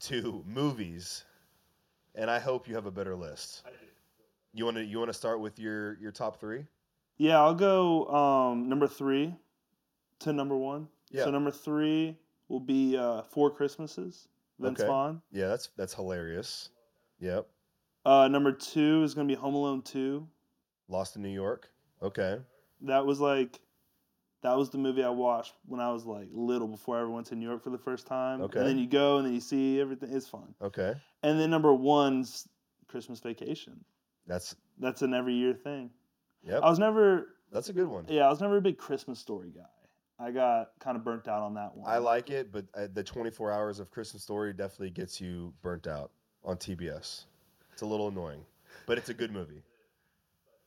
S1: to movies. And I hope you have a better list. You wanna you wanna start with your your top three?
S2: yeah, I'll go um, number three to number one.
S1: Yeah.
S2: So number three will be uh, Four Christmases. Vince
S1: Okay.
S2: Vaughn.
S1: Yeah, that's that's hilarious. Yep.
S2: Uh, number two is gonna be Home Alone Two.
S1: Lost in New York. Okay.
S2: That was like, that was the movie I watched when I was like little before I ever went to New York for the first time.
S1: Okay.
S2: And then you go and then you see everything. It's fun.
S1: Okay.
S2: And then number one's Christmas Vacation.
S1: That's
S2: That's an every year thing.
S1: Yeah.
S2: I was never,
S1: That's a good one.
S2: yeah, I was never a big Christmas story guy. I got kind of burnt out on that one.
S1: I like it, but uh, the 24 hours of Christmas Story definitely gets you burnt out on TBS. It's a little annoying, but it's a good movie.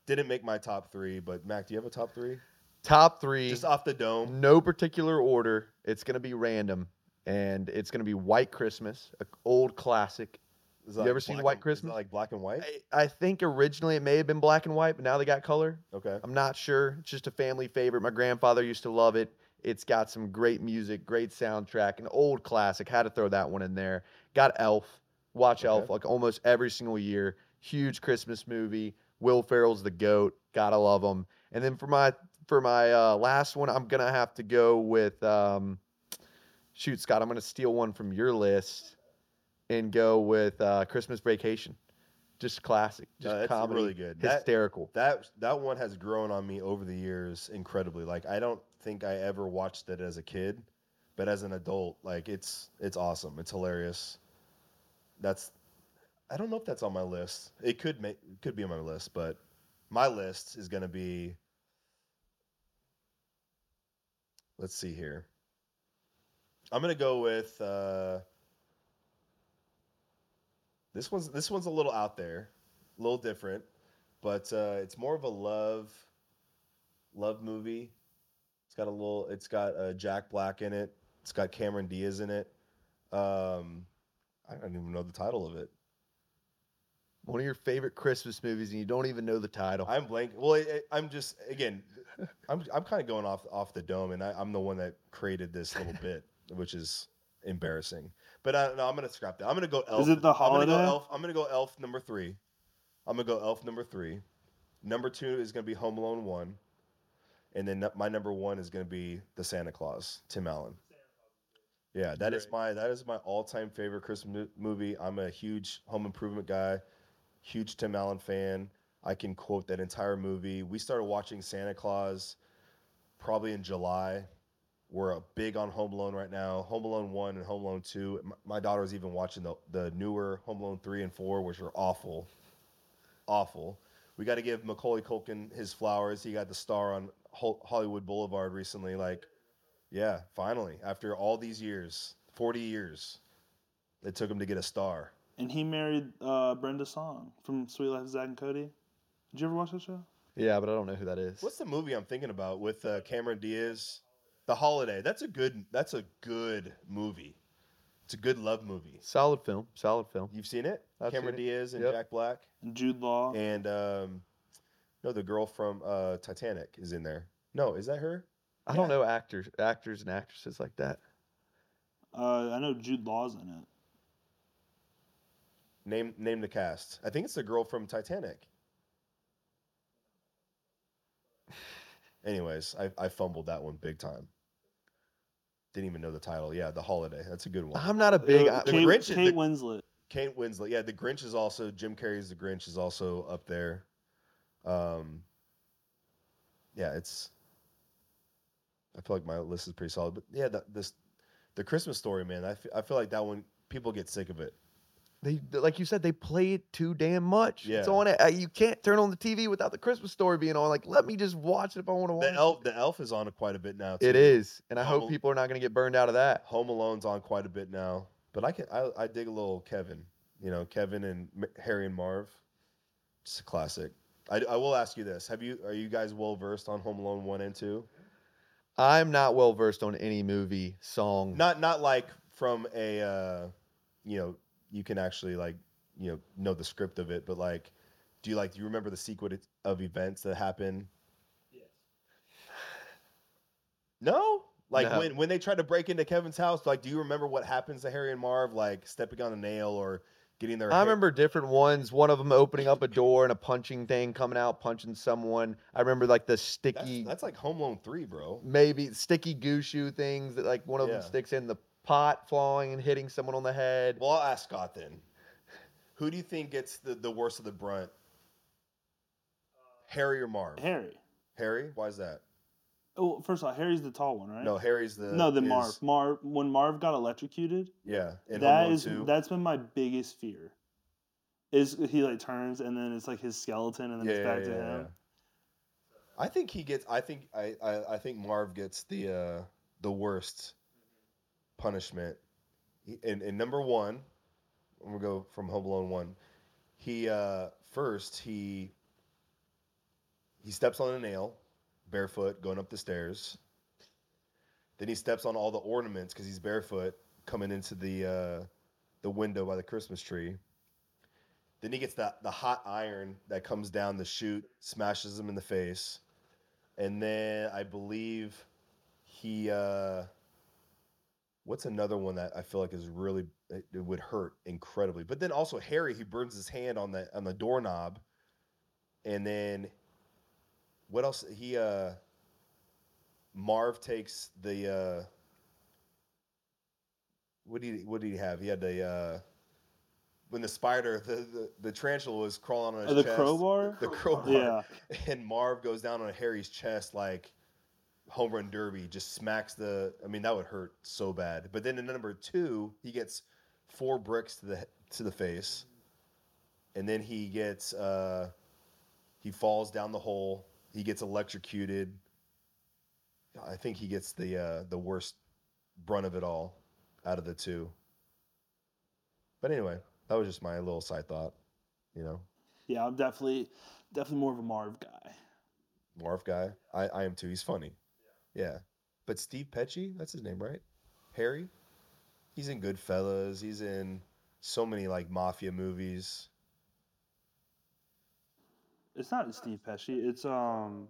S1: Didn't make my top three, but Mac, do you have a top three?
S3: Top three,
S1: Just off the dome.
S3: no particular order. It's gonna be random, and it's gonna be White Christmas, an old classic.
S1: Is
S3: You ever seen White
S1: and-
S3: Christmas?
S1: like black and white?
S3: I, I think originally it may have been black and white, but now they got color.
S1: Okay.
S3: I'm not sure. It's just a family favorite. My grandfather used to love it. It's got some great music, great soundtrack, an old classic. Had to throw that one in there. Got Elf. Watch
S1: Okay.
S3: Elf like almost every single year. Huge Christmas movie. Will Ferrell's the goat. Gotta love him. And then for my for my uh, last one, I'm gonna have to go with um, shoot Scott. I'm gonna steal one from your list and go with uh, Christmas Vacation. Just classic. Just
S1: No, that's
S3: comedy.
S1: really good. That-
S3: Hysterical.
S1: That that one has grown on me over the years incredibly. Like I don't think I ever watched it as a kid, but as an adult, like it's it's awesome. It's hilarious. That's I don't know if that's on my list. It could make could be on my list, but my list is gonna be let's see here. I'm gonna go with uh this one's this one's a little out there, a little different, but uh, it's more of a love love movie. It's got a little. It's got uh, Jack Black in it. It's got Cameron Diaz in it. Um, I don't even know the title of it.
S3: One of your favorite Christmas movies, and you don't even know the title.
S1: I'm blank. Well, it, it- I'm just again, *laughs* I'm I'm kind of going off off the dome, and I, I'm the one that created this little *laughs* bit, which is embarrassing. But I, no, I'm gonna scrap that. I'm gonna go Elf.
S2: Is it The holiday?
S1: I'm gonna go Elf. I'm gonna go Elf number three. I'm gonna go Elf number three. Number two is gonna be Home Alone one, and then my number one is gonna be The Santa Claus, Tim Allen. Yeah, that is
S3: Great.
S1: my that is my all time favorite Christmas movie. I'm a huge Home Improvement guy, huge Tim Allen fan. I can quote that entire movie. We started watching Santa Claus probably in July. We're uh, big on Home Alone right now. Home Alone 1 and Home Alone 2. M- My daughter's even watching the, the newer Home Alone 3 and 4, which are awful. Awful. We got to give Macaulay Culkin his flowers. He got the star on Hollywood Boulevard recently. Like, yeah, finally, after all these years, 40 years, it took him to get a star.
S2: And he married uh, Brenda Song from Suite Life of Zack and Cody. Did you ever watch that show?
S3: yeah, but I don't know who that is.
S1: What's the movie I'm thinking about with uh, Cameron Diaz? The Holiday. That's a good. That's a good movie. It's a good love movie.
S3: Solid film. Solid film.
S1: You've seen it?
S3: I've
S1: Cameron
S3: seen it.
S1: Diaz and
S3: Yep.
S1: Jack Black
S2: And Jude Law.
S1: and um, no, the girl from uh, Titanic is in there. No, is that her?
S3: I don't know actors, actors and actresses like that.
S2: Uh, I know Jude Law's in it.
S1: Name name the cast. I think it's the girl from Titanic. Anyways, I, I fumbled that one big time. Didn't even know the title. Yeah, The Holiday. That's a good one.
S3: I'm not a big.
S2: Uh,
S3: I,
S1: The
S2: Kate,
S1: Grinch
S2: Kate
S1: the-
S2: Winslet.
S1: Kate Winslet. Yeah, The Grinch is also Jim Carrey's The Grinch is also up there. Um, yeah, it's. I feel like my list is pretty solid, but yeah, the, this, the Christmas story, man. I I feel like that one people get sick of it.
S3: They like you said they play it too damn much. It's
S1: Yeah.
S3: on it. Uh, You can't turn on the TV without the Christmas story being on. Like, let me just watch it if I want to watch.
S1: The elf, the elf is on quite a bit now.
S3: it
S1: too.
S3: is, and I
S1: Home
S3: hope
S1: Al-
S3: people are not going to get burned out of that.
S1: Home Alone's on quite a bit now, but I can I, I dig a little Kevin. You know, Kevin and M- Harry and Marv. It's a classic. I, I will ask you this: Have you are you guys well versed on Home Alone one and two?
S3: I'm not well versed on any movie song.
S1: Not not like from a uh, you know you can actually like you know know the script of it, but like do you like do you remember the sequence of events that happen?
S4: Yes.
S1: No. Like
S3: No.
S1: when when they tried to break into Kevin's house, like do you remember what happens to Harry and Marv, like stepping on a nail or getting their
S3: I
S1: hair-
S3: remember different ones. One of them opening up a door and a punching thing coming out, punching someone. I remember like the sticky,
S1: that's like Home Alone three, bro.
S3: maybe sticky goo shoe things that like one of
S1: Yeah.
S3: them sticks in the pot, falling and hitting someone on the head.
S1: Well, I'll ask Scott then. Who do you think gets the, the worst of the brunt? Harry or Marv?
S2: Harry.
S1: Harry? Why is that?
S2: Oh, first of all, Harry's the tall one, right?
S1: No, Harry's the
S2: no, the
S1: is-
S2: Marv. Marv. When Marv got electrocuted,
S1: Yeah, in Home
S2: that
S1: Alone
S2: is
S1: 2.
S2: that's been my biggest fear. Is he like turns and then it's like his skeleton and then it's back to him.
S1: I think he gets. I think I, I. I think Marv gets the uh, the worst punishment. And, and number one, I'm gonna go from Home Alone one. He uh, first he he steps on a nail, barefoot, going up the stairs. Then he steps on all the ornaments because he's barefoot, coming into the uh, the window by the Christmas tree. Then he gets that the hot iron that comes down the chute, smashes him in the face, and then I believe he. Uh, what's another one that I feel like is really it, it would hurt incredibly? But then also Harry, he burns his hand on the on the doorknob, and then what else? He uh, Marv takes the. Uh, what did he, what did he have? He had the uh, when the spider the, the the tarantula was crawling on his
S2: Oh, the
S1: chest.
S2: crowbar.
S1: The crowbar.
S2: Yeah. *laughs*
S1: And Marv goes down on Harry's chest like home run derby, just smacks the. I mean, that would hurt so bad. But then in number two, he gets four bricks to the to the face, and then he gets uh, he falls down the hole. He gets electrocuted. I think he gets the uh, the worst brunt of it all out of the two. But anyway, that was just my little side thought. You know,
S2: Yeah, I'm definitely definitely more of a Marv guy.
S1: Marv guy. I, I am too. He's funny. Yeah. But Steve Pesci, that's his name, right? Harry? He's in Goodfellas. He's in so many like mafia movies.
S2: It's not Steve Pesci. It's um.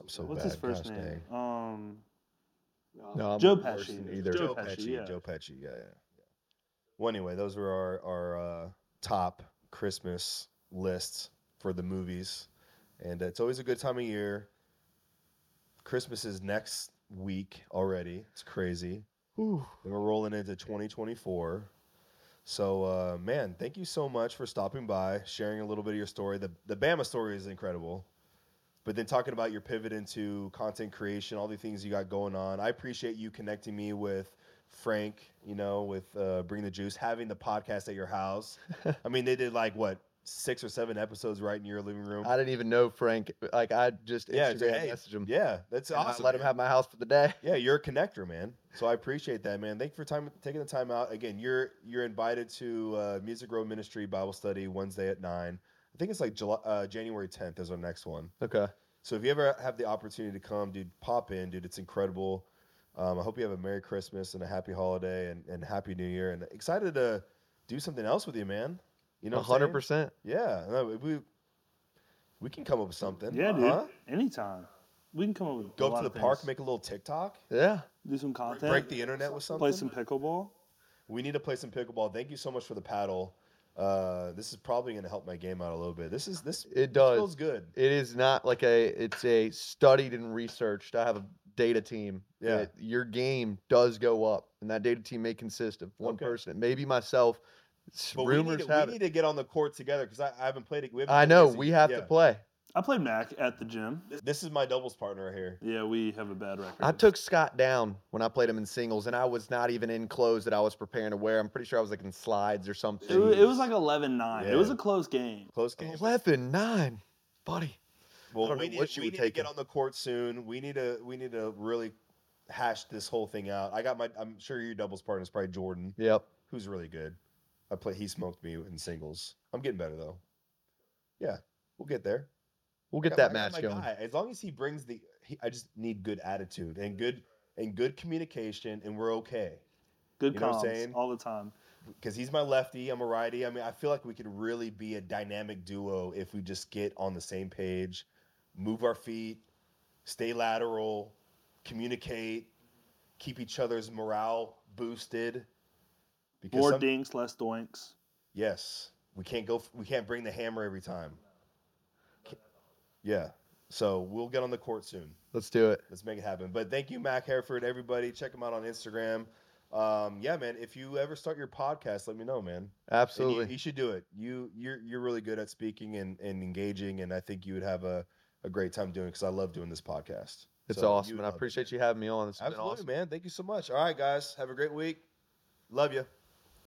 S1: I'm so
S2: what's
S1: bad.
S2: his first
S1: Gosh
S2: name?
S1: dang.
S2: Um.
S3: No, I'm
S2: Joe
S3: not
S2: Pesci.
S3: Either.
S2: Joe
S1: Joe
S2: Pesci,
S1: Pesci.
S2: yeah.
S1: Joe Pesci. Yeah, yeah, yeah. Well, anyway, those were our our uh, top Christmas lists for the movies, and it's always a good time of year. Christmas is next week already. It's crazy.
S3: Whew.
S1: We're rolling into 2024. So, uh, man, thank you so much for stopping by, sharing a little bit of your story. The the Bama story is incredible, but then talking about your pivot into content creation, all the things you got going on. I appreciate you connecting me with Frank. You know, with uh, Bring the Juice, having the podcast at your house. *laughs* I mean, they did like what six or seven episodes right in your living room.
S3: I didn't even know Frank. Like I just
S1: yeah,
S3: Instagram
S1: hey,
S3: messaged him.
S1: yeah, that's
S3: and I
S1: awesome.
S3: let him have my house for the day. *laughs*
S1: Yeah, you're a connector, man. So I appreciate that, man. Thank you for time taking the time out. Again, you're you're invited to uh, Music Row Ministry Bible Study Wednesday at nine. I think it's like July, uh, January 10th is our next one.
S3: Okay.
S1: So if you ever have the opportunity to come, dude, pop in, dude. It's incredible. Um, I hope you have a Merry Christmas and a Happy Holiday and, and Happy New Year. And excited to do something else with you, man. You know,
S3: A
S1: what I'm saying?
S3: hundred percent.
S1: Yeah, no, we we can come up with something.
S2: Yeah, dude.
S1: Huh?
S2: Anytime. We can come up with a
S1: Go up
S2: lot
S1: to the
S2: of
S1: park, make a little TikTok,
S3: Yeah.
S2: do some content.
S1: break the internet with something.
S2: Play some pickleball.
S1: We need to play some pickleball. Thank you so much for the paddle. Uh, this is probably going to help my game out a little bit. This is this.
S3: It
S1: this
S3: does.
S1: feels good.
S3: It is not like a. It's a studied and researched. I have a data team.
S1: Yeah.
S3: that your game does go up, and that data team may consist of one
S1: Okay.
S3: person. Maybe myself. S-
S1: But we need,
S3: Rumors
S1: to,
S3: have
S1: we
S3: it.
S1: need to get on the court together because I, I haven't played it. We haven't
S3: I know we have
S1: yeah.
S3: to play.
S2: I played Mac at the gym.
S1: This, this is my doubles partner right here.
S2: Yeah, we have a bad record.
S3: I took Scott down when I played him in singles, and I was not even in clothes that I was preparing to wear. I'm pretty sure I was like in slides or something.
S2: It, wa- it was like 11-9. It was a close game.
S1: Close game.
S3: 11 9, buddy.
S1: Well, we
S3: know
S1: need,
S3: what you
S1: we
S3: would
S1: need to
S3: take
S1: get
S3: him.
S1: on the court soon. We need to we need to really hash this whole thing out. I got my I'm sure your doubles partner is probably Jordan,
S3: Yep.
S1: who's really good. I play he smoked me in singles. I'm getting better though. Yeah, we'll get there.
S3: We'll get
S1: got
S3: that
S1: I
S3: match
S1: my
S3: going.
S1: guy. As long as he brings the he, I just need good attitude and good and good communication and we're okay.
S2: Good
S1: You know what I'm
S2: comms
S1: saying?
S2: all the time.
S1: because he's my lefty, I'm a righty. I mean, I feel like we could really be a dynamic duo if we just get on the same page, move our feet, stay lateral, communicate, keep each other's morale boosted. Because
S2: More
S1: some-
S2: dinks, less doinks.
S1: yes, we can't go. We can't bring the hammer every time. Yeah, so we'll get on the court soon.
S3: Let's do it.
S1: Let's make it happen. But thank you, Mac Hereford, everybody. Check him out on Instagram. Um, yeah, man. If you ever start your podcast, let me know, man. And you-
S3: Absolutely.
S1: You, should do it. You you're you're really good at speaking and, and engaging, and I think you would have a, a great time doing it because I love doing this podcast.
S3: It's
S1: So
S3: awesome. And I
S1: love it.
S3: appreciate you having me on. It's been
S1: Absolutely,
S3: awesome.
S1: man. Thank you so much. All right, guys. Have a great week. Love you.